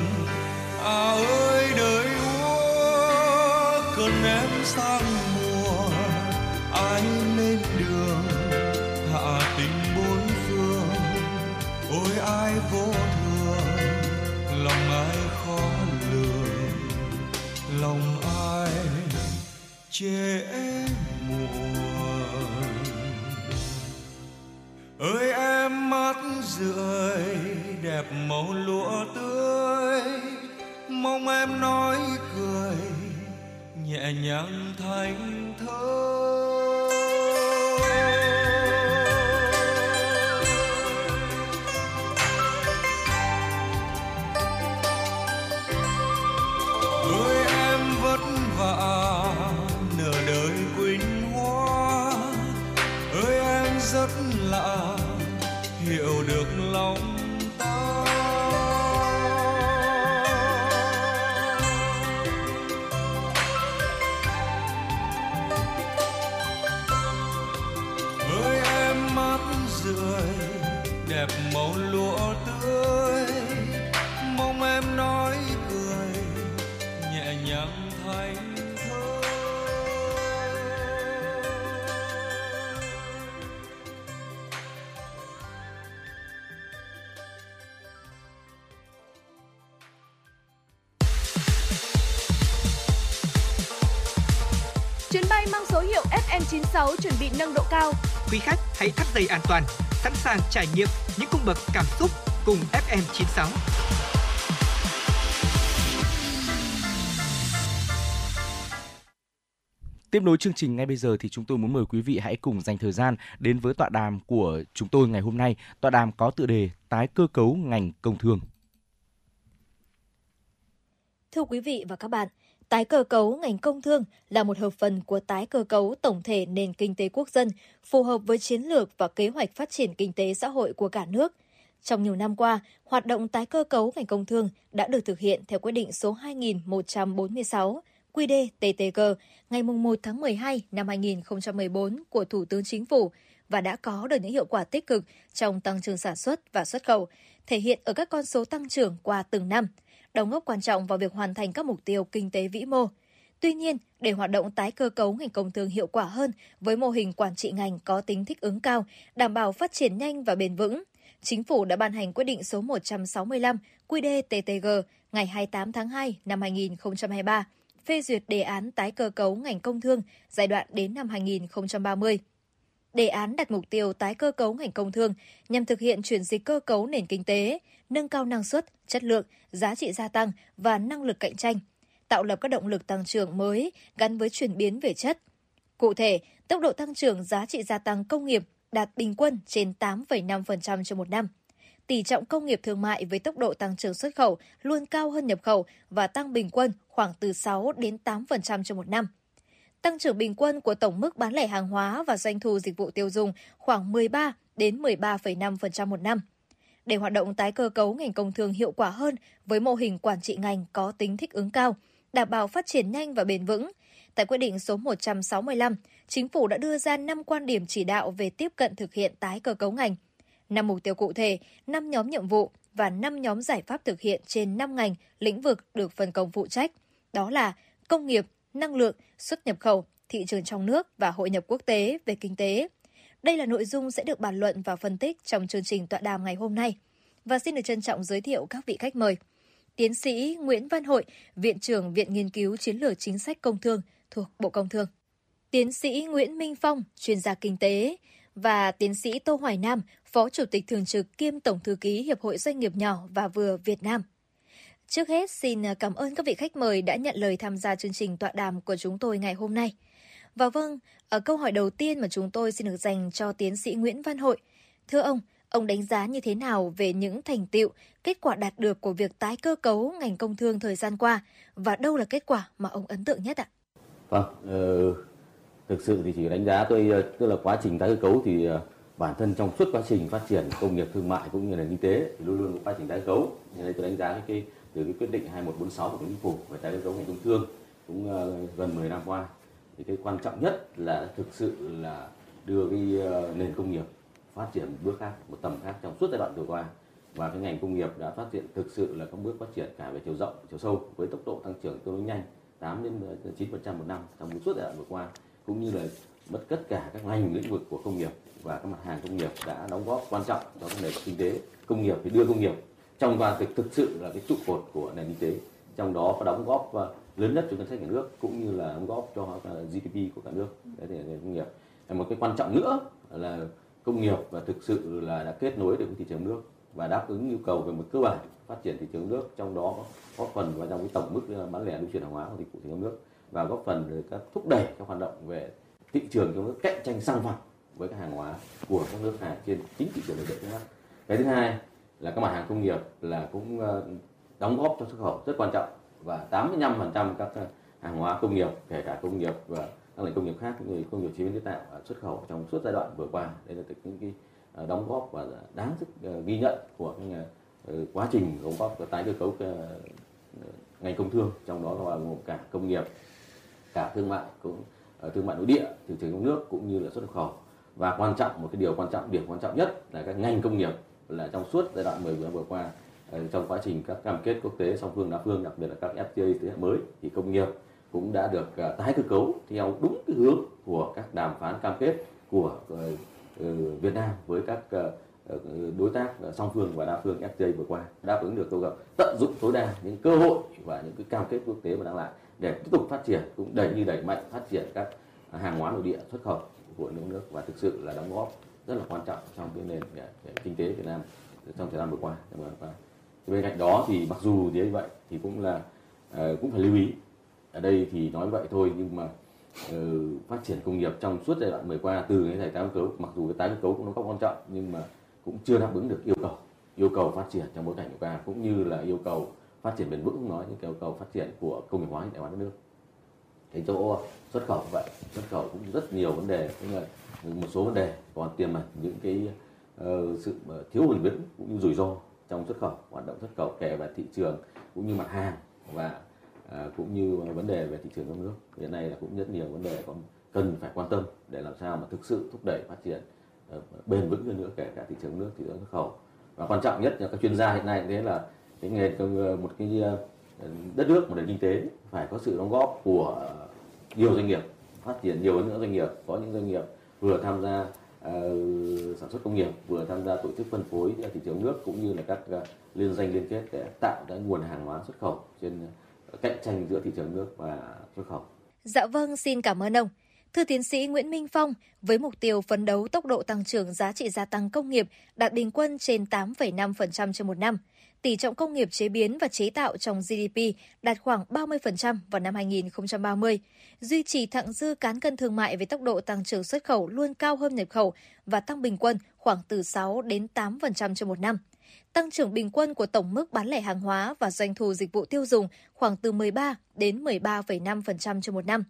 À ơi, đời úa cơn em sang mùa. Ai lên đường, thả tình bốn phương. Ôi, ai vô thường, lòng ai khó lường. Lòng ai trễ ơi, em mắt rượi, đẹp màu lụa tươi. Mong em nói cười, nhẹ nhàng thanh thơ. FM96 chuẩn bị nâng độ cao. Quý khách hãy thắt dây an toàn, sẵn sàng trải nghiệm những cung bậc cảm xúc cùng FM96. Tiếp nối chương trình ngay bây giờ thì chúng tôi muốn mời quý vị hãy cùng dành thời gian đến với tọa đàm của chúng tôi ngày hôm nay. Tọa đàm có tựa đề Tái cơ cấu ngành công thương. Thưa quý vị và các bạn, tái cơ cấu ngành công thương là một hợp phần của tái cơ cấu tổng thể nền kinh tế quốc dân, phù hợp với chiến lược và kế hoạch phát triển kinh tế xã hội của cả nước. Trong nhiều năm qua, hoạt động tái cơ cấu ngành công thương đã được thực hiện theo quyết định số 2146 QĐ-TTG ngày 1 tháng 12 năm 2014 của Thủ tướng Chính phủ và đã có được những hiệu quả tích cực trong tăng trưởng sản xuất và xuất khẩu, thể hiện ở các con số tăng trưởng qua từng năm, đóng góp quan trọng vào việc hoàn thành các mục tiêu kinh tế vĩ mô. Tuy nhiên, để hoạt động tái cơ cấu ngành công thương hiệu quả hơn với mô hình quản trị ngành có tính thích ứng cao, đảm bảo phát triển nhanh và bền vững, Chính phủ đã ban hành quyết định số 165 QĐ-TTG ngày 28 tháng 2 năm 2023 phê duyệt đề án tái cơ cấu ngành công thương giai đoạn đến năm 2030. Đề án đặt mục tiêu tái cơ cấu ngành công thương nhằm thực hiện chuyển dịch cơ cấu nền kinh tế, nâng cao năng suất, chất lượng, giá trị gia tăng và năng lực cạnh tranh, tạo lập các động lực tăng trưởng mới gắn với chuyển biến về chất. Cụ thể, tốc độ tăng trưởng giá trị gia tăng công nghiệp đạt bình quân trên 8,5% cho một năm. Tỷ trọng công nghiệp thương mại với tốc độ tăng trưởng xuất khẩu luôn cao hơn nhập khẩu và tăng bình quân khoảng từ 6 đến 8% cho một năm. Tăng trưởng bình quân của tổng mức bán lẻ hàng hóa và doanh thu dịch vụ tiêu dùng khoảng 13 đến 13,5% một năm. Để hoạt động tái cơ cấu ngành công thương hiệu quả hơn với mô hình quản trị ngành có tính thích ứng cao, đảm bảo phát triển nhanh và bền vững, tại quyết định số 165, Chính phủ đã đưa ra 5 quan điểm chỉ đạo về tiếp cận thực hiện tái cơ cấu ngành. 5 mục tiêu cụ thể, 5 nhóm nhiệm vụ và 5 nhóm giải pháp thực hiện trên 5 ngành, lĩnh vực được phân công phụ trách. Đó là công nghiệp, năng lượng, xuất nhập khẩu, thị trường trong nước và hội nhập quốc tế về kinh tế. Đây là nội dung sẽ được bàn luận và phân tích trong chương trình tọa đàm ngày hôm nay. Và xin được trân trọng giới thiệu các vị khách mời. Tiến sĩ Nguyễn Văn Hội, Viện trưởng Viện Nghiên cứu Chiến lược Chính sách Công thương thuộc Bộ Công Thương. Tiến sĩ Nguyễn Minh Phong, chuyên gia kinh tế và tiến sĩ Tô Hoài Nam, Phó Chủ tịch Thường trực kiêm Tổng Thư ký Hiệp hội Doanh nghiệp nhỏ và vừa Việt Nam. Trước hết, xin cảm ơn các vị khách mời đã nhận lời tham gia chương trình tọa đàm của chúng tôi ngày hôm nay. Và vâng, ở câu hỏi đầu tiên mà chúng tôi xin được dành cho tiến sĩ Nguyễn Văn Hội. Thưa ông, ông đánh giá như thế nào về những thành tiệu, kết quả đạt được của việc tái cơ cấu ngành công thương thời gian qua và đâu là kết quả mà ông ấn tượng nhất ạ? Vâng, ừ, thực sự thì chỉ đánh giá tôi ờ, tức là quá trình tái cơ cấu thì ờ, bản thân trong suốt quá trình phát triển công nghiệp thương mại cũng như nền kinh tế thì luôn luôn có quá trình tái cấu nên đây tôi đánh giá cái từ cái quyết định 2146 của chính phủ về tái cơ cấu ngành công thương cũng uh, gần 10 năm qua thì cái quan trọng nhất là thực sự là đưa cái ờ, nền công nghiệp phát triển một bước khác, một tầm khác trong suốt giai đoạn vừa qua. Và cái ngành công nghiệp đã phát triển thực sự là có bước phát triển cả về chiều rộng, chiều sâu với tốc độ tăng trưởng tương đối nhanh 8 đến ờ, 9 phần trăm một năm trong suốt giai đoạn vừa qua, cũng như là bất tất cả các ngành lĩnh vực của công nghiệp và các mặt hàng công nghiệp đã đóng góp quan trọng cho vấn đề kinh tế công nghiệp, thì đưa công nghiệp trong và thực thực sự là cái trụ cột của nền kinh tế, trong đó có đóng góp ờ, lớn nhất cho ngân sách nhà nước cũng như là đóng góp cho à, GDP của cả nước đấy thì công nghiệp. Một cái quan trọng nữa là công nghiệp và thực sự là đã kết nối được với thị trường nước và đáp ứng nhu cầu về một cơ bản phát triển thị trường nước, trong đó góp phần vào trong cái tổng mức à, bán lẻ lưu chuyển hàng hóa của dịch vụ thị trường nước và góp phần để các thúc đẩy các hoạt động về thị trường trong nước cạnh tranh sang phẳng với các hàng hóa của các nước hàng trên chính thị trường nội địa chúng ta Cái thứ hai là các mặt hàng công nghiệp là cũng à, đóng góp cho xuất khẩu rất quan trọng và 85% các ờ, hàng hóa công nghiệp, kể cả công nghiệp và các ngành công nghiệp khác người công nghiệp chế biến chế tạo xuất khẩu trong suốt giai đoạn vừa qua. Đây là những cái ờ, đóng góp và đáng sức ghi nhận của cái quá trình đóng góp tái cơ cấu ngành công thương, trong đó là gồm cả công nghiệp, cả thương mại cũng thương mại nội địa, thị trường trong nước cũng như là xuất khẩu. Và quan trọng, một cái điều quan trọng, điểm quan trọng nhất là các ngành công nghiệp là trong suốt giai đoạn 10 vừa vừa qua Ờ, trong quá trình các cam kết quốc tế song phương đa phương, đặc biệt là các FTA thế hệ mới thì công nghiệp cũng đã được ờ, tái cơ cấu theo đúng cái hướng của các đàm phán cam kết của ờ, Việt Nam với các đối tác song phương và đa phương FTA vừa qua, đáp ứng được câu gặp tận dụng tối đa những cơ hội và những cái cam kết quốc tế mà đang lại để tiếp tục phát triển, cũng đẩy như đẩy mạnh phát triển các hàng hóa nội địa xuất khẩu của nước nước và thực sự là đóng góp rất là quan trọng trong cái nền kinh tế Việt Nam trong thời gian vừa qua. Bên cạnh đó thì mặc dù như vậy thì cũng là ờ, cũng phải lưu ý. Ở đây thì nói vậy thôi nhưng mà ờ, phát triển công nghiệp trong suốt giai đoạn vừa qua từ cái tái cơ cấu mặc dù cái tái cơ cấu cũng nó có quan trọng nhưng mà cũng chưa đáp ứng được yêu cầu yêu cầu phát triển trong bối cảnh của ta cũng như là yêu cầu phát triển bền vững nói những yêu cầu phát triển của công nghiệp hóa hiện đại hóa đất nước. Cái chỗ xuất khẩu vậy xuất khẩu cũng rất nhiều vấn đề cũng là một số vấn đề còn tiềm ẩn những cái uh, sự thiếu bền vững cũng như rủi ro trong xuất khẩu hoạt động xuất khẩu kể về thị trường cũng như mặt hàng và à, cũng như vấn đề về thị trường trong nước. Hiện nay là cũng rất nhiều vấn đề còn cần phải quan tâm để làm sao mà thực sự thúc đẩy phát triển uh, bền vững hơn nữa kể cả thị trường nước thị trường xuất khẩu. Và quan trọng nhất là các chuyên gia hiện nay thế là cái nghề một cái ờ, đất nước một nền kinh tế phải có sự đóng góp của nhiều doanh nghiệp phát triển nhiều hơn nữa doanh nghiệp có những doanh nghiệp vừa tham gia Ờ, sản xuất công nghiệp vừa tham gia tổ chức phân phối thị trường nước cũng như là các ờ, liên doanh liên kết để tạo ra nguồn hàng hóa xuất khẩu trên ờ, cạnh tranh giữa thị trường nước và xuất khẩu. Dạ vâng, xin cảm ơn ông. Thưa tiến sĩ Nguyễn Minh Phong, với mục tiêu phấn đấu tốc độ tăng trưởng giá trị gia tăng công nghiệp đạt bình quân trên 8,5% trên một năm, tỷ trọng công nghiệp chế biến và chế tạo trong GDP đạt khoảng 30% vào năm 2030, duy trì thặng dư cán cân thương mại với tốc độ tăng trưởng xuất khẩu luôn cao hơn nhập khẩu và tăng bình quân khoảng từ 6 đến 8% cho một năm. Tăng trưởng bình quân của tổng mức bán lẻ hàng hóa và doanh thu dịch vụ tiêu dùng khoảng từ 13 đến 13,5% cho một năm.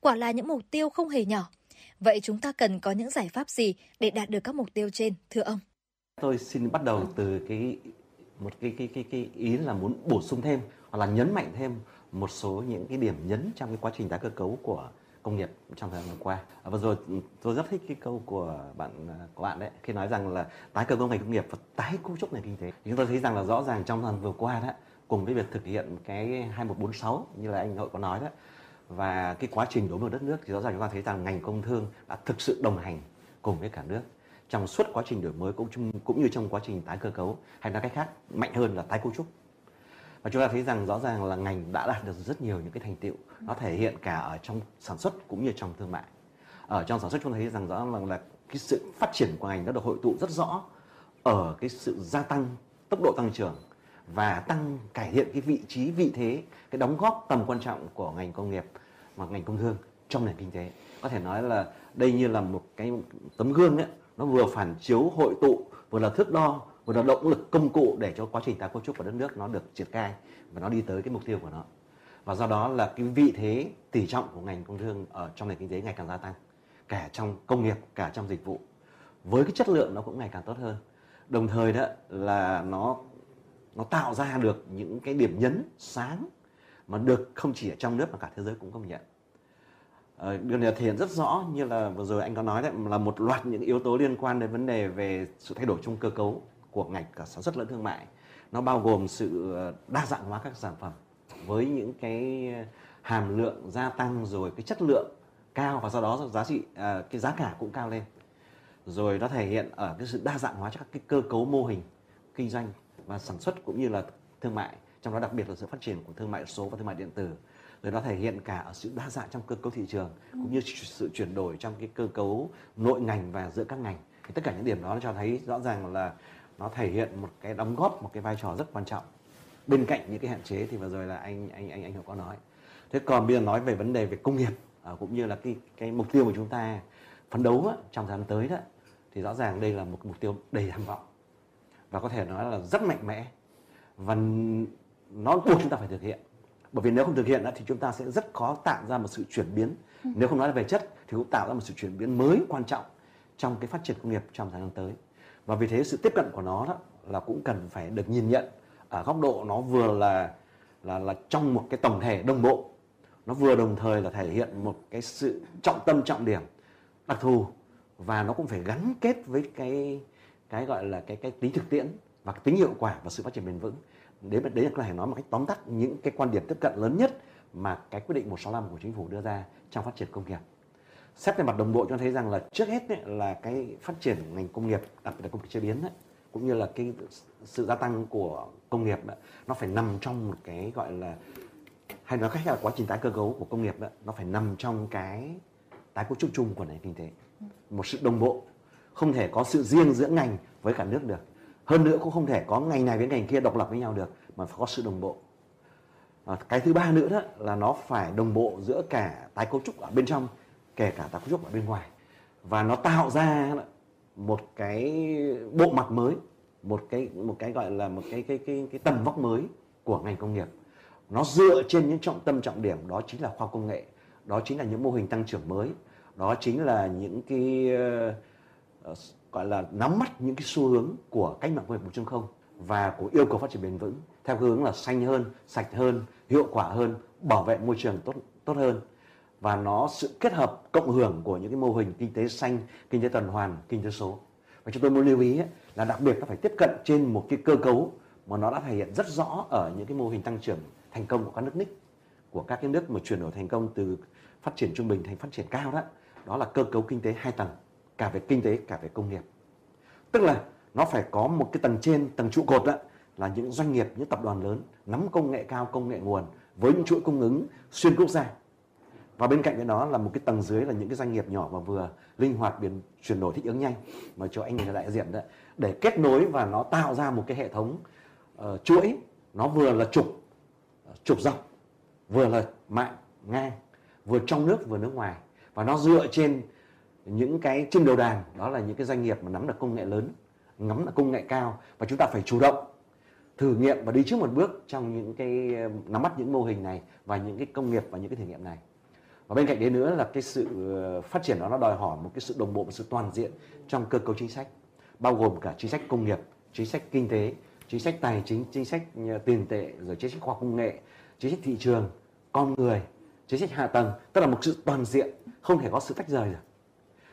Quả là những mục tiêu không hề nhỏ. Vậy chúng ta cần có những giải pháp gì để đạt được các mục tiêu trên, thưa ông? Tôi xin bắt đầu từ cái một cái cái cái cái ý là muốn bổ sung thêm hoặc là nhấn mạnh thêm một số những cái điểm nhấn trong cái quá trình tái cơ cấu của công nghiệp trong thời gian vừa qua. À, vừa rồi ừ, tôi rất thích cái câu của bạn à, của bạn đấy khi nói rằng là tái cơ cấu ngành công nghiệp và tái cấu trúc nền kinh tế. Chúng tôi thấy rằng là rõ ràng trong thời gian vừa qua đó cùng với việc thực hiện cái 2146 như là anh Hội có nói đó và cái quá trình đổi mới đất nước thì rõ ràng chúng ta thấy rằng ngành công thương đã thực sự đồng hành cùng với cả nước trong suốt quá trình đổi mới cũng cũng như trong quá trình tái cơ cấu, hay nói cách khác, mạnh hơn là tái cấu trúc. Và chúng ta thấy rằng rõ ràng là ngành đã đạt được rất nhiều những cái thành tiệu nó thể hiện cả ở trong sản xuất cũng như trong thương mại. Ở trong sản xuất chúng ta thấy rằng rõ ràng là cái sự phát triển của ngành nó được hội tụ rất rõ ở cái sự gia tăng, tốc độ tăng trưởng và tăng cải thiện cái vị trí, vị thế, cái đóng góp tầm quan trọng của ngành công nghiệp và ngành công thương trong nền kinh tế. Có thể nói là đây như là một cái tấm gương ấy nó vừa phản chiếu hội tụ, vừa là thước đo, vừa là động lực công cụ để cho quá trình tái cấu trúc của đất nước nó được triển khai và nó đi tới cái mục tiêu của nó. Và do đó là cái vị thế tỷ trọng của ngành công thương ở trong nền kinh tế ngày càng gia tăng cả trong công nghiệp cả trong dịch vụ. Với cái chất lượng nó cũng ngày càng tốt hơn. Đồng thời đó là nó nó tạo ra được những cái điểm nhấn sáng mà được không chỉ ở trong nước mà cả thế giới cũng công nhận. Ờ, điều này thể hiện rất rõ như là vừa rồi anh có nói đấy là một loạt những yếu tố liên quan đến vấn đề về sự thay đổi trong cơ cấu của ngành cả sản xuất lẫn thương mại. Nó bao gồm sự ờ, đa dạng hóa các sản phẩm với những cái ờ, hàm lượng gia tăng rồi cái chất lượng cao và sau đó giá trị à, cái giá cả cũng cao lên. Rồi nó thể hiện ở cái sự đa dạng hóa các cái cơ cấu mô hình kinh doanh và sản xuất cũng như là thương mại trong đó đặc biệt là sự phát triển của thương mại số và thương mại điện tử rồi nó thể hiện cả ở sự đa dạng trong cơ cấu thị trường cũng như sự chuyển đổi trong cái cơ cấu nội ngành và giữa các ngành. Thì tất cả những điểm đó nó cho thấy rõ ràng là nó thể hiện một cái đóng góp một cái vai trò rất quan trọng. Bên cạnh những cái hạn chế thì vừa rồi là anh anh anh anh Hữu có nói. Thế còn bây giờ nói về vấn đề về công nghiệp à, cũng như là cái cái mục tiêu của chúng ta phấn đấu á, trong thời gian tới đó thì rõ ràng đây là một mục tiêu đầy tham vọng. Và có thể nói là rất mạnh mẽ. Và nó buộc chúng ta phải thực hiện bởi vì nếu không thực hiện thì chúng ta sẽ rất khó tạo ra một sự chuyển biến. Nếu không nói là về chất thì cũng tạo ra một sự chuyển biến mới quan trọng trong cái phát triển công nghiệp trong thời gian tới. Và vì thế sự tiếp cận của nó đó là cũng cần phải được nhìn nhận ở góc độ nó vừa là là là trong một cái tổng thể đồng bộ. Nó vừa đồng thời là thể hiện một cái sự trọng tâm trọng điểm đặc thù và nó cũng phải gắn kết với cái cái gọi là cái cái tính thực tiễn và cái tính hiệu quả và sự phát triển bền vững đấy đấy là có thể nói một cách tóm tắt những cái quan điểm tiếp cận lớn nhất mà cái quyết định 165 của chính phủ đưa ra trong phát triển công nghiệp. Xét về mặt đồng bộ cho thấy rằng là trước hết ấy, là cái phát triển ngành công nghiệp đặc biệt là công nghiệp chế biến ấy, cũng như là cái sự gia tăng của công nghiệp ấy, nó phải nằm trong một cái gọi là hay nói cách là quá trình tái cơ cấu của công nghiệp ấy, nó phải nằm trong cái tái cấu trúc chung của nền kinh tế. Một sự đồng bộ không thể có sự riêng giữa ngành với cả nước được hơn nữa cũng không thể có ngành này với ngành kia độc lập với nhau được mà phải có sự đồng bộ. À, cái thứ ba nữa đó là nó phải đồng bộ giữa cả tái cấu trúc ở bên trong kể cả tái cấu trúc ở bên ngoài. Và nó tạo ra một cái bộ mặt mới một cái một cái gọi là một cái cái cái cái tầm vóc mới của ngành công nghiệp. Nó dựa trên những trọng tâm trọng điểm đó chính là khoa công nghệ đó chính là những mô hình tăng trưởng mới đó chính là những cái uh, gọi là nắm bắt những cái xu hướng của cách mạng công nghiệp 1.0 và của yêu cầu phát triển bền vững theo hướng là xanh hơn, sạch hơn, hiệu quả hơn, bảo vệ môi trường tốt tốt hơn. Và nó sự kết hợp cộng hưởng của những cái mô hình kinh tế xanh, kinh tế tuần hoàn, kinh tế số. Và chúng tôi muốn lưu ý là đặc biệt nó phải tiếp cận trên một cái cơ cấu mà nó đã thể hiện rất rõ ở những cái mô hình tăng trưởng thành công của các nước NIC của các cái nước mà chuyển đổi thành công từ phát triển trung bình thành phát triển cao đó. Đó là cơ cấu kinh tế hai tầng cả về kinh tế cả về công nghiệp. Tức là nó phải có một cái tầng trên tầng trụ cột đó là những doanh nghiệp những tập đoàn lớn nắm công nghệ cao công nghệ nguồn với những chuỗi cung ứng xuyên quốc gia. Và bên cạnh cái đó là một cái tầng dưới là những cái doanh nghiệp nhỏ và vừa linh hoạt biến chuyển đổi thích ứng nhanh. Mà cho anh là đại diện đó để kết nối và nó tạo ra một cái hệ thống uh, chuỗi nó vừa là trục ờ, trục dọc vừa là mạng ngang vừa trong nước vừa nước ngoài. Và nó dựa trên những cái trên đầu đàn, đó là những cái doanh nghiệp mà nắm được công nghệ lớn nắm được công nghệ cao và chúng ta phải chủ động thử nghiệm và đi trước một bước trong những cái ờ, nắm bắt những mô hình này và những cái công nghiệp và những cái thử nghiệm này. Và bên cạnh đấy nữa là cái sự ờ, phát triển đó nó đòi hỏi một cái sự đồng bộ, một sự toàn diện trong cơ cấu chính sách, bao gồm cả chính sách công nghiệp, chính sách kinh tế, chính sách tài chính chính sách ờ, tiền tệ, rồi chính sách khoa công nghệ, chính sách thị trường, con người, chính sách hạ tầng. Tức là một sự toàn diện, không thể có sự tách rời được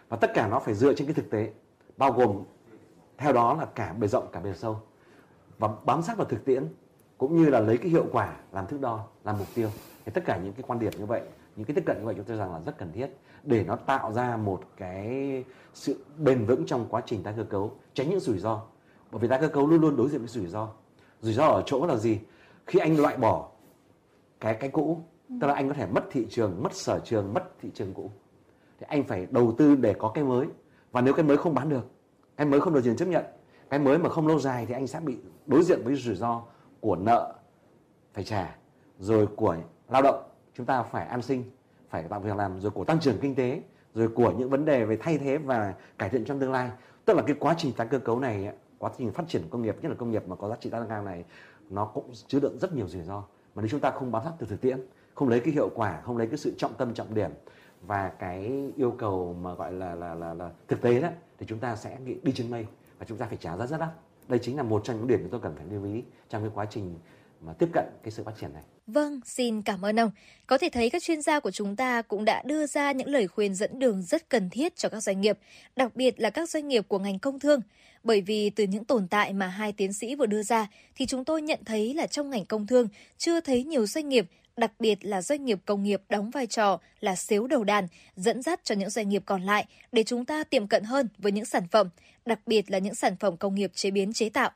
và tất cả nó phải dựa trên cái thực tế, bao gồm, theo đó là cả bề rộng, cả bề sâu. Và bám sát vào thực tiễn, cũng như là lấy cái hiệu quả làm thước đo, làm mục tiêu. Thì tất cả những cái quan điểm như vậy, những cái tiếp cận như vậy chúng tôi rằng là rất cần thiết để nó tạo ra một cái sự bền vững trong quá trình tái cơ cấu, tránh những rủi ro. Bởi vì tái cơ cấu luôn luôn đối diện với rủi ro. Rủi ro ở chỗ là gì? Khi anh loại bỏ cái cái cũ, tức là anh có thể mất thị trường, mất sở trường, mất thị trường cũ thì anh phải đầu tư để có cái mới. Và nếu cái mới không bán được, cái mới không được tiền chấp nhận, cái mới mà không lâu dài thì anh sẽ bị đối diện với rủi ro của nợ phải trả, rồi của lao động. Chúng ta phải an sinh, phải tạo việc làm, rồi của tăng trưởng kinh tế, rồi của những vấn đề về thay thế và cải thiện trong tương lai. Tức là cái quá trình tái cơ cấu này, quá trình phát triển công nghiệp, nhất là công nghiệp mà có giá trị tăng cao này, nó cũng chứa đựng rất nhiều rủi ro. Mà nếu chúng ta không bám sát từ thực tiễn, không lấy cái hiệu quả, không lấy cái sự trọng tâm, trọng điểm và cái yêu cầu mà gọi là là là, là thực tế đó thì chúng ta sẽ đi trên mây và chúng ta phải trả giá rất đắt đây chính là một trong những điểm chúng tôi cần phải lưu ý trong cái quá trình mà tiếp cận cái sự phát triển này Vâng, xin cảm ơn ông. Có thể thấy các chuyên gia của chúng ta cũng đã đưa ra những lời khuyên dẫn đường rất cần thiết cho các doanh nghiệp, đặc biệt là các doanh nghiệp của ngành công thương. Bởi vì từ những tồn tại mà hai tiến sĩ vừa đưa ra thì chúng tôi nhận thấy là trong ngành công thương chưa thấy nhiều doanh nghiệp đặc biệt là doanh nghiệp công nghiệp đóng vai trò là xếu đầu đàn, dẫn dắt cho những doanh nghiệp còn lại để chúng ta tiệm cận hơn với những sản phẩm, đặc biệt là những sản phẩm công nghiệp chế biến chế tạo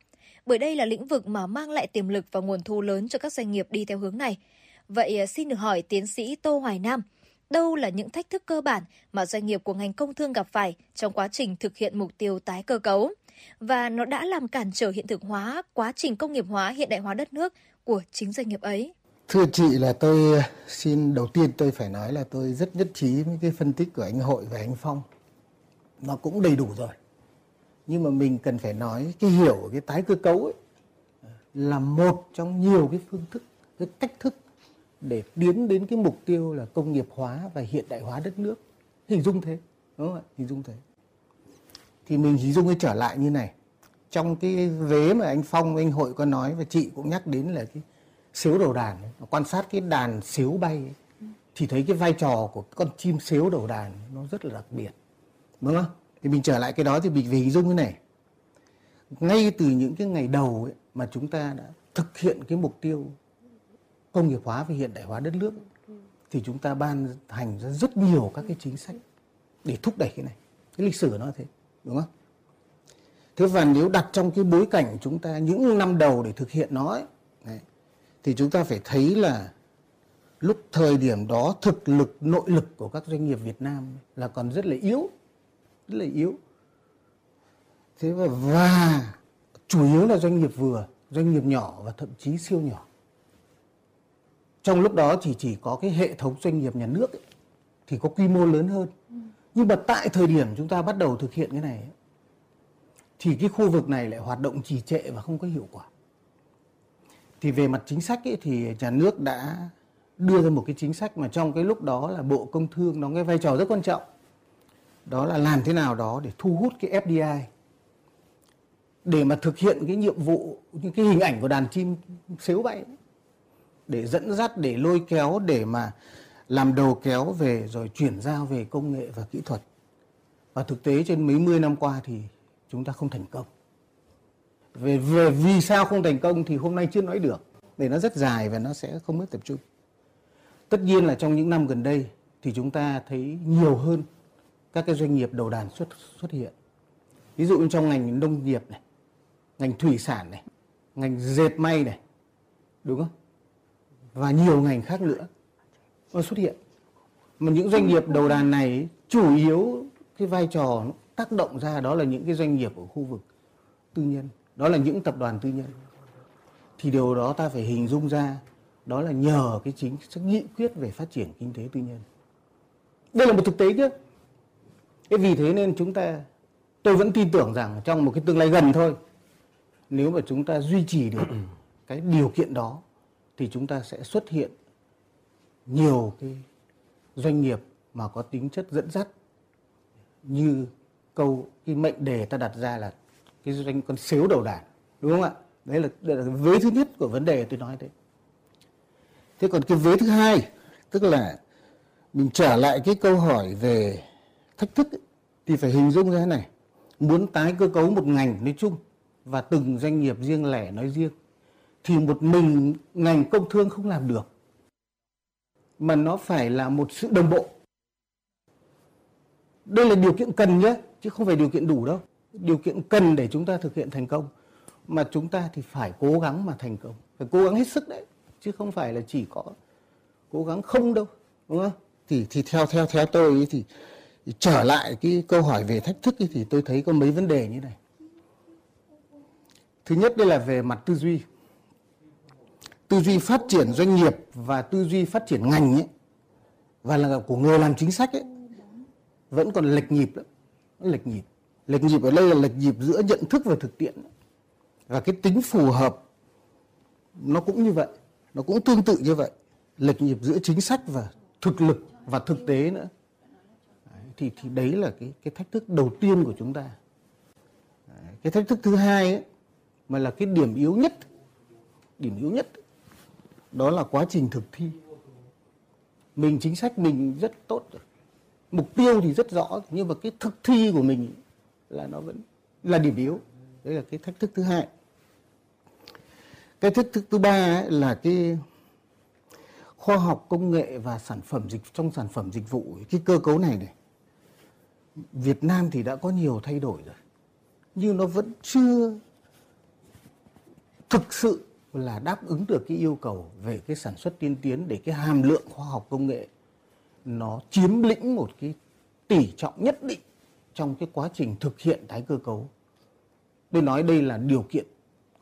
bởi đây là lĩnh vực mà mang lại tiềm lực và nguồn thu lớn cho các doanh nghiệp đi theo hướng này. Vậy à, xin được hỏi tiến sĩ Tô Hoài Nam, đâu là những thách thức cơ bản mà doanh nghiệp của ngành công thương gặp phải trong quá trình thực hiện mục tiêu tái cơ cấu? Và nó đã làm cản trở hiện thực hóa quá trình công nghiệp hóa hiện đại hóa đất nước của chính doanh nghiệp ấy. Thưa chị là tôi ờ, xin đầu tiên tôi phải nói là tôi rất nhất trí với cái phân tích của anh Hội và anh Phong. Nó cũng đầy đủ rồi. Nhưng mà mình cần phải nói cái hiểu cái tái cơ cấu ấy ờ, là một trong nhiều cái phương thức, cái cách thức để tiến đến cái mục tiêu là công nghiệp hóa và hiện đại hóa đất nước. Hình dung thế, đúng không ạ? Hình dung thế. Thì mình hình dung cái trở lại như này. Trong cái vế mà anh phong, anh hội có nói và chị cũng nhắc đến là cái xếu đầu đàn quan sát cái đàn xếu bay ấy, thì thấy cái vai trò của con chim xếu đầu đàn nó rất là đặc biệt đúng không? Thì mình trở lại cái đó thì mình về hình dung như này. Ngay từ những cái ngày đầu ấy, mà chúng ta đã thực hiện cái mục tiêu công nghiệp hóa và hiện đại hóa đất nước thì chúng ta ban hành ra rất nhiều các cái chính sách để thúc đẩy cái này. Cái lịch sử nó thế đúng không? Thế và nếu đặt trong cái bối cảnh chúng ta những năm đầu để thực hiện nó ấy, thì chúng ta phải thấy là lúc thời điểm đó thực lực nội lực của các doanh nghiệp Việt Nam là còn rất là yếu rất là yếu. Thế và, và chủ yếu là doanh nghiệp vừa doanh nghiệp nhỏ và thậm chí siêu nhỏ. Trong lúc đó chỉ chỉ có cái hệ thống doanh nghiệp nhà nước ấy, thì có quy mô lớn hơn. Nhưng mà tại thời điểm chúng ta bắt đầu thực hiện cái này thì cái khu vực này lại hoạt động trì trệ và không có hiệu quả thì về mặt chính sách ấy, thì nhà nước đã đưa ra một cái chính sách mà trong cái lúc đó là bộ công thương đóng cái vai trò rất quan trọng. Đó là làm thế nào đó để thu hút cái FDI để mà thực hiện cái nhiệm vụ những cái hình ảnh của đàn chim xếu bay để dẫn dắt để lôi kéo để mà làm đầu kéo về rồi chuyển giao về công nghệ và kỹ thuật. Và thực tế trên mấy mươi năm qua thì chúng ta không thành công về, về vì sao không thành công thì hôm nay chưa nói được. Để nó rất dài và nó sẽ không mất tập trung. Tất nhiên là trong những năm gần đây thì chúng ta thấy nhiều hơn các cái doanh nghiệp đầu đàn xuất xuất hiện. Ví dụ trong ngành nông nghiệp này ngành thủy sản này ngành dệt may này đúng không? Và nhiều ngành khác nữa nó xuất hiện. Mà những doanh nghiệp đầu đàn này chủ yếu cái vai trò tác động ra đó là những cái doanh nghiệp ở khu vực tư nhân đó là những tập đoàn tư nhân. Thì điều đó ta phải hình dung ra đó là nhờ cái chính sách nghị quyết về phát triển kinh tế tư nhân. Đây là một thực tế chứ. Thế vì thế nên chúng ta tôi vẫn tin tưởng rằng trong một cái tương lai gần thôi nếu mà chúng ta duy trì được cái điều kiện đó thì chúng ta sẽ xuất hiện nhiều cái doanh nghiệp mà có tính chất dẫn dắt. Như câu cái mệnh đề ta đặt ra là cái doanh con xíu đầu đàn đúng không ạ? Đấy là, đấy là vế thứ nhất của vấn đề tôi nói thế thế còn cái vế thứ hai tức là mình trở lại cái câu hỏi về thách thức ấy, thì phải hình dung ra thế này. Muốn tái cơ cấu một ngành nói chung và từng doanh nghiệp riêng lẻ nói riêng thì một mình ngành công thương không làm được. Mà nó phải là một sự đồng bộ. Đây là điều kiện cần nhé chứ không phải điều kiện đủ đâu điều kiện cần để chúng ta thực hiện thành công, mà chúng ta thì phải cố gắng mà thành công. Phải cố gắng hết sức đấy, chứ không phải là chỉ có cố gắng không đâu, đúng không? Thì thì theo theo theo tôi thì trở lại cái câu hỏi về thách thức thì tôi thấy có mấy vấn đề như này. Thứ nhất đây là về mặt tư duy. Tư duy phát triển doanh nghiệp và tư duy phát triển ngành ấy, và là của người làm chính sách ấy, vẫn còn lệch nhịp lắm, lệch nhịp lệch nhịp ở đây là lệch nhịp giữa nhận thức và thực tiễn. Và cái tính phù hợp nó cũng như vậy nó cũng tương tự như vậy. Lệch nhịp giữa chính sách và thực lực và thực tế nữa. Thì thì đấy là cái cái thách thức đầu tiên của chúng ta. Cái thách thức thứ hai ấy, mà là cái điểm yếu nhất điểm yếu nhất đó là quá trình thực thi. Mình chính sách mình rất tốt rồi mục tiêu thì rất rõ nhưng mà cái thực thi của mình là nó vẫn là điểm yếu. Đấy là cái thách thức thứ hai. Cái thách thức thứ ba ấy là cái khoa học công nghệ và sản phẩm dịch, trong sản phẩm dịch vụ, cái cơ cấu này này, Việt Nam thì đã có nhiều thay đổi rồi, nhưng nó vẫn chưa thực sự là đáp ứng được cái yêu cầu về cái sản xuất tiên tiến để cái hàm lượng khoa học công nghệ nó chiếm lĩnh một cái tỷ trọng nhất định trong cái quá trình thực hiện tái cơ cấu. Tôi nói đây là điều kiện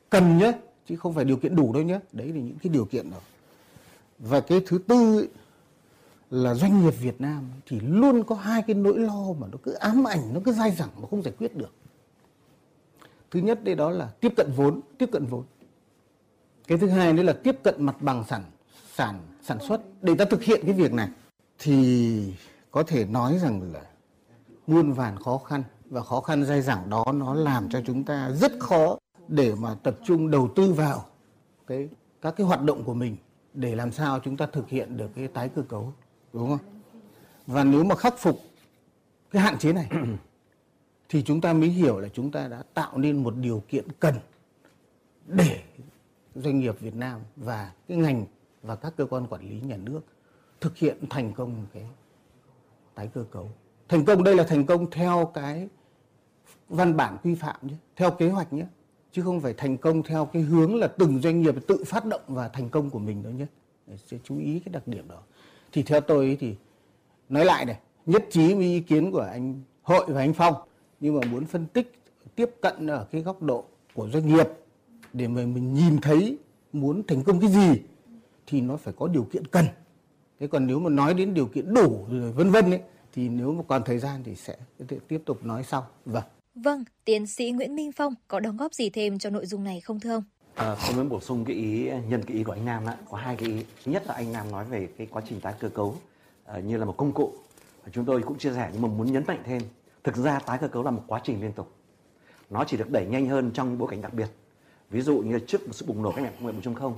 cần nhé, chứ không phải điều kiện đủ đâu nhé. Đấy là những cái điều kiện đó. Và cái thứ tư ấy, là doanh nghiệp Việt Nam thì luôn có hai cái nỗi lo mà nó cứ ám ảnh, nó cứ dai dẳng mà không giải quyết được. Thứ nhất đây đó là tiếp cận vốn, tiếp cận vốn. Cái thứ hai nữa là tiếp cận mặt bằng sản sản sản xuất để ta thực hiện cái việc này thì có thể nói rằng là muôn vàn khó khăn và khó khăn dai dẳng đó nó làm cho chúng ta rất khó để mà tập trung đầu tư vào cái, các cái hoạt động của mình để làm sao chúng ta thực hiện được cái tái cơ cấu, đúng không? Và nếu mà khắc phục cái hạn chế này thì chúng ta mới hiểu là chúng ta đã tạo nên một điều kiện cần để doanh nghiệp Việt Nam và cái ngành và các cơ quan quản lý nhà nước thực hiện thành công cái tái cơ cấu. Thành công đây là thành công theo cái văn bản quy phạm nhé, theo kế hoạch nhé, chứ không phải thành công theo cái hướng là từng doanh nghiệp tự phát động và thành công của mình đâu nhé. Sẽ chú ý cái đặc điểm đó. Thì theo tôi thì nói lại này, nhất trí với ý kiến của anh Hội và anh Phong, nhưng mà muốn phân tích tiếp cận ở cái góc độ của doanh nghiệp để mà mình nhìn thấy muốn thành công cái gì thì nó phải có điều kiện cần thế còn nếu mà nói đến điều kiện đủ rồi vân vân ấy thì nếu mà còn thời gian thì sẽ tiếp tục nói sau vâng Vâng, tiến sĩ Nguyễn Minh Phong có đóng góp gì thêm cho nội dung này không thưa ông? À, tôi muốn bổ sung cái ý nhân cái ý của anh Nam đó, có hai cái ý. Thứ nhất là anh Nam nói về cái quá trình tái cơ cấu uh, như là một công cụ. Chúng tôi cũng chia sẻ nhưng mà muốn nhấn mạnh thêm, thực ra tái cơ cấu là một quá trình liên tục. Nó chỉ được đẩy nhanh hơn trong bối cảnh đặc biệt. Ví dụ như trước một sự bùng nổ cách mạng công nghệ 4.0,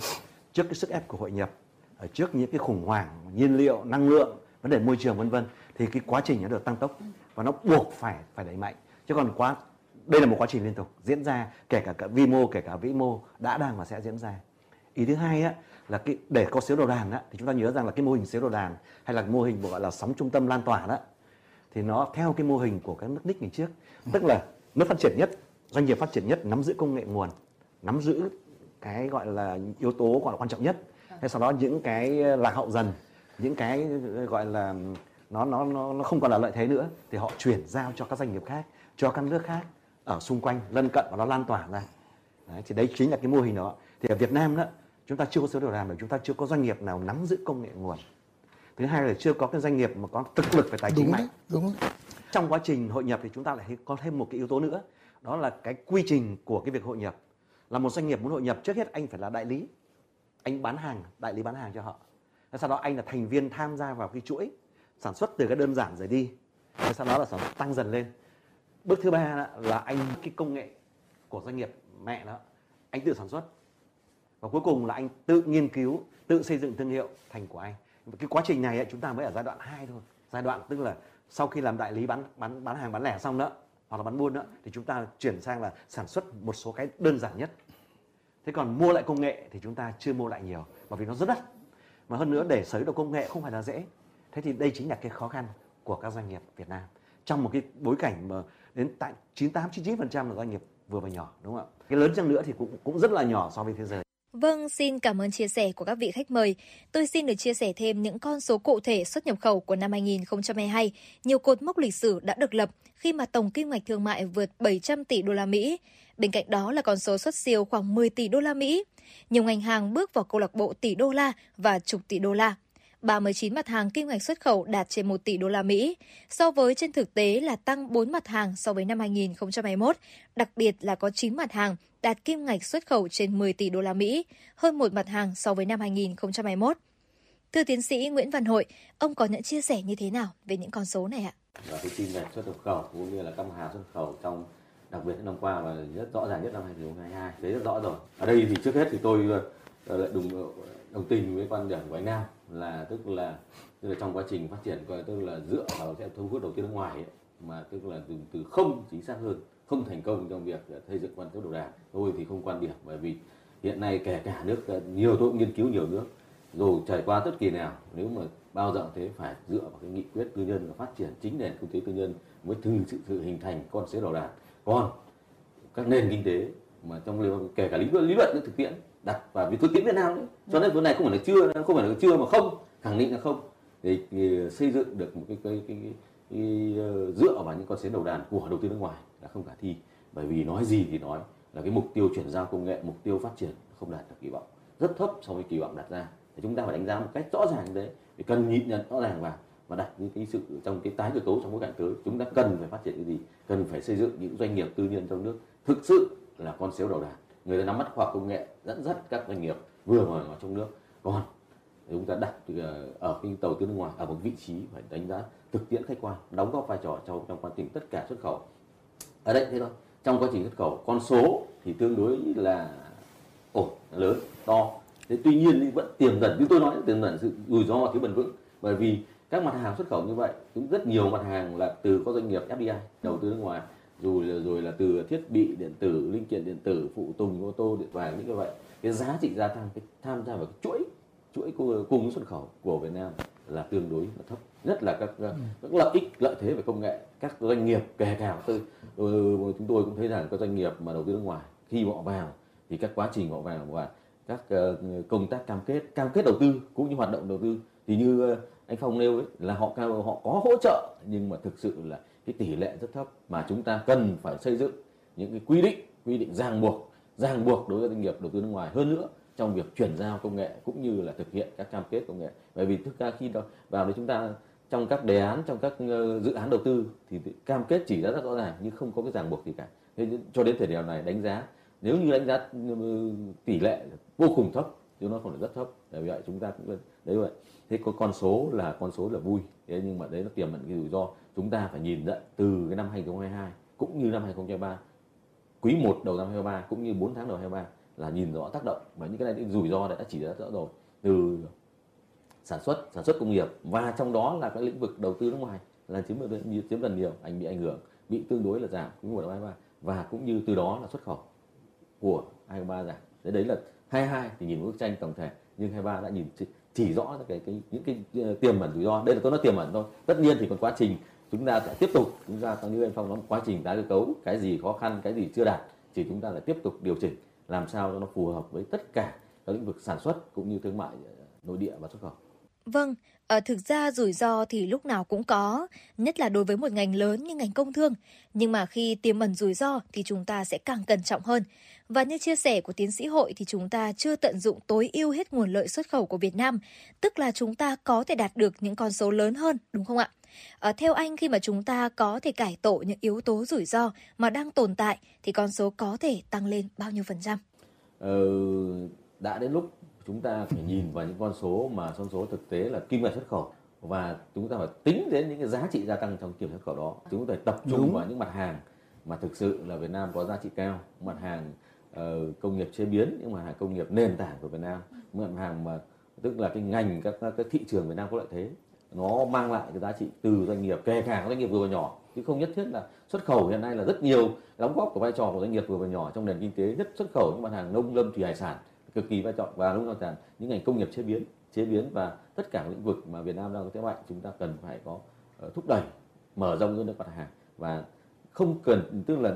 trước cái sức ép của hội nhập, ở trước những cái khủng hoảng nhiên liệu, năng lượng, vấn đề môi trường vân vân thì cái quá trình nó được tăng tốc và nó buộc phải phải đẩy mạnh. Chứ còn quá đây là một quá trình liên tục diễn ra kể cả cả vi mô kể cả vĩ mô đã đang và sẽ diễn ra. Ý thứ hai á, là cái để có xếu đầu đàn á, thì chúng ta nhớ rằng là cái mô hình xếu đầu đàn hay là mô hình gọi là sóng trung tâm lan tỏa đó thì nó theo cái mô hình của các nước ních ngày trước. Tức là nước phát triển nhất doanh nghiệp phát triển nhất nắm giữ công nghệ nguồn nắm giữ cái gọi là yếu tố gọi là quan trọng nhất. Hay sau đó những cái lạc hậu dần những cái gọi là nó nó nó nó không còn là lợi thế nữa. Thì họ chuyển giao cho các doanh nghiệp khác cho các nước khác ở xung quanh lân cận và nó lan tỏa ra. Đấy, thì đấy chính là cái mô hình đó. Thì ở Việt Nam đó chúng ta chưa có số điều làm được chúng ta chưa có doanh nghiệp nào nắm giữ công nghệ nguồn. Thứ hai là chưa có cái doanh nghiệp mà có thực lực về tài chính đúng mạnh. đấy, đúng đấy. trong quá trình hội nhập thì chúng ta lại có thêm một cái yếu tố nữa. Đó là cái quy trình của cái việc hội nhập. Là một doanh nghiệp muốn hội nhập trước hết anh phải là đại lý. Anh bán hàng đại lý bán hàng cho họ. Sau đó anh là thành viên tham gia vào cái chuỗi sản xuất từ cái đơn giản rồi đi sau đó là sản xuất tăng dần lên. Bước thứ ba là anh cái công nghệ của doanh nghiệp mẹ đó anh tự sản xuất. Và cuối cùng là anh tự nghiên cứu, tự xây dựng thương hiệu thành của anh. Cái quá trình này chúng ta mới ở giai đoạn 2 thôi. Giai đoạn tức là sau khi làm đại lý bán bán bán hàng, bán lẻ xong đó, hoặc là bán buôn đó, thì chúng ta chuyển sang là sản xuất một số cái đơn giản nhất. Thế còn mua lại công nghệ thì chúng ta chưa mua lại nhiều, bởi vì nó rất đắt. Mà hơn nữa, để sở hữu được công nghệ không phải là dễ thế thì đây chính là cái khó khăn của các doanh nghiệp Việt Nam trong một cái bối cảnh mà đến tại 98 99% là doanh nghiệp vừa và nhỏ đúng không ạ cái lớn chăng nữa thì cũng cũng rất là nhỏ so với thế giới Vâng, xin cảm ơn chia sẻ của các vị khách mời. Tôi xin được chia sẻ thêm những con số cụ thể xuất nhập khẩu của năm 2022. Nhiều cột mốc lịch sử đã được lập khi mà tổng kim ngạch thương mại vượt 700 tỷ đô la Mỹ. Bên cạnh đó là con số xuất siêu khoảng 10 tỷ đô la Mỹ. Nhiều ngành hàng bước vào câu lạc bộ tỷ đô la và chục tỷ đô la. 39 mặt hàng kim ngạch xuất khẩu đạt trên 1 tỷ đô la Mỹ, so với trên thực tế là tăng 4 mặt hàng so với năm 2021, đặc biệt là có 9 mặt hàng đạt kim ngạch xuất khẩu trên 10 tỷ đô la Mỹ, hơn một mặt hàng so với năm 2021. Thưa tiến sĩ Nguyễn Văn Hội, ông có những chia sẻ như thế nào về những con số này ạ? Và cái kim ngạch xuất nhập khẩu cũng như là các mặt hàng xuất khẩu trong đặc biệt năm qua và rất rõ ràng nhất năm 2022 thấy rất rõ rồi. Ở đây thì trước hết thì tôi ờ, lại đồng ờ, đồng tình với quan điểm của anh Nam là tức là tức là trong quá trình phát triển coi tức là dựa vào sẽ thu hút đầu tư nước ngoài ấy, mà tức là từ từ không chính xác hơn không thành công trong việc ờ, xây dựng quan số đầu đàn tôi thì không quan điểm bởi vì hiện nay kể cả nước ờ, nhiều tôi cũng nghiên cứu nhiều nước dù trải qua tất kỳ nào nếu mà bao giờ thế phải dựa vào cái nghị quyết tư nhân và phát triển chính nền kinh tế tư nhân mới thực sự, sự hình thành con số đầu đàn. Còn các nền kinh tế mà trong kể cả lý luận lý luận thực tiễn đặt vào vì tôi tiễn Việt Nam đấy. Cho nên vấn này không phải là chưa không phải là chưa mà không khẳng định là không. Để, để xây dựng được một cái cái, cái, cái, cái ờ, dựa vào những con xến đầu đàn của đầu tư nước ngoài là không khả thi. Bởi vì nói gì thì nói là cái mục tiêu chuyển giao công nghệ mục tiêu phát triển không đạt được kỳ vọng. Rất thấp so với kỳ vọng đặt ra. Thì chúng ta phải đánh giá một cách rõ ràng như thế để cần nhìn nhận rõ ràng vào và đặt những cái sự trong cái tái cơ cấu trong bối cảnh tới. Chúng ta cần phải phát triển cái gì? Cần phải xây dựng những doanh nghiệp tư nhân trong nước thực sự là con số đầu đàn người ta nắm bắt khoa học công nghệ dẫn dắt các doanh nghiệp vừa và ngoài trong nước. Còn chúng ta đặt ờ, ở cái tàu tư nước ngoài ở một vị trí phải đánh giá thực tiễn khách quan, đóng góp vai trò trong trong quá trình tất cả xuất khẩu. Ở đây thế thôi. Trong quá trình xuất khẩu, con số thì tương đối là ổn, lớn, to. Thế tuy nhiên thì vẫn tiềm ẩn, như tôi nói, tiềm ẩn sự rủi ro và thiếu bền vững. Bởi vì các mặt hàng xuất khẩu như vậy, cũng rất nhiều mặt hàng là từ các doanh nghiệp FDI đầu tư nước ngoài dù là rồi là từ thiết bị điện tử linh kiện điện tử phụ tùng ô tô điện vàng những cái vậy. Cái giá trị gia tăng cái tham gia vào cái chuỗi chuỗi cung xuất khẩu của Việt Nam là tương đối là thấp. Nhất là các các lợi ích lợi thế về công nghệ. Các doanh nghiệp kể cả từ ừ, chúng tôi cũng thấy rằng các doanh nghiệp mà đầu tư nước ngoài khi họ vào thì các quá trình họ vào và các uh, công tác cam kết cam kết đầu tư cũng như hoạt động đầu tư. Thì như uh, anh Phong nêu ấy là họ họ có hỗ trợ nhưng mà thực sự là cái tỷ lệ rất thấp mà chúng ta cần phải xây dựng những cái quy định quy định ràng buộc ràng buộc đối với doanh nghiệp đầu tư nước ngoài. Hơn nữa, trong việc chuyển giao công nghệ cũng như là thực hiện các cam kết công nghệ. Bởi vì thực ra khi đó, vào đấy chúng ta, trong các đề án, trong các ờ, dự án đầu tư thì cam kết chỉ ra rất rõ ràng nhưng không có cái ràng buộc gì cả. Thế cho đến thời điểm này đánh giá, nếu như đánh giá ừ, tỷ lệ vô cùng thấp chứ nó còn rất thấp. Vì vậy chúng ta cũng đấy vậy. Thế có con số là, con số là vui. Thế nhưng mà đấy nó tiềm ẩn cái rủi ro chúng ta phải nhìn nhận từ cái năm 2022 cũng như năm 2023 quý 1 đầu năm 2023 cũng như 4 tháng đầu 2023 là nhìn rõ tác động và những cái này rủi ro đã chỉ ra rõ rồi từ sản xuất sản xuất công nghiệp và trong đó là các lĩnh vực đầu tư nước ngoài là chiếm chiếm gần nhiều ảnh bị ảnh hưởng bị tương đối là giảm quý 1 năm 2023 và cũng như từ đó là xuất khẩu của 2023 giảm. Đấy đấy là 22 thì nhìn bức tranh tổng thể nhưng 23 đã nhìn chỉ, chỉ rõ cái, cái những cái ờ, tiềm ẩn rủi ro. Đây là tôi nói tiềm ẩn thôi. Tất nhiên thì còn quá trình chúng ta sẽ tiếp tục chúng ta như anh phong nói quá trình tái cơ cấu cái gì khó khăn cái gì chưa đạt thì chúng ta lại tiếp tục điều chỉnh làm sao cho nó phù hợp với tất cả các lĩnh vực sản xuất cũng như thương mại ờ, nội địa và xuất khẩu Vâng, ở thực ra rủi ro thì lúc nào cũng có, nhất là đối với một ngành lớn như ngành công thương. Nhưng mà khi tiềm ẩn rủi ro thì chúng ta sẽ càng cẩn trọng hơn. Và như chia sẻ của tiến sĩ hội thì chúng ta chưa tận dụng tối ưu hết nguồn lợi xuất khẩu của Việt Nam, tức là chúng ta có thể đạt được những con số lớn hơn, đúng không ạ? À, theo anh khi mà chúng ta có thể cải tổ những yếu tố rủi ro mà đang tồn tại thì con số có thể tăng lên bao nhiêu phần trăm? Ờ, đã đến lúc chúng ta phải nhìn vào những con số mà con số thực tế là kim ngạch xuất khẩu và chúng ta phải tính đến những cái giá trị gia tăng trong kim xuất khẩu đó chúng ta phải tập trung Đúng. vào những mặt hàng mà thực sự là Việt Nam có giá trị cao mặt hàng uh, Ờ, công nghiệp chế biến nhưng mà hàng công nghiệp nền tảng của Việt Nam. Những mặt hàng mà tức là cái ngành các cái thị trường Việt Nam có lợi thế nó mang lại cái giá trị từ doanh nghiệp kể cả các doanh nghiệp vừa và nhỏ. Chứ không nhất thiết là xuất khẩu hiện nay là rất nhiều đóng góp của vai trò của doanh nghiệp vừa và nhỏ trong nền kinh tế nhất xuất khẩu những mặt hàng nông lâm thủy hải sản cực kỳ vai trò. Và lúc nào những ngành công nghiệp chế biến chế biến và tất cả lĩnh vực mà Việt Nam đang có thế mạnh chúng ta cần phải có uh, thúc đẩy mở rộng hơn các mặt hàng. Và không cần tức là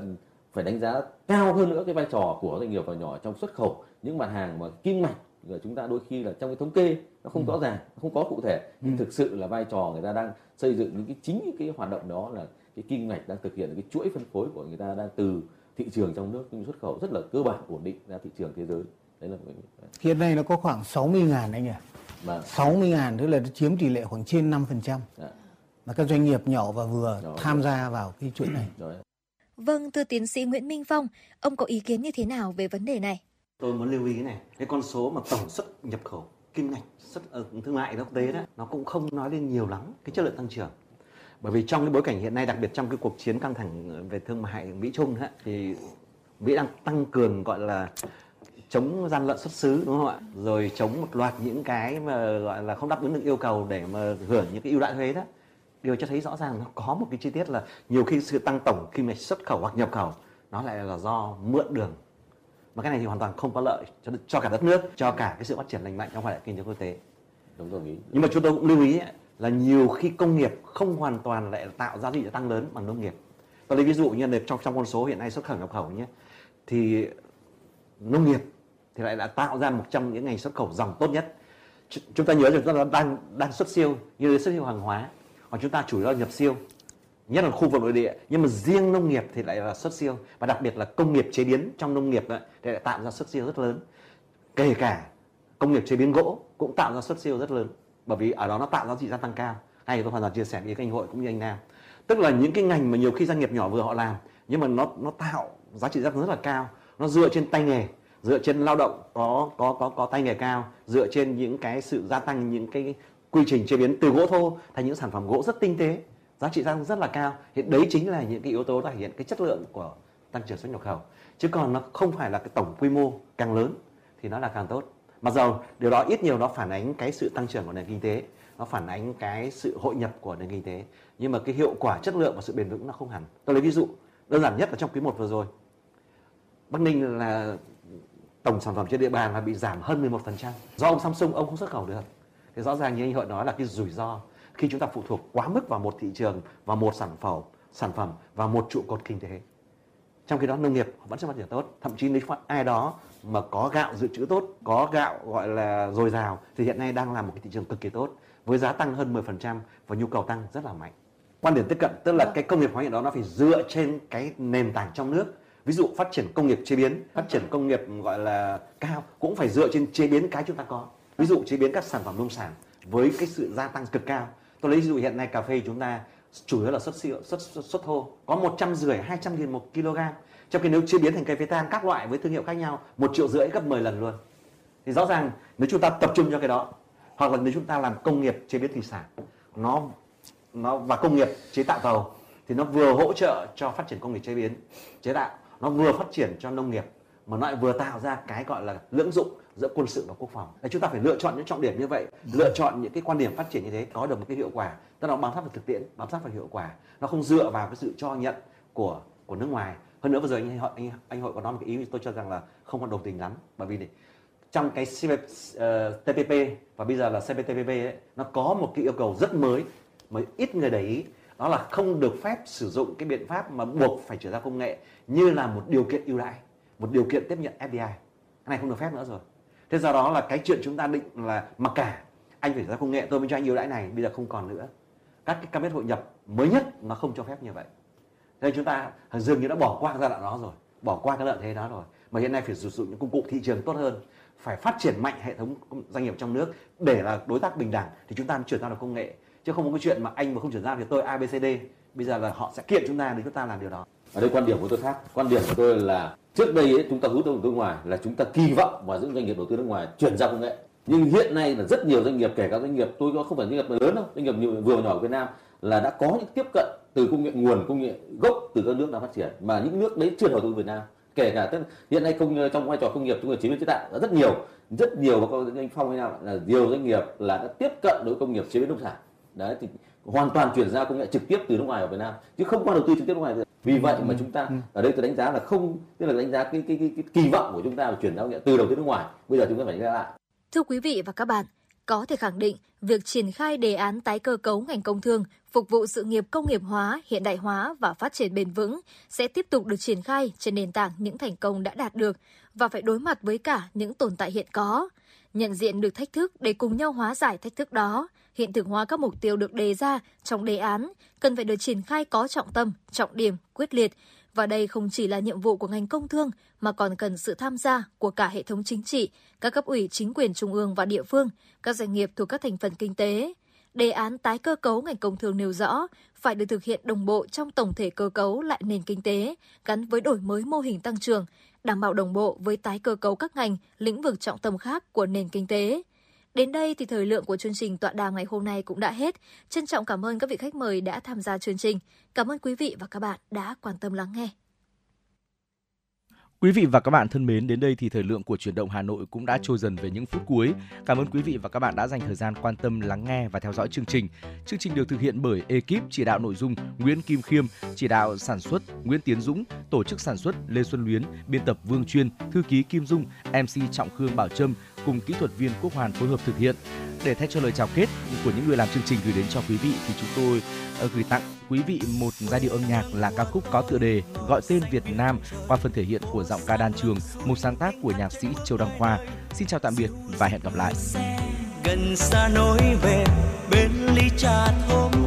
phải đánh giá cao hơn nữa cái vai trò của doanh nghiệp và nhỏ trong xuất khẩu những mặt hàng mà kim ngạch của chúng ta đôi khi là trong cái thống kê nó không ừ. rõ ràng không có cụ thể nhưng ừ. thực sự là vai trò người ta đang xây dựng những cái chính những cái hoạt động đó là cái kim ngạch đang thực hiện cái chuỗi phân phối của người ta đang từ thị trường trong nước nhưng xuất khẩu rất là cơ bản ổn định ra thị trường thế giới đấy là hiện nay nó có khoảng 60 ngàn anh ạ vâng. 60 ngàn tức là nó chiếm tỷ lệ khoảng trên 5 phần trăm dạ. mà các doanh nghiệp nhỏ và vừa rồi, tham rồi. gia vào cái chuỗi này rồi. Vâng, thưa tiến sĩ Nguyễn Minh Phong, ông có ý kiến như thế nào về vấn đề này? Tôi muốn lưu ý cái này, cái con số mà tổng xuất nhập khẩu kim ngạch xuất ờ, thương mại quốc tế đó nó cũng không nói lên nhiều lắm cái chất lượng tăng trưởng. Bởi vì trong cái bối cảnh hiện nay đặc biệt trong cái cuộc chiến căng thẳng về thương mại Mỹ Trung á, thì Mỹ đang tăng cường gọi là chống gian lận xuất xứ đúng không ạ? Rồi chống một loạt những cái mà gọi là không đáp ứng được yêu cầu để mà hưởng những cái ưu đãi thuế đó điều cho thấy rõ ràng nó có một cái chi tiết là nhiều khi sự tăng tổng kim ngạch xuất khẩu hoặc nhập khẩu nó lại là do mượn đường. Mà cái này thì hoàn toàn không có lợi cho cho cả đất nước cho cả cái sự phát triển lành mạnh trong quan hệ kinh tế quốc tế. Đúng rồi ý. Nhưng mà chúng tôi cũng lưu ý ấy, là nhiều khi công nghiệp không hoàn toàn lại tạo giá trị gia tăng lớn bằng nông nghiệp. Tôi lấy ví dụ như là trong trong con số hiện nay xuất khẩu nhập khẩu nhé thì nông nghiệp thì lại đã tạo ra một trong những ngành xuất khẩu dòng tốt nhất. Ch- chúng ta nhớ rằng chúng ta đang đang xuất siêu như xuất siêu hàng hóa mà chúng ta chủ yếu là nhập siêu nhất là khu vực nội địa. Nhưng mà riêng nông nghiệp thì lại là xuất siêu. Và đặc biệt là công nghiệp chế biến trong nông nghiệp ấy, thì lại tạo ra xuất siêu rất lớn. Kể cả công nghiệp chế biến gỗ cũng tạo ra xuất siêu rất lớn. Bởi vì ở đó nó tạo ra giá trị gia tăng cao. Ngay tôi hoàn toàn chia sẻ với các anh hội cũng như anh Nam. Tức là những cái ngành mà nhiều khi doanh nghiệp nhỏ vừa họ làm nhưng mà nó nó tạo giá trị gia tăng rất là cao. Nó dựa trên tay nghề dựa trên lao động có có có có tay nghề cao dựa trên những cái sự gia tăng những cái quy trình chế biến từ gỗ thô thành những sản phẩm gỗ rất tinh tế, giá trị gia tăng rất là cao. Thì đấy chính là những cái yếu tố thể hiện cái chất lượng của tăng trưởng xuất nhập khẩu. Chứ còn nó không phải là cái tổng quy mô càng lớn thì nó là càng tốt. Mặc dầu điều đó ít nhiều nó phản ánh cái sự tăng trưởng của nền kinh tế, nó phản ánh cái sự hội nhập của nền kinh tế, nhưng mà cái hiệu quả chất lượng và sự bền vững nó không hẳn. Tôi lấy ví dụ, đơn giản nhất là trong quý 1 vừa rồi, Bắc Ninh là tổng sản phẩm trên địa bàn là bị giảm hơn 11% do ông Samsung, ông không xuất khẩu được thì rõ ràng như anh Hội nói là cái rủi ro khi chúng ta phụ thuộc quá mức vào một thị trường và một sản phẩm sản phẩm và một trụ cột kinh tế. Trong khi đó nông nghiệp vẫn sẽ phát triển tốt. Thậm chí nếu ai đó mà có gạo dự trữ tốt có gạo gọi là dồi dào thì hiện nay đang là một cái thị trường cực kỳ tốt với giá tăng hơn 10% và nhu cầu tăng rất là mạnh. Quan điểm tiếp cận tức là cái công nghiệp hóa hiện đó nó phải dựa trên cái nền tảng trong nước. Ví dụ phát triển công nghiệp chế biến phát triển công nghiệp gọi là cao cũng phải dựa trên chế biến cái chúng ta có ví dụ chế biến các sản phẩm nông sản với cái sự gia tăng cực cao. Tôi lấy ví dụ hiện nay cà phê chúng ta chủ yếu là xuất siêu xuất, xuất, xuất thô có một trăm rưỡi hai trăm nghìn một kg. Trong khi nếu chế biến thành cây phê tan các loại với thương hiệu khác nhau một triệu rưỡi gấp 10 lần luôn. Thì rõ ràng nếu chúng ta tập trung cho cái đó hoặc là nếu chúng ta làm công nghiệp chế biến thủy sản nó nó và công nghiệp chế tạo tàu thì nó vừa hỗ trợ cho phát triển công nghiệp chế biến chế tạo nó vừa phát triển cho nông nghiệp mà nó lại vừa tạo ra cái gọi là lưỡng dụng giữa quân sự và quốc phòng. Đấy, chúng ta phải lựa chọn những trọng điểm như vậy, lựa chọn những cái quan điểm phát triển như thế có được một cái hiệu quả, tức là bám sát vào thực tiễn, bám sát vào hiệu quả. Nó không dựa vào cái sự cho nhận của của nước ngoài. Hơn nữa vừa rồi anh hội anh, anh hội có nói một cái ý tôi cho rằng là không còn đồng tình lắm, bởi vì này, trong cái TPP và bây giờ là CPTPP ấy, nó có một cái yêu cầu rất mới mà ít người để ý đó là không được phép sử dụng cái biện pháp mà buộc phải chuyển giao công nghệ như là một điều kiện ưu đãi một điều kiện tiếp nhận FDI cái này không được phép nữa rồi. Thế do đó là cái chuyện chúng ta định là mặc cả anh phải chuyển công nghệ, tôi mới cho anh ưu đãi này, bây giờ không còn nữa. Các cái cam kết hội nhập mới nhất nó không cho phép như vậy. Thế chúng ta dường như đã bỏ qua cái giai đoạn đó rồi, bỏ qua cái lợi thế đó rồi. Mà hiện nay phải sử dụng những công cụ thị trường tốt hơn, phải phát triển mạnh hệ thống doanh nghiệp trong nước để là đối tác bình đẳng, thì chúng ta mới chuyển giao được công nghệ. Chứ không có cái chuyện mà anh mà không chuyển giao thì tôi ABCD bây giờ là họ sẽ kiện chúng ta để chúng ta làm điều đó ở đây quan điểm của tôi khác. Quan điểm của tôi là trước đây ấy, chúng ta hút đầu tư ngoài là chúng ta kỳ vọng vào những doanh nghiệp đầu tư nước ngoài chuyển giao công nghệ. Nhưng hiện nay là rất nhiều doanh nghiệp kể cả doanh nghiệp tôi có không phải doanh nghiệp lớn đâu doanh nghiệp vừa nhỏ ở Việt Nam là đã có những tiếp cận từ công nghệ nguồn công nghệ gốc từ các nước đang phát triển. Mà những nước đấy chưa đầu tư Việt Nam kể cả tức hiện nay công trong vai trò công nghiệp chúng nghiệp chế biến chế tạo rất nhiều. Rất nhiều và có anh phong hay nào là nhiều doanh nghiệp là đã tiếp cận đối công nghiệp chế biến nông sản. Đấy thì hoàn toàn chuyển giao công nghệ trực tiếp từ nước ngoài vào Việt Nam chứ không qua đầu tư trực tiếp nước ngoài vì vậy mà chúng ta ở đây tôi đánh giá là không tức là đánh giá cái cái cái, cái kỳ vọng của chúng ta là chuyển giao nghệ từ đầu tư nước ngoài. Bây giờ chúng ta phải giá lại. Thưa quý vị và các bạn, có thể khẳng định việc triển khai đề án tái cơ cấu ngành công thương phục vụ sự nghiệp công nghiệp hóa, hiện đại hóa và phát triển bền vững sẽ tiếp tục được triển khai trên nền tảng những thành công đã đạt được và phải đối mặt với cả những tồn tại hiện có. Nhận diện được thách thức để cùng nhau hóa giải thách thức đó, hiện thực hóa các mục tiêu được đề ra trong đề án cần phải được triển khai có trọng tâm, trọng điểm, quyết liệt và đây không chỉ là nhiệm vụ của ngành công thương mà còn cần sự tham gia của cả hệ thống chính trị, các cấp ủy chính quyền trung ương và địa phương, các doanh nghiệp thuộc các thành phần kinh tế. Đề án tái cơ cấu ngành công thương nêu rõ phải được thực hiện đồng bộ trong tổng thể cơ cấu lại nền kinh tế, gắn với đổi mới mô hình tăng trưởng, đảm bảo đồng bộ với tái cơ cấu các ngành, lĩnh vực trọng tâm khác của nền kinh tế. Đến đây thì thời lượng của chương trình tọa đàm ngày hôm nay cũng đã hết. Trân trọng cảm ơn các vị khách mời đã tham gia chương trình. Cảm ơn quý vị và các bạn đã quan tâm lắng nghe. Quý vị và các bạn thân mến, đến đây thì thời lượng của chuyển động Hà Nội cũng đã trôi dần về những phút cuối. Cảm ơn quý vị và các bạn đã dành thời gian quan tâm lắng nghe và theo dõi chương trình. Chương trình được thực hiện bởi ekip chỉ đạo nội dung Nguyễn Kim Khiêm, chỉ đạo sản xuất Nguyễn Tiến Dũng, tổ chức sản xuất Lê Xuân Luyến, biên tập Vương Chuyên, thư ký Kim Dung, MC Trọng Khương Bảo Trâm cùng kỹ thuật viên Quốc Hoàn phối hợp thực hiện. Để thay cho lời chào kết của những người làm chương trình gửi đến cho quý vị thì chúng tôi Ờ, gửi tặng quý vị một giai điệu âm nhạc là ca khúc có tựa đề gọi tên Việt Nam qua phần thể hiện của giọng ca đan trường, một sáng tác của nhạc sĩ Châu Đăng Khoa. Xin chào tạm biệt và hẹn gặp lại. gần xa nối về bên ly trà thơm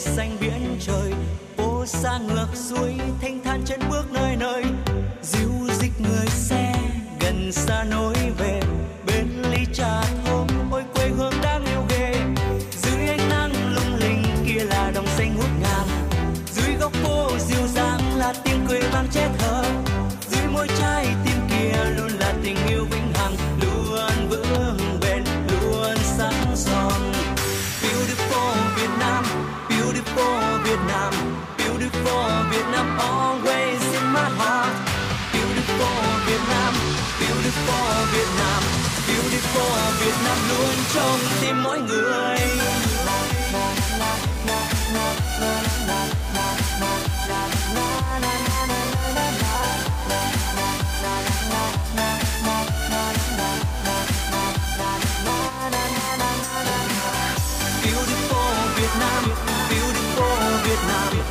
xanh biển trời, phố xa ngược suối, thanh thản chân bước nơi nơi. Dịu dịch người xe gần xa nối về, bên ly trà mỗi người. Beautiful Việt Nam beautiful Việt Nam.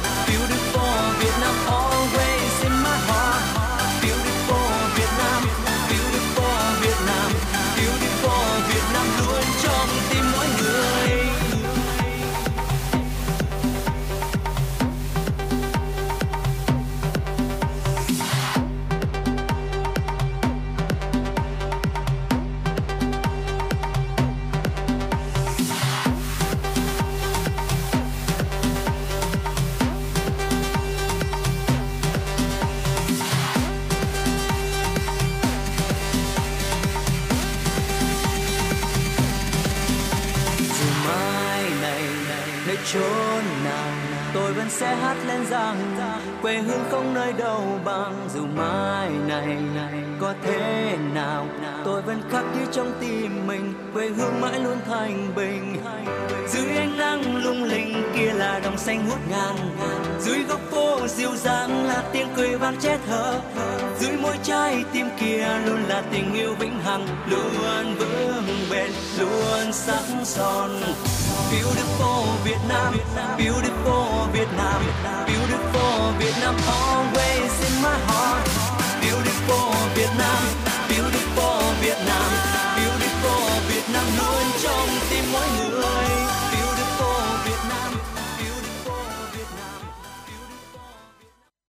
Quê hương không nơi đâu bằng. Dù mai này này có thế nào, tôi vẫn khắc ghi trong tim mình. Quê hương mãi luôn thanh bình. Dưới ánh nắng lung linh kia là đồng xanh hút ngàn dưới góc phố dịu dàng là tiếng cười vang chết thở. Dưới môi trái tim kia luôn là tình yêu vĩnh hằng. Luôn vững bền, luôn sắc son. Beautiful Việt Nam, beautiful Việt Nam, beautiful always in my heart. Beautiful beautiful